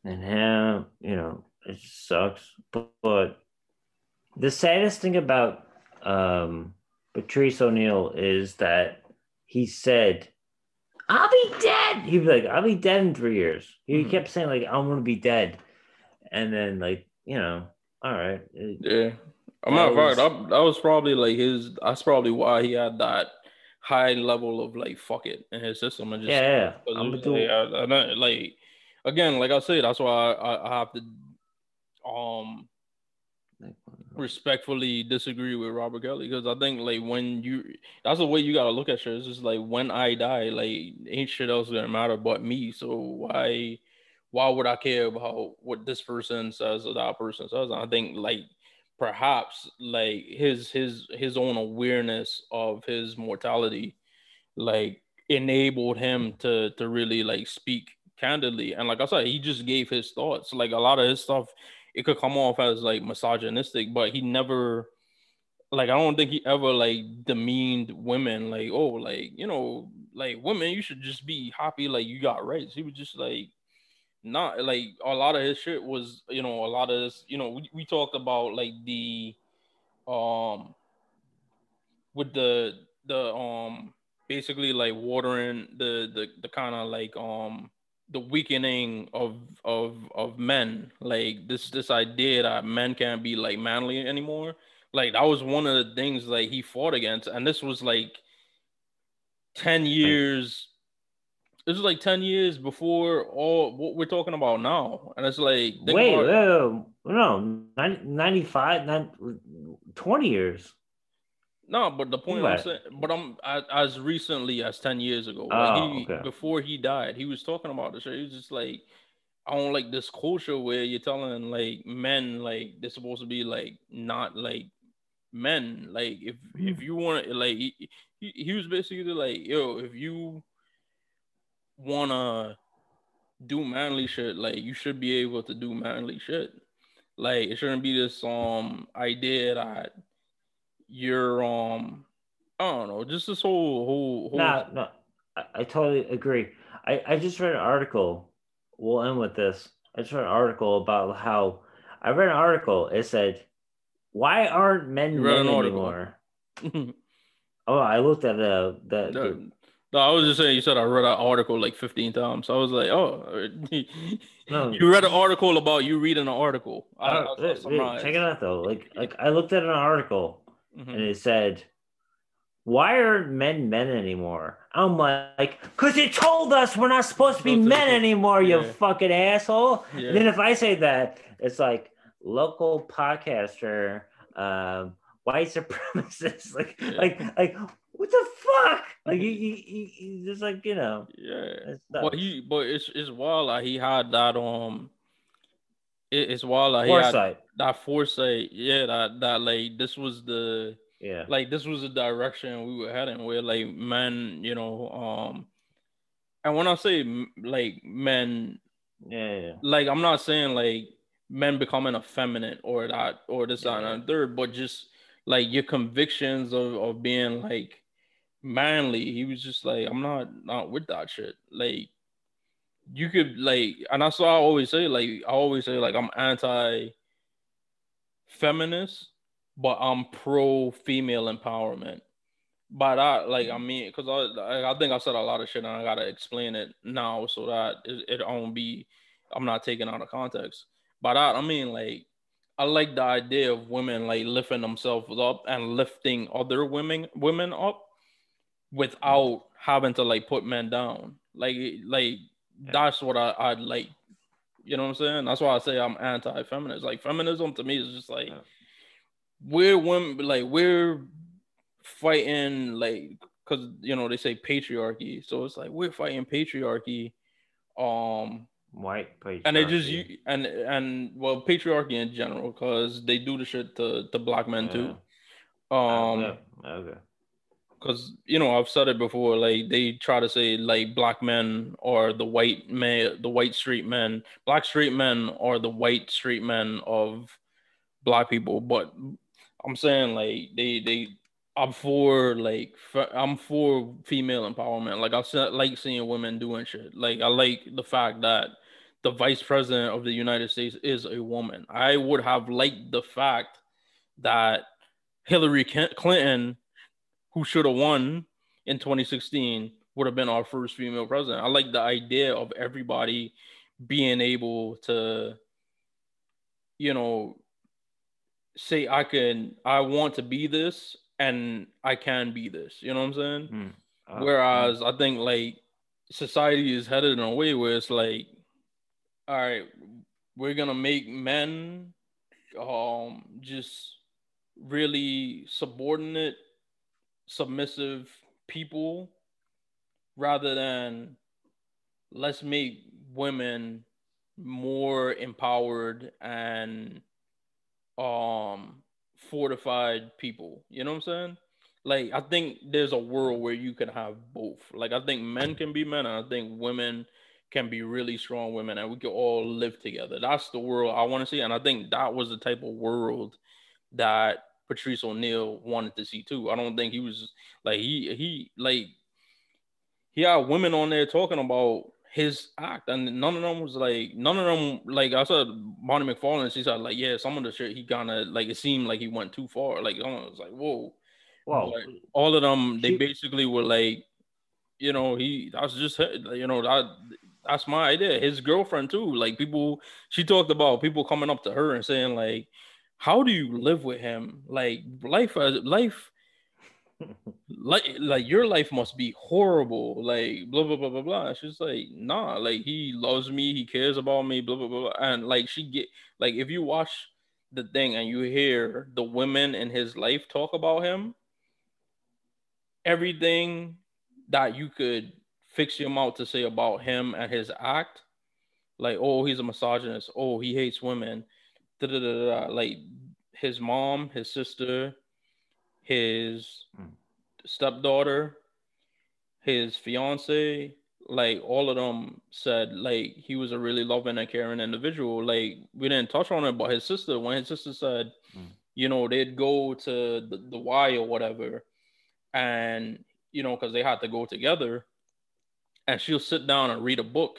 and him, you know, it sucks. But, but the saddest thing about um, Patrice O'Neal is that he said, I'll be dead. He'd be like, I'll be dead in three years. He mm-hmm. kept saying, like, I'm going to be dead. And then, like, you know, all right. Yeah. I'm not was, that, was probably like his. That's probably why he had that high level of like fuck it in his system and just yeah. yeah. I'm gonna like, I, I, like again, like I said, that's why I, I have to um respectfully disagree with Robert Kelly because I think like when you that's the way you gotta look at shit. It's just like when I die, like ain't shit else gonna matter but me. So why why would I care about what this person says or that person says? I think like perhaps like his his his own awareness of his mortality like enabled him to to really like speak candidly and like i said he just gave his thoughts like a lot of his stuff it could come off as like misogynistic but he never like i don't think he ever like demeaned women like oh like you know like women you should just be happy like you got rights. He was just like not like a lot of his shit was you know a lot of this you know we, we talked about like the um with the the um basically like watering the the, the kind of like um the weakening of of of men like this this idea that men can't be like manly anymore like that was one of the things like he fought against and this was like 10 years this is like 10 years before all what we're talking about now. And it's like, wait, about, wait, no, 95, 20 years. No, but the point I'm saying, but I'm as recently as 10 years ago, oh, he, okay. before he died, he was talking about this. He was just like, I don't like this culture where you're telling like men like they're supposed to be like not like men. Like if if you want like he, he, he was basically like yo if you wanna do manly shit like you should be able to do manly shit. Like it shouldn't be this um idea that you're um I don't know just this whole whole whole No, no, I, I totally agree. I, I just read an article. We'll end with this. I just read an article about how I read an article. It said, "Why aren't men men an anymore?" (laughs) Oh, I looked at the the, No, no, I was just saying. You said I read an article like 15 times. I was like, oh, (laughs) No. you read an article about you reading an article. I, I, Uh, I wait, check it out though. Like like I looked at an article Mhm. and it said, "Why aren't men men anymore?" I'm like, "Cause you told us we're not supposed to be men anymore, you yeah. fucking asshole." Yeah. And then if I say that, it's like local podcaster, um, white (laughs) supremacist, like Yeah. like like what the fuck? Like you, you, you, just like you know, Yeah. But he, but it's it's wild. Like he had that um. It, it's wild. Like foresight. that foresight. Yeah. That that like this was the Yeah, like this was the direction we were heading where like men you know um and when i say like men yeah, yeah. like i'm not saying like men becoming effeminate or that or this that, and third but just like your convictions of, of being like manly he was just like i'm not not with that shit like you could like and that's what i always say like i always say like i'm anti feminist but i'm pro female empowerment. By that like i mean because I, I think i said a lot of shit and i gotta explain it now so that it, it won't be i'm not taking out of context. By that i mean like i like the idea of women like lifting themselves up and lifting other women women up without having to like put men down. Like like that's what i i like you know what i'm saying that's why i say i'm anti-feminist like feminism to me is just like Yeah. we're women like we're fighting like because you know they say patriarchy so it's like we're fighting patriarchy um white and they just patriarchy. and and well patriarchy in general because they do the shit to, to black men too um okay. okay. Because you know I've said it before. Like they try to say like black men are the white man, the white street men. Black street men are the white street men of black people. But I'm saying like they they I'm for like I'm for female empowerment. Like I like seeing women doing shit. Like I like the fact that the vice president of the United States is a woman. I would have liked the fact that Hillary Clinton who should have won in 2016 would have been our first female president. I like the idea of everybody being able to, you know, say I can, I want to be this, and I can be this. You know what I'm saying? Hmm. Uh, Whereas I think like society is headed in a way where it's like, all right, we're gonna make men um just really subordinate, submissive people rather than let's make women more empowered and um fortified people. You know what I'm saying? Like I think there's a world where you can have both. Like I think men can be men and I think women can be really strong women and we can all live together. That's the world I want to see. And I think that was the type of world that Patrice O'Neal wanted to see too. I don't think he was like he he like he had women on there talking about his act, and none of them was like none of them like I said. Bonnie McFarlane, she said like yeah, some of the shit he kind of like it seemed like he went too far. Like I was like whoa. wow. But all of them they She- basically were like, you know, he that's just you know that that's my idea. His girlfriend too. Like people, she talked about people coming up to her and saying like, how do you live with him? Like life, life (laughs) like like your life must be horrible. Like blah blah blah blah blah. She's like nah like he loves me. He cares about me blah blah blah, blah. and like she get like if you watch the thing and you hear the women in his life talk about him everything that you could fix your mouth to say about him and his act like oh he's a misogynist. Oh he hates women da, da, da, like his mom his sister his Mm. stepdaughter his fiance like all of them said like he was a really loving and caring individual like we didn't touch on it but his sister when his sister said Mm. you know they'd go to the, the y or whatever and you know because they had to go together and she'll sit down and read a book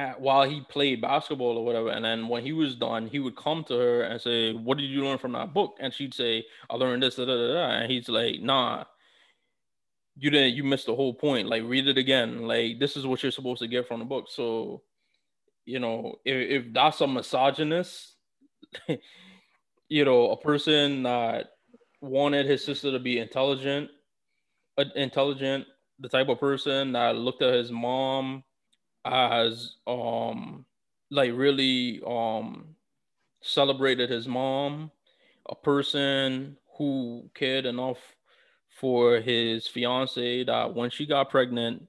at, while he played basketball or whatever. And then when he was done, he would come to her and say, "What did you learn from that book?" And she'd say, "I learned this." Da, da, da, da. And he's like, "Nah, you didn't. You missed the whole point. Like, read it again. Like, this is what you're supposed to get from the book." So, you know, if, if that's a misogynist, (laughs) you know, a person that wanted his sister to be intelligent, uh, intelligent, the type of person that looked at his mom as um like really um celebrated his mom a person who cared enough for his fiance that when she got pregnant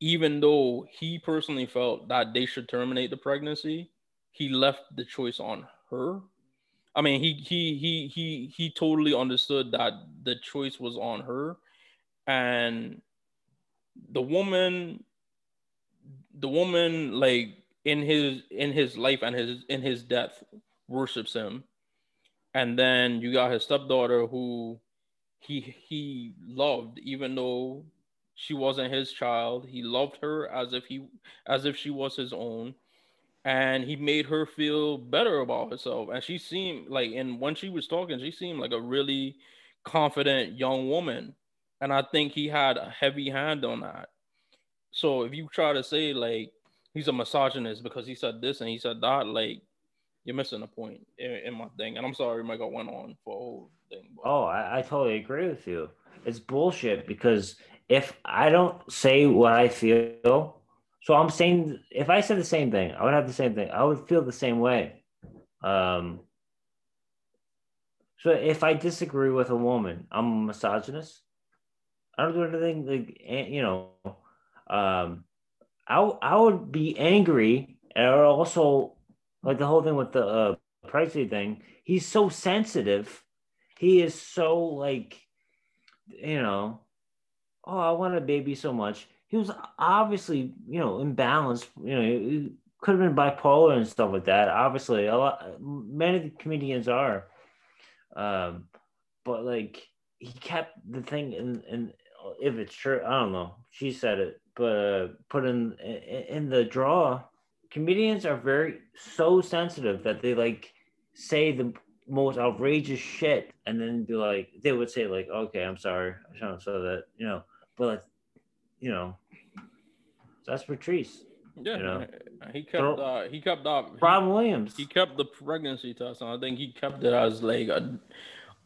even though he personally felt that they should terminate the pregnancy he left the choice on her. I mean he he he he he totally understood that the choice was on her. And the woman the woman like in his in his life and his in his death worships him. And then you got his stepdaughter who he he loved even though she wasn't his child. He loved her as if he as if she was his own. And he made her feel better about herself. And she seemed like and when she was talking she seemed like a really confident young woman. And i think he had a heavy hand on that so if you try to say like he's a misogynist because he said this and he said that, like you're missing a point in, in my thing. And I'm sorry, Mike, I went on for a whole thing. But Oh, I, I totally agree with you. It's bullshit because if I don't say what I feel, so I'm saying if I said the same thing, I would have the same thing. I would feel the same way. Um, so if I disagree with a woman, I'm a misogynist. I don't do anything like eh, you know. Um, I I would be angry, and also like the whole thing with the uh, pricey thing. He's so sensitive. He is so like, you know, oh, I want a baby so much. He was obviously, you know, imbalanced. You know, he could have been bipolar and stuff like that. Obviously, a lot, many comedians are. Um, but like he kept the thing in, in if it's true, I don't know. She said it, uh, put in in the draw. Comedians are very so sensitive that they like say the most outrageous shit and then be like they would say like okay i'm sorry i shouldn't have said that you know but like you know that's patrice yeah, you know. he kept uh, he kept that Robin Williams. He kept the pregnancy test, and I think he kept it as like a,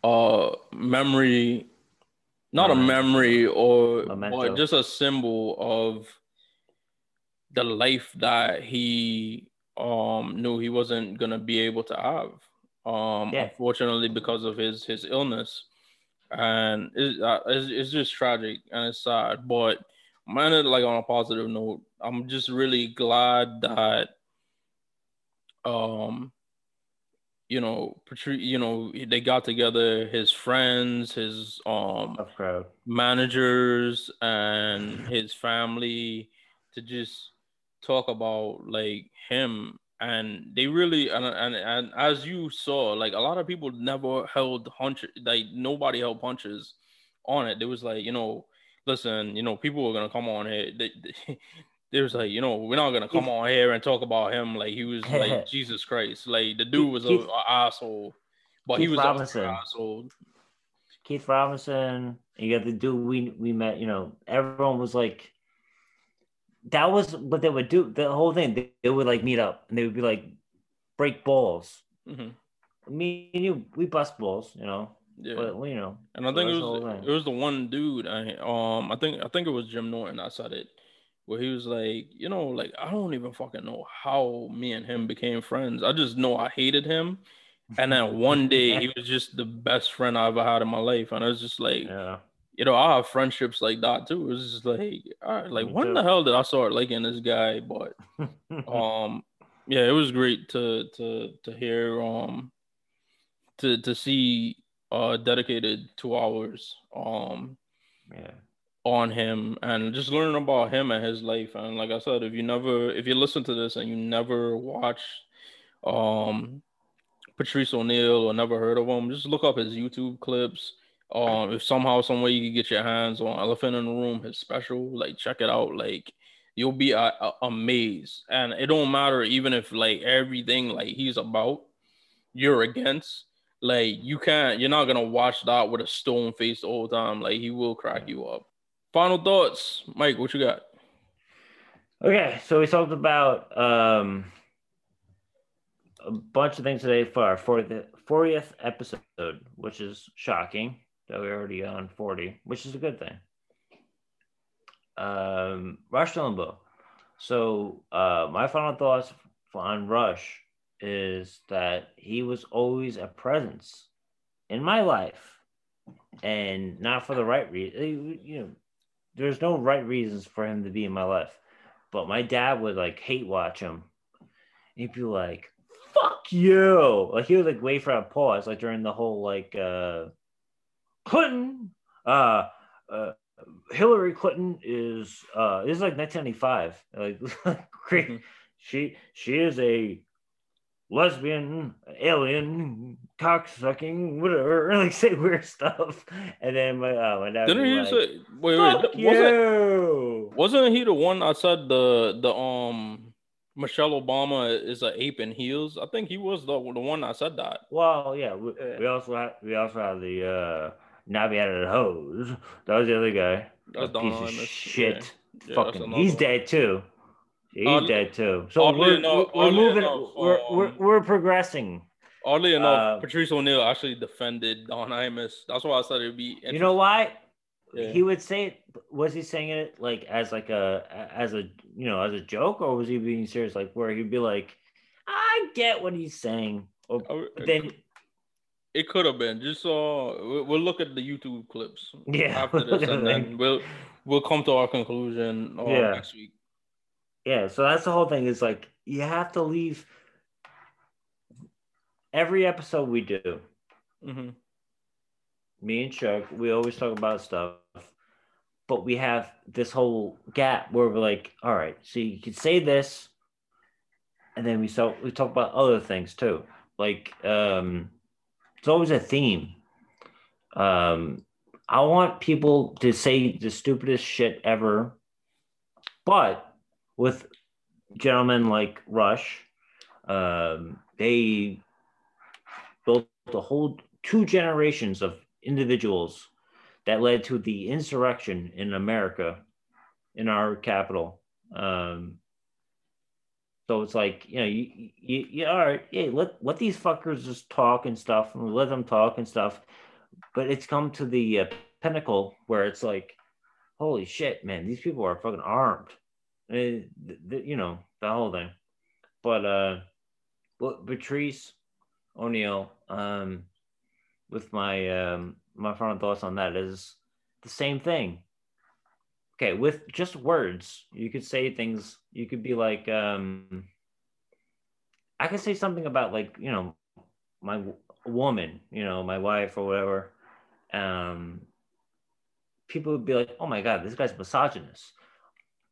a memory, not a memory or Memento. but just a symbol of the life that he um knew he wasn't gonna be able to have. Um, Yeah. unfortunately, because of his his illness, and it, uh, it's, it's just tragic and it's sad. But man, like on a positive note, I'm just really glad that um you know Patri- you know they got together his friends his um managers and his family to just talk about like him. And they really and, and and as you saw like a lot of people never held punches like nobody held punches on it. There was like you know listen you know people were gonna come on here they, they, (laughs) there was like you know we're not gonna come on here and talk about him like he was like (laughs) jesus christ like the dude was a, Keith- a asshole but he was Robinson. an asshole Keith Robinson. You got the dude we we met. You know, everyone was like, that was what they would do. The whole thing, they, they would like meet up and they would be like, break balls. Mhm. Me and you, we bust balls. You know, yeah but you know, And I think it was it was the one dude. I um I think I think it was Jim Norton I said it, where he was like, you know, like I don't even fucking know how me and him became friends. I just know I hated him, and then (laughs) one day he was just the best friend I ever had in my life, and I was just like, yeah, you know, I have friendships like that too. It's just like, all right, like Me when too. the hell did I start liking this guy? But (laughs) um, yeah, it was great to to to hear um to to see uh dedicated two hours um yeah. On him and just learn about him and his life. And like I said, if you never if you listen to this and you never watched um Patrice O'Neal or never heard of him, just look up his YouTube clips. Um, if somehow, some way you can get your hands on Elephant in the Room, his special, like check it out. Like you'll be uh, uh, amazed, and it don't matter even if like everything like he's about, you're against. Like you can't, you're not gonna watch that with a stone face the whole time. Like he will crack you up. Final thoughts, Mike. What you got? Okay, so we talked about um, a bunch of things today for our 40th, 40th episode, which is shocking that we're already on 40, which is a good thing. Um, Rush Limbaugh. So uh, my final thoughts on Rush is that he was always a presence in my life, and not for the right reason. You know, there's no right reasons for him to be in my life but my dad would like hate watch him. He'd be like, "Fuck you!" Like he would like wait for a pause, like during the whole like uh, Clinton, uh, uh, Hillary Clinton is uh, this is like 1995. Like (laughs) Mhm. she she is a lesbian, alien, cocksucking, whatever. (laughs) Like say weird stuff, and then my uh, my dad. Didn't he like, say? Wait, Fuck wait. Wasn't wasn't he the one that said the the um Michelle Obama is an ape in heels? I think he was the the one that said that. Well, yeah, we, we also have we also have the uh Navi out of the hose. That was the other guy. That's A piece of shit. Yeah. Yeah, Fucking, he's one. dead too. He's dead too. So we're, enough- we're, moving. enough, we're, we're um, we're progressing. Oddly enough, Uh, Patrice O'Neal actually defended Don Imus. That's why I said it'd be. You know why? Yeah. He would say it. Was he saying it like as like a as a you know as a joke, or was he being serious? Like where he'd be like, "I get what he's saying," or I- then It could have been. Just uh, we'll, we'll look at the YouTube clips yeah, after this, and (laughs) then we'll we'll come to our conclusion uh, Yeah. next week. Yeah, so that's the whole thing. Is like you have to leave every episode we do. hmm Me and Chuck, we always talk about stuff, but we have this whole gap where we're like, all right, so you can say this, and then we so we talk about other things too. Like, um, it's always a theme. Um, I want people to say the stupidest shit ever, but with gentlemen like Rush, um, they built a whole two generations of individuals that led to the insurrection in America, in our capital. Um, so it's like you know, you, you, you all right, yeah, let let these fuckers just talk and stuff, and let them talk and stuff. But it's come to the uh, pinnacle where it's like, holy shit, man, these people are fucking armed. Eh, th- th- you know the whole thing. But uh, well, Patrice O'Neal, um, with my um, my final thoughts on that is the same thing. Okay, with just words, you could say things. You could be like, um, I could say something about like you know my woman, you know, my wife or whatever. Um, people would be like, "Oh my god, this guy's misogynist."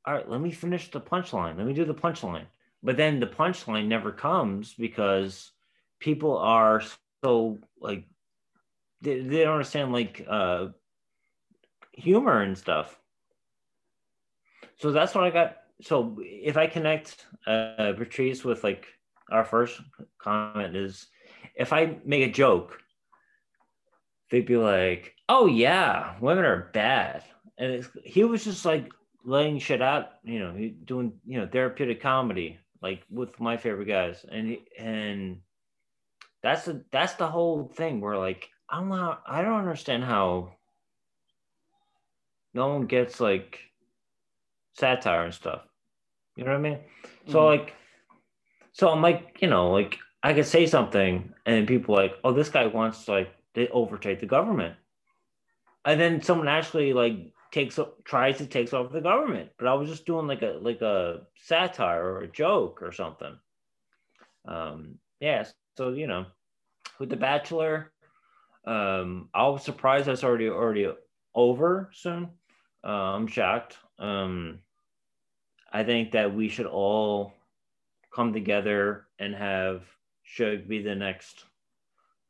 All right, let me finish the punchline. Let me do the punchline. But then the punchline never comes because people are so like they, they don't understand like uh humor and stuff so that's what i got so if i connect uh patrice with like our first comment is if i make a joke they'd be like oh yeah women are bad and he was just like laying shit out you know doing you know therapeutic comedy like with my favorite guys and and that's the that's the whole thing where like I'm not I don't understand how no one gets like satire and stuff. You know what I mean? So Mhm. like so I'm like, you know, like I could say something and people like, oh, this guy wants to like they overtake the government. and then someone actually like takes tries to takes over the government. But I was just doing like a like a satire or a joke or something. Um, yeah, so you know, with the Bachelor, um, I was surprised that's already already over soon. Uh, I'm shocked. Um, I think that we should all come together and have Shug be the next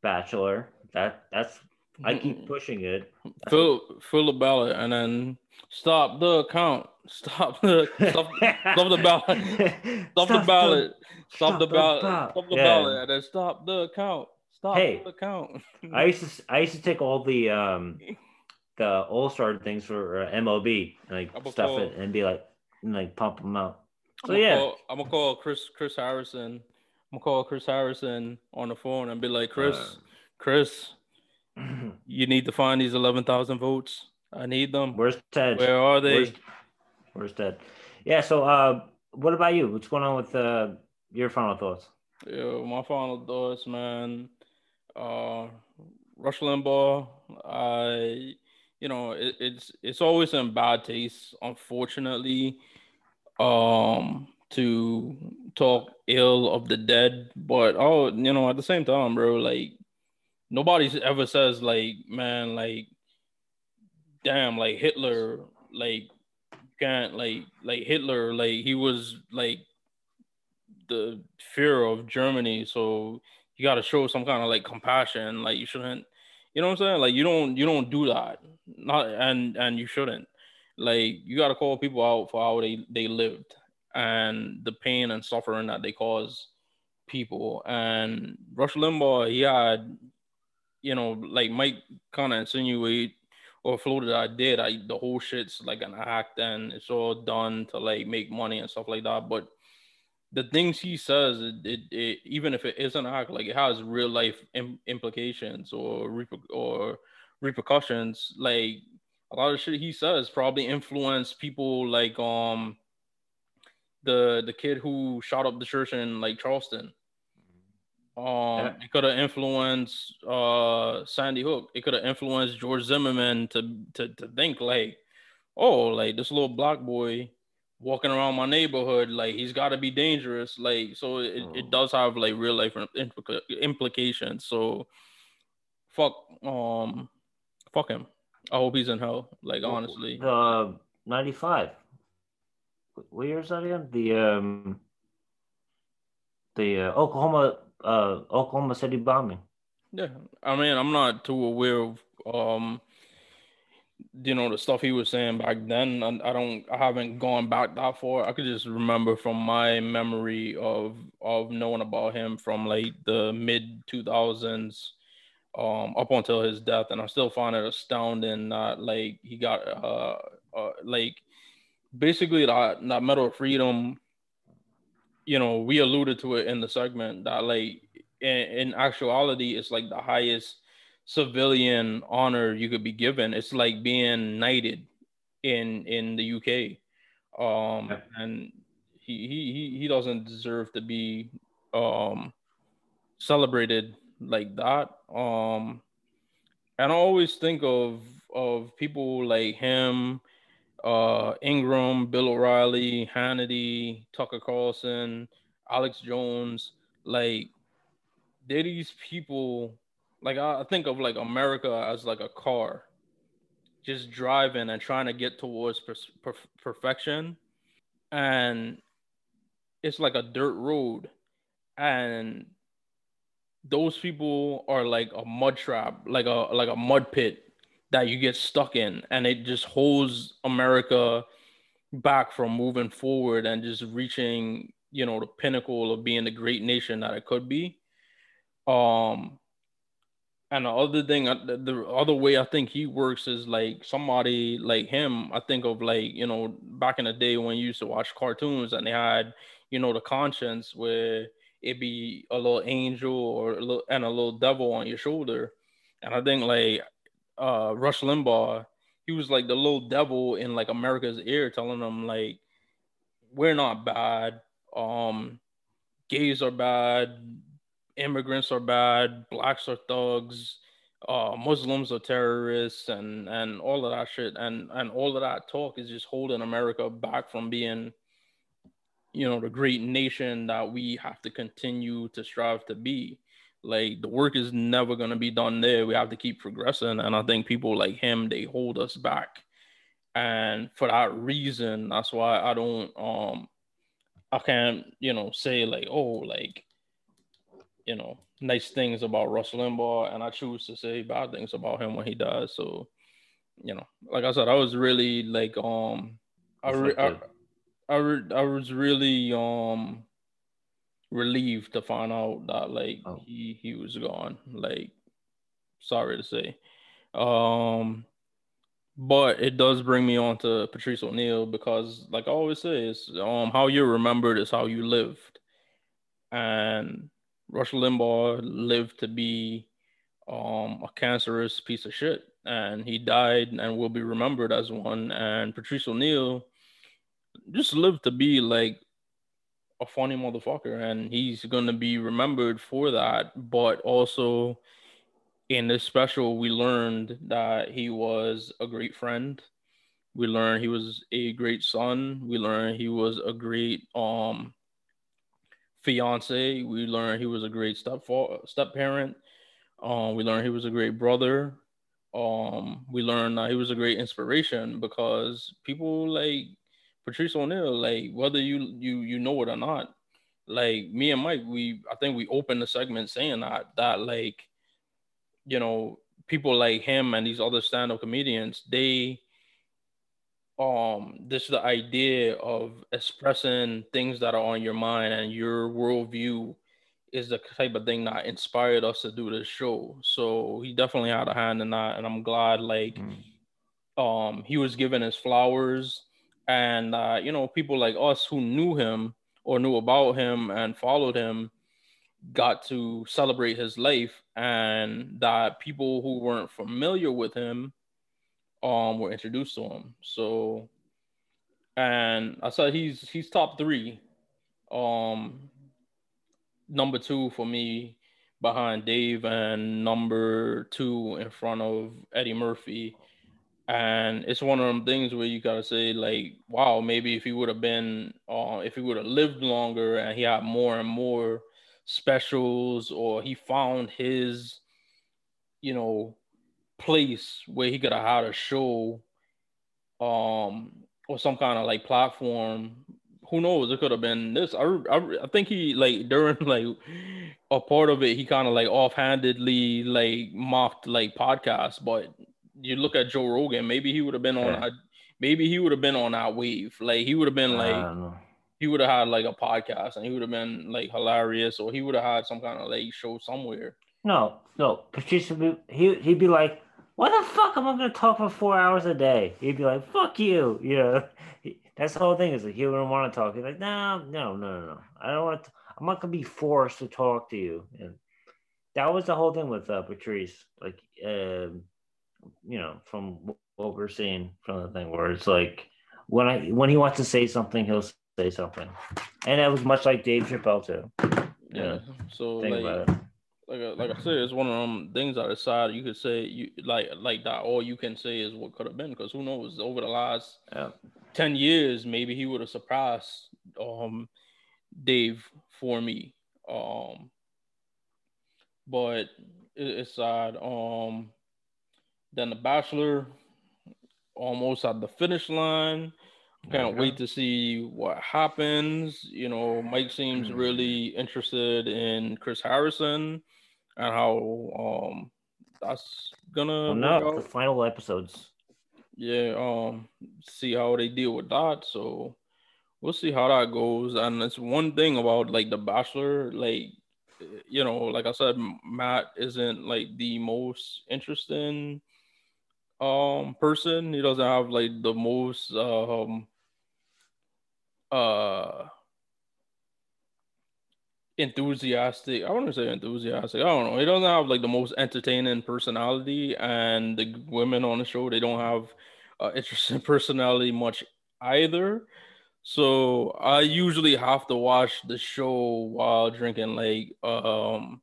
Bachelor. That that's I keep pushing it. Fill fill the ballot and then stop the account. (laughs) Stop the stop, stop the ballot. (laughs) Stop, stop the ballot. Stop, stop the ballot. Stop the yeah. ballot and then stop the account. Stop hey, the account. (laughs) I used to I used to take all the um the all star things for uh, MLB and like stuff call, it and be like and like pump them out. So I'm yeah, call, I'm gonna call Chris Chris Harrison. I'm gonna call Chris Harrison on the phone and be like, Chris, uh, Chris, (clears throat) you need to find these 11,000 votes. I need them. Where's Ted? Where are they? Where's, where's Ted? Yeah. So, uh, what about you? What's going on with uh, your final thoughts? Yeah, my final thoughts, man. Uh, Rush Limbaugh. I, you know, it, it's it's always in bad taste, unfortunately, um, to talk ill of the dead. But oh, you know, at the same time, bro, like nobody ever says like, man, like, damn, like Hitler, like, can't like, like Hitler, like he was like the fear of Germany, so you got to show some kind of like compassion. Like you shouldn't, you know what I'm saying? Like you don't, you don't do that. Not and and you shouldn't. Like you got to call people out for how they they lived and the pain and suffering that they cause people. And Rush Limbaugh, he had you know, like Mike kind of insinuate or floated I did. I the whole shit's like an act and it's all done to like make money and stuff like that. But the things he says, it, it, it even if it isn't act, like it has real life Im- implications or reper- or repercussions. Like a lot of shit he says probably influence people like um the the kid who shot up the church in like Charleston um, yeah. it could have influenced uh Sandy Hook. It could have influenced George Zimmerman to, to to think like, oh, like this little black boy walking around my neighborhood, like he's got to be dangerous. Like, so it, oh. it does have like real life implica- implications. So, fuck, um, fuck him. I hope he's in hell. Like, honestly, the ninety five. What year is that again? The um, the uh, Oklahoma uh, Oklahoma City bombing. Yeah, I mean, I'm not too aware of um, you know, the stuff he was saying back then. I, I don't, I haven't gone back that far. I could just remember from my memory of of knowing about him from like the mid 2000s um up until his death and i still find it astounding that like he got uh, uh like basically that that medal of freedom you know, we alluded to it in the segment that like in, in actuality, it's like the highest civilian honor you could be given. It's like being knighted in in the UK. Um and he he he doesn't deserve to be um celebrated like that. Um and I always think of of people like him uh, Ingraham, Bill O'Reilly, Hannity, Tucker Carlson, Alex Jones, like they're these people. Like I think of like America as like a car, just driving and trying to get towards per- per- perfection, and it's like a dirt road, and those people are like a mud trap, like a like a mud pit that you get stuck in and it just holds America back from moving forward and just reaching, you know, the pinnacle of being the great nation that it could be. Um and the other thing, uh, the other way I think he works is like somebody like him. I think of like, you know, back in the day when you used to watch cartoons and they had, you know, the conscience where it be a little angel or a little and a little devil on your shoulder. And I think like uh Rush Limbaugh, he was like the little devil in like America's ear, telling them like, we're not bad. Um, gays are bad, immigrants are bad, blacks are thugs, uh Muslims are terrorists and and all of that shit. And and all of that talk is just holding America back from being you know the great nation that we have to continue to strive to be like the work is never going to be done there. We have to keep progressing and i think people like him they hold us back. And for that reason that's why i don't um i can't you know say like oh like you know nice things about Rush Limbaugh, and I choose to say bad things about him when he does. So, you know, like I said, I was really like um, I, re- I, I, re- I was really um relieved to find out that like oh. he he was gone. Like, sorry to say, um, but it does bring me on to Patrice O'Neal because, like I always say, is um how you're remembered is how you lived, and Rush Limbaugh lived to be um, a cancerous piece of shit, and he died and will be remembered as one. And Patrice O'Neal just lived to be like a funny motherfucker, and he's gonna be remembered for that. But also, in this special, we learned that he was a great friend. We learned he was a great son. We learned he was a great um fiance. We learned he was a great step step parent. Um, we learned he was a great brother. Um, we learned that he was a great inspiration because people like Patrice O'Neal, like whether you you you know it or not, like me and Mike, we I think we opened the segment saying that that like, you know, people like him and these other stand-up comedians, they um this is the idea of expressing things that are on your mind and your worldview is the type of thing that inspired us to do this show. So he definitely had a hand in that, and I'm glad like mm. um he was given his flowers, and uh, you know people like us who knew him or knew about him and followed him got to celebrate his life, and that people who weren't familiar with him um were introduced to him. So and I said he's he's top three. Um number two for me behind Dave and number two in front of Eddie Murphy. And it's one of them things where you gotta say, like, wow, maybe if he would have been uh if he would have lived longer and he had more and more specials or he found his you know place where he could have had a show um or some kind of like platform who knows? It could have been this. I, I, I think he like during (laughs) like a part of it he kind of like offhandedly like mocked like podcasts but you look at joe rogan maybe he would have been on yeah. maybe he would have been on that wave like he would have been like he would have had like a podcast and he would have been like hilarious or he would have had some kind of like show somewhere no no patricia he, he'd be like what the fuck am I gonna talk for four hours a day? He'd be like, fuck you, you know. (laughs) That's the whole thing is like he wouldn't want to talk. He's like, no, no, no, no, no. I don't want. To, I'm not gonna be forced to talk to you. And that was the whole thing with uh, Patrice. Like, uh, you know, from what we're seeing from the thing, where it's like when I when he wants to say something, he'll say something, and it was much like Dave Chappelle too. Yeah. So think like, like uh, like I said, it's one of them things that aside you could say you like like that. All you can say is what could have been because who knows over the last yeah. ten years maybe he would have surprised um Dave for me. Um, but it, it's sad. Um, then the Bachelor almost at the finish line. Can't wait to see what happens. You know, Mike seems mm-hmm. really interested in Chris Harrison and how um that's gonna well, no the final episodes. Yeah, um, see how they deal with that. So we'll see how that goes. And it's one thing about like the Bachelor, like you know, like I said, Matt isn't like the most interesting um person. He doesn't have like the most um uh enthusiastic. I want to say enthusiastic. I don't know. He doesn't have like the most entertaining personality, and the women on the show they don't have uh, interesting (laughs) personality much either. So I usually have to watch the show while drinking like um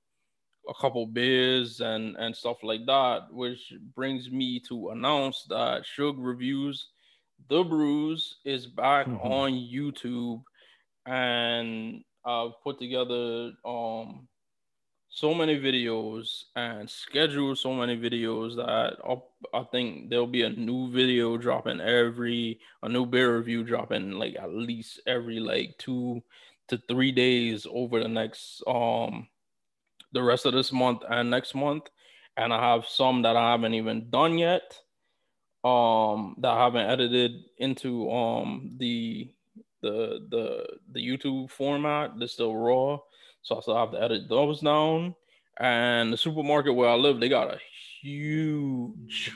a couple beers and and stuff like that, which brings me to announce that Shug Reviews The Brews is back Mhm. on YouTube and I've put together um so many videos and scheduled so many videos that I'll, I think there'll be a new video dropping every a new beer review dropping like at least every like two to three days over the next um the rest of this month and next month and I have some that I haven't even done yet um that I haven't edited into um the the the the YouTube format. They're still raw, so I still have to edit those down. And the supermarket where I live, they got a huge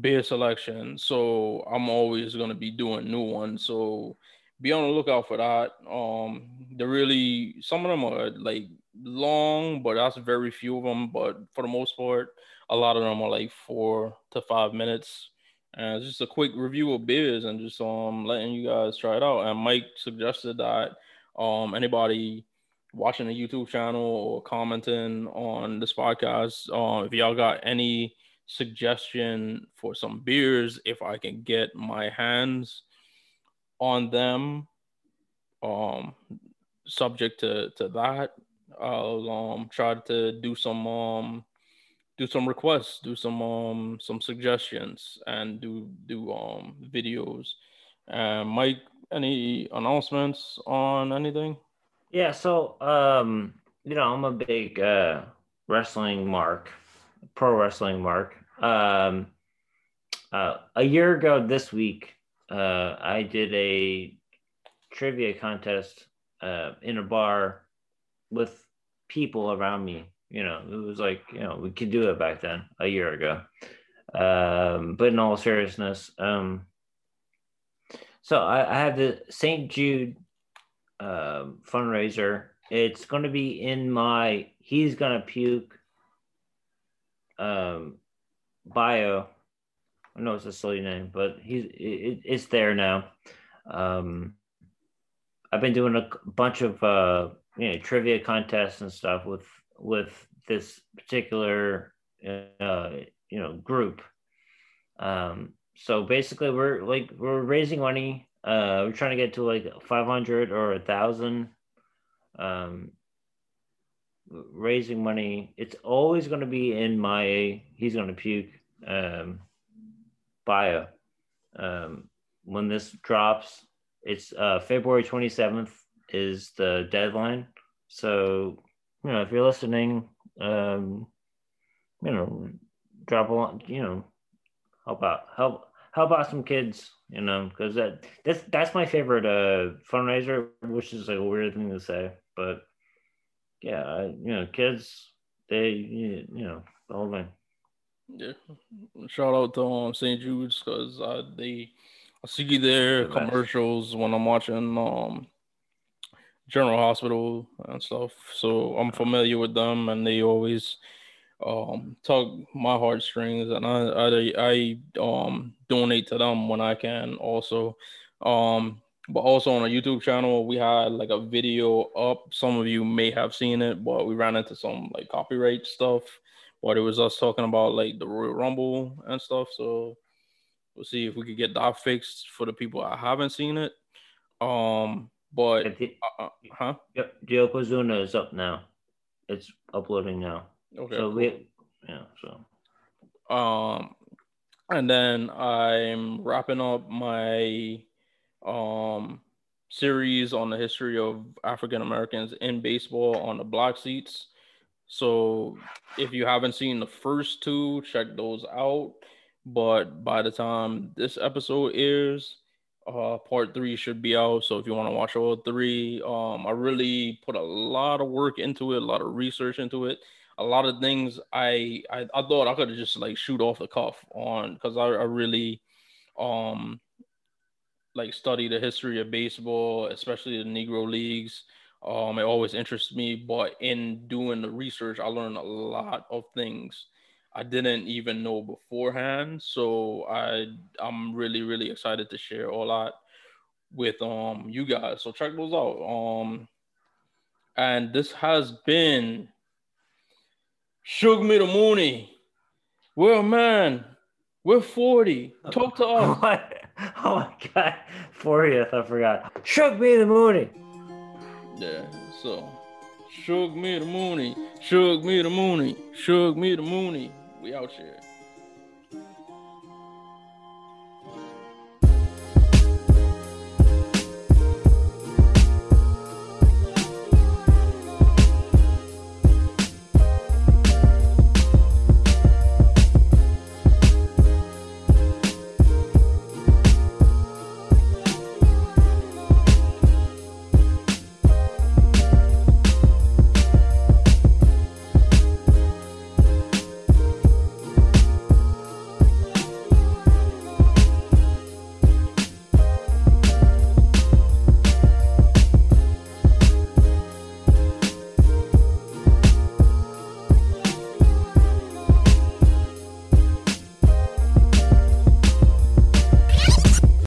beer selection, so I'm always gonna be doing new ones. So be on the lookout for that. Um, they're really some of them are like long, but that's very few of them. But for the most part, a lot of them are like four to five minutes. And just a quick review of beers and just um letting you guys try it out. And Mike suggested that um anybody watching the YouTube channel or commenting on this podcast, um, if y'all got any suggestion for some beers, if I can get my hands on them, um, subject to to that, I'll um try to do some um do some requests, do some um some suggestions, and do do um videos. And Mike, any announcements on anything? Yeah, so um, you know, I'm a big uh wrestling mark, pro wrestling mark. Um uh a year ago this week, uh I did a trivia contest uh in a bar with people around me. You know, it was like, you know, we could do it back then, a year ago. Um, but in all seriousness, um so I, I have the St. Jude um, fundraiser. It's going to be in my he's going to puke um, bio. I know it's a silly name, but he's it, it's there now. Um, I've been doing a bunch of uh, you know trivia contests and stuff with with this particular uh, you know group. Um, so basically, we're like we're raising money uh, we're trying to get to like 500 or a thousand. Um, raising money. It's always going to be in my he's going to puke um, bio. Um, when this drops, it's uh, February 27th is the deadline. So, you know, if you're listening, um, you know, drop a lot, you know, help out, help help about some kids you know because that that's that's my favorite uh fundraiser which is like a weird thing to say but yeah I, you know kids they you know the whole thing Yeah. Shout out to um, St. Jude's because uh, they I see their The commercials when I'm watching um General Hospital and stuff. So I'm familiar with them and they always um tug my heartstrings and I I, I um donate to them when I can also. Um but also on a YouTube channel we had like a video up. Some of you may have seen it, but we ran into some like copyright stuff. But it was us talking about like the Royal Rumble and stuff. So we'll see if we could get that fixed for the people that haven't seen it. Um but uh, uh, huh? Yep, Yokozuna is up now. It's uploading now. Okay. so we, yeah. So Um, and then I'm wrapping up my um series on the history of African Americans in baseball on the block seats. So if you haven't seen the first two, check those out. But by the time this episode airs, uh, part three should be out. So if you want to watch all three, um, I really put a lot of work into it, a lot of research into it a lot of things I I, I thought I could just like shoot off the cuff on because I, I really um like study the history of baseball, especially the Negro leagues. Um, it always interests me, but in doing the research, I learned a lot of things I didn't even know beforehand. So I I'm really really excited to share all that with um you guys. So check those out. Um, and this has been Shug me the Mooney. We're a man. We're 40. Talk to us. (laughs) What? Oh my god. 40th, I forgot. Shug me the Mooney. Yeah, so Shug me the Mooney. Shug me the Mooney. Shug me the Mooney. We out here.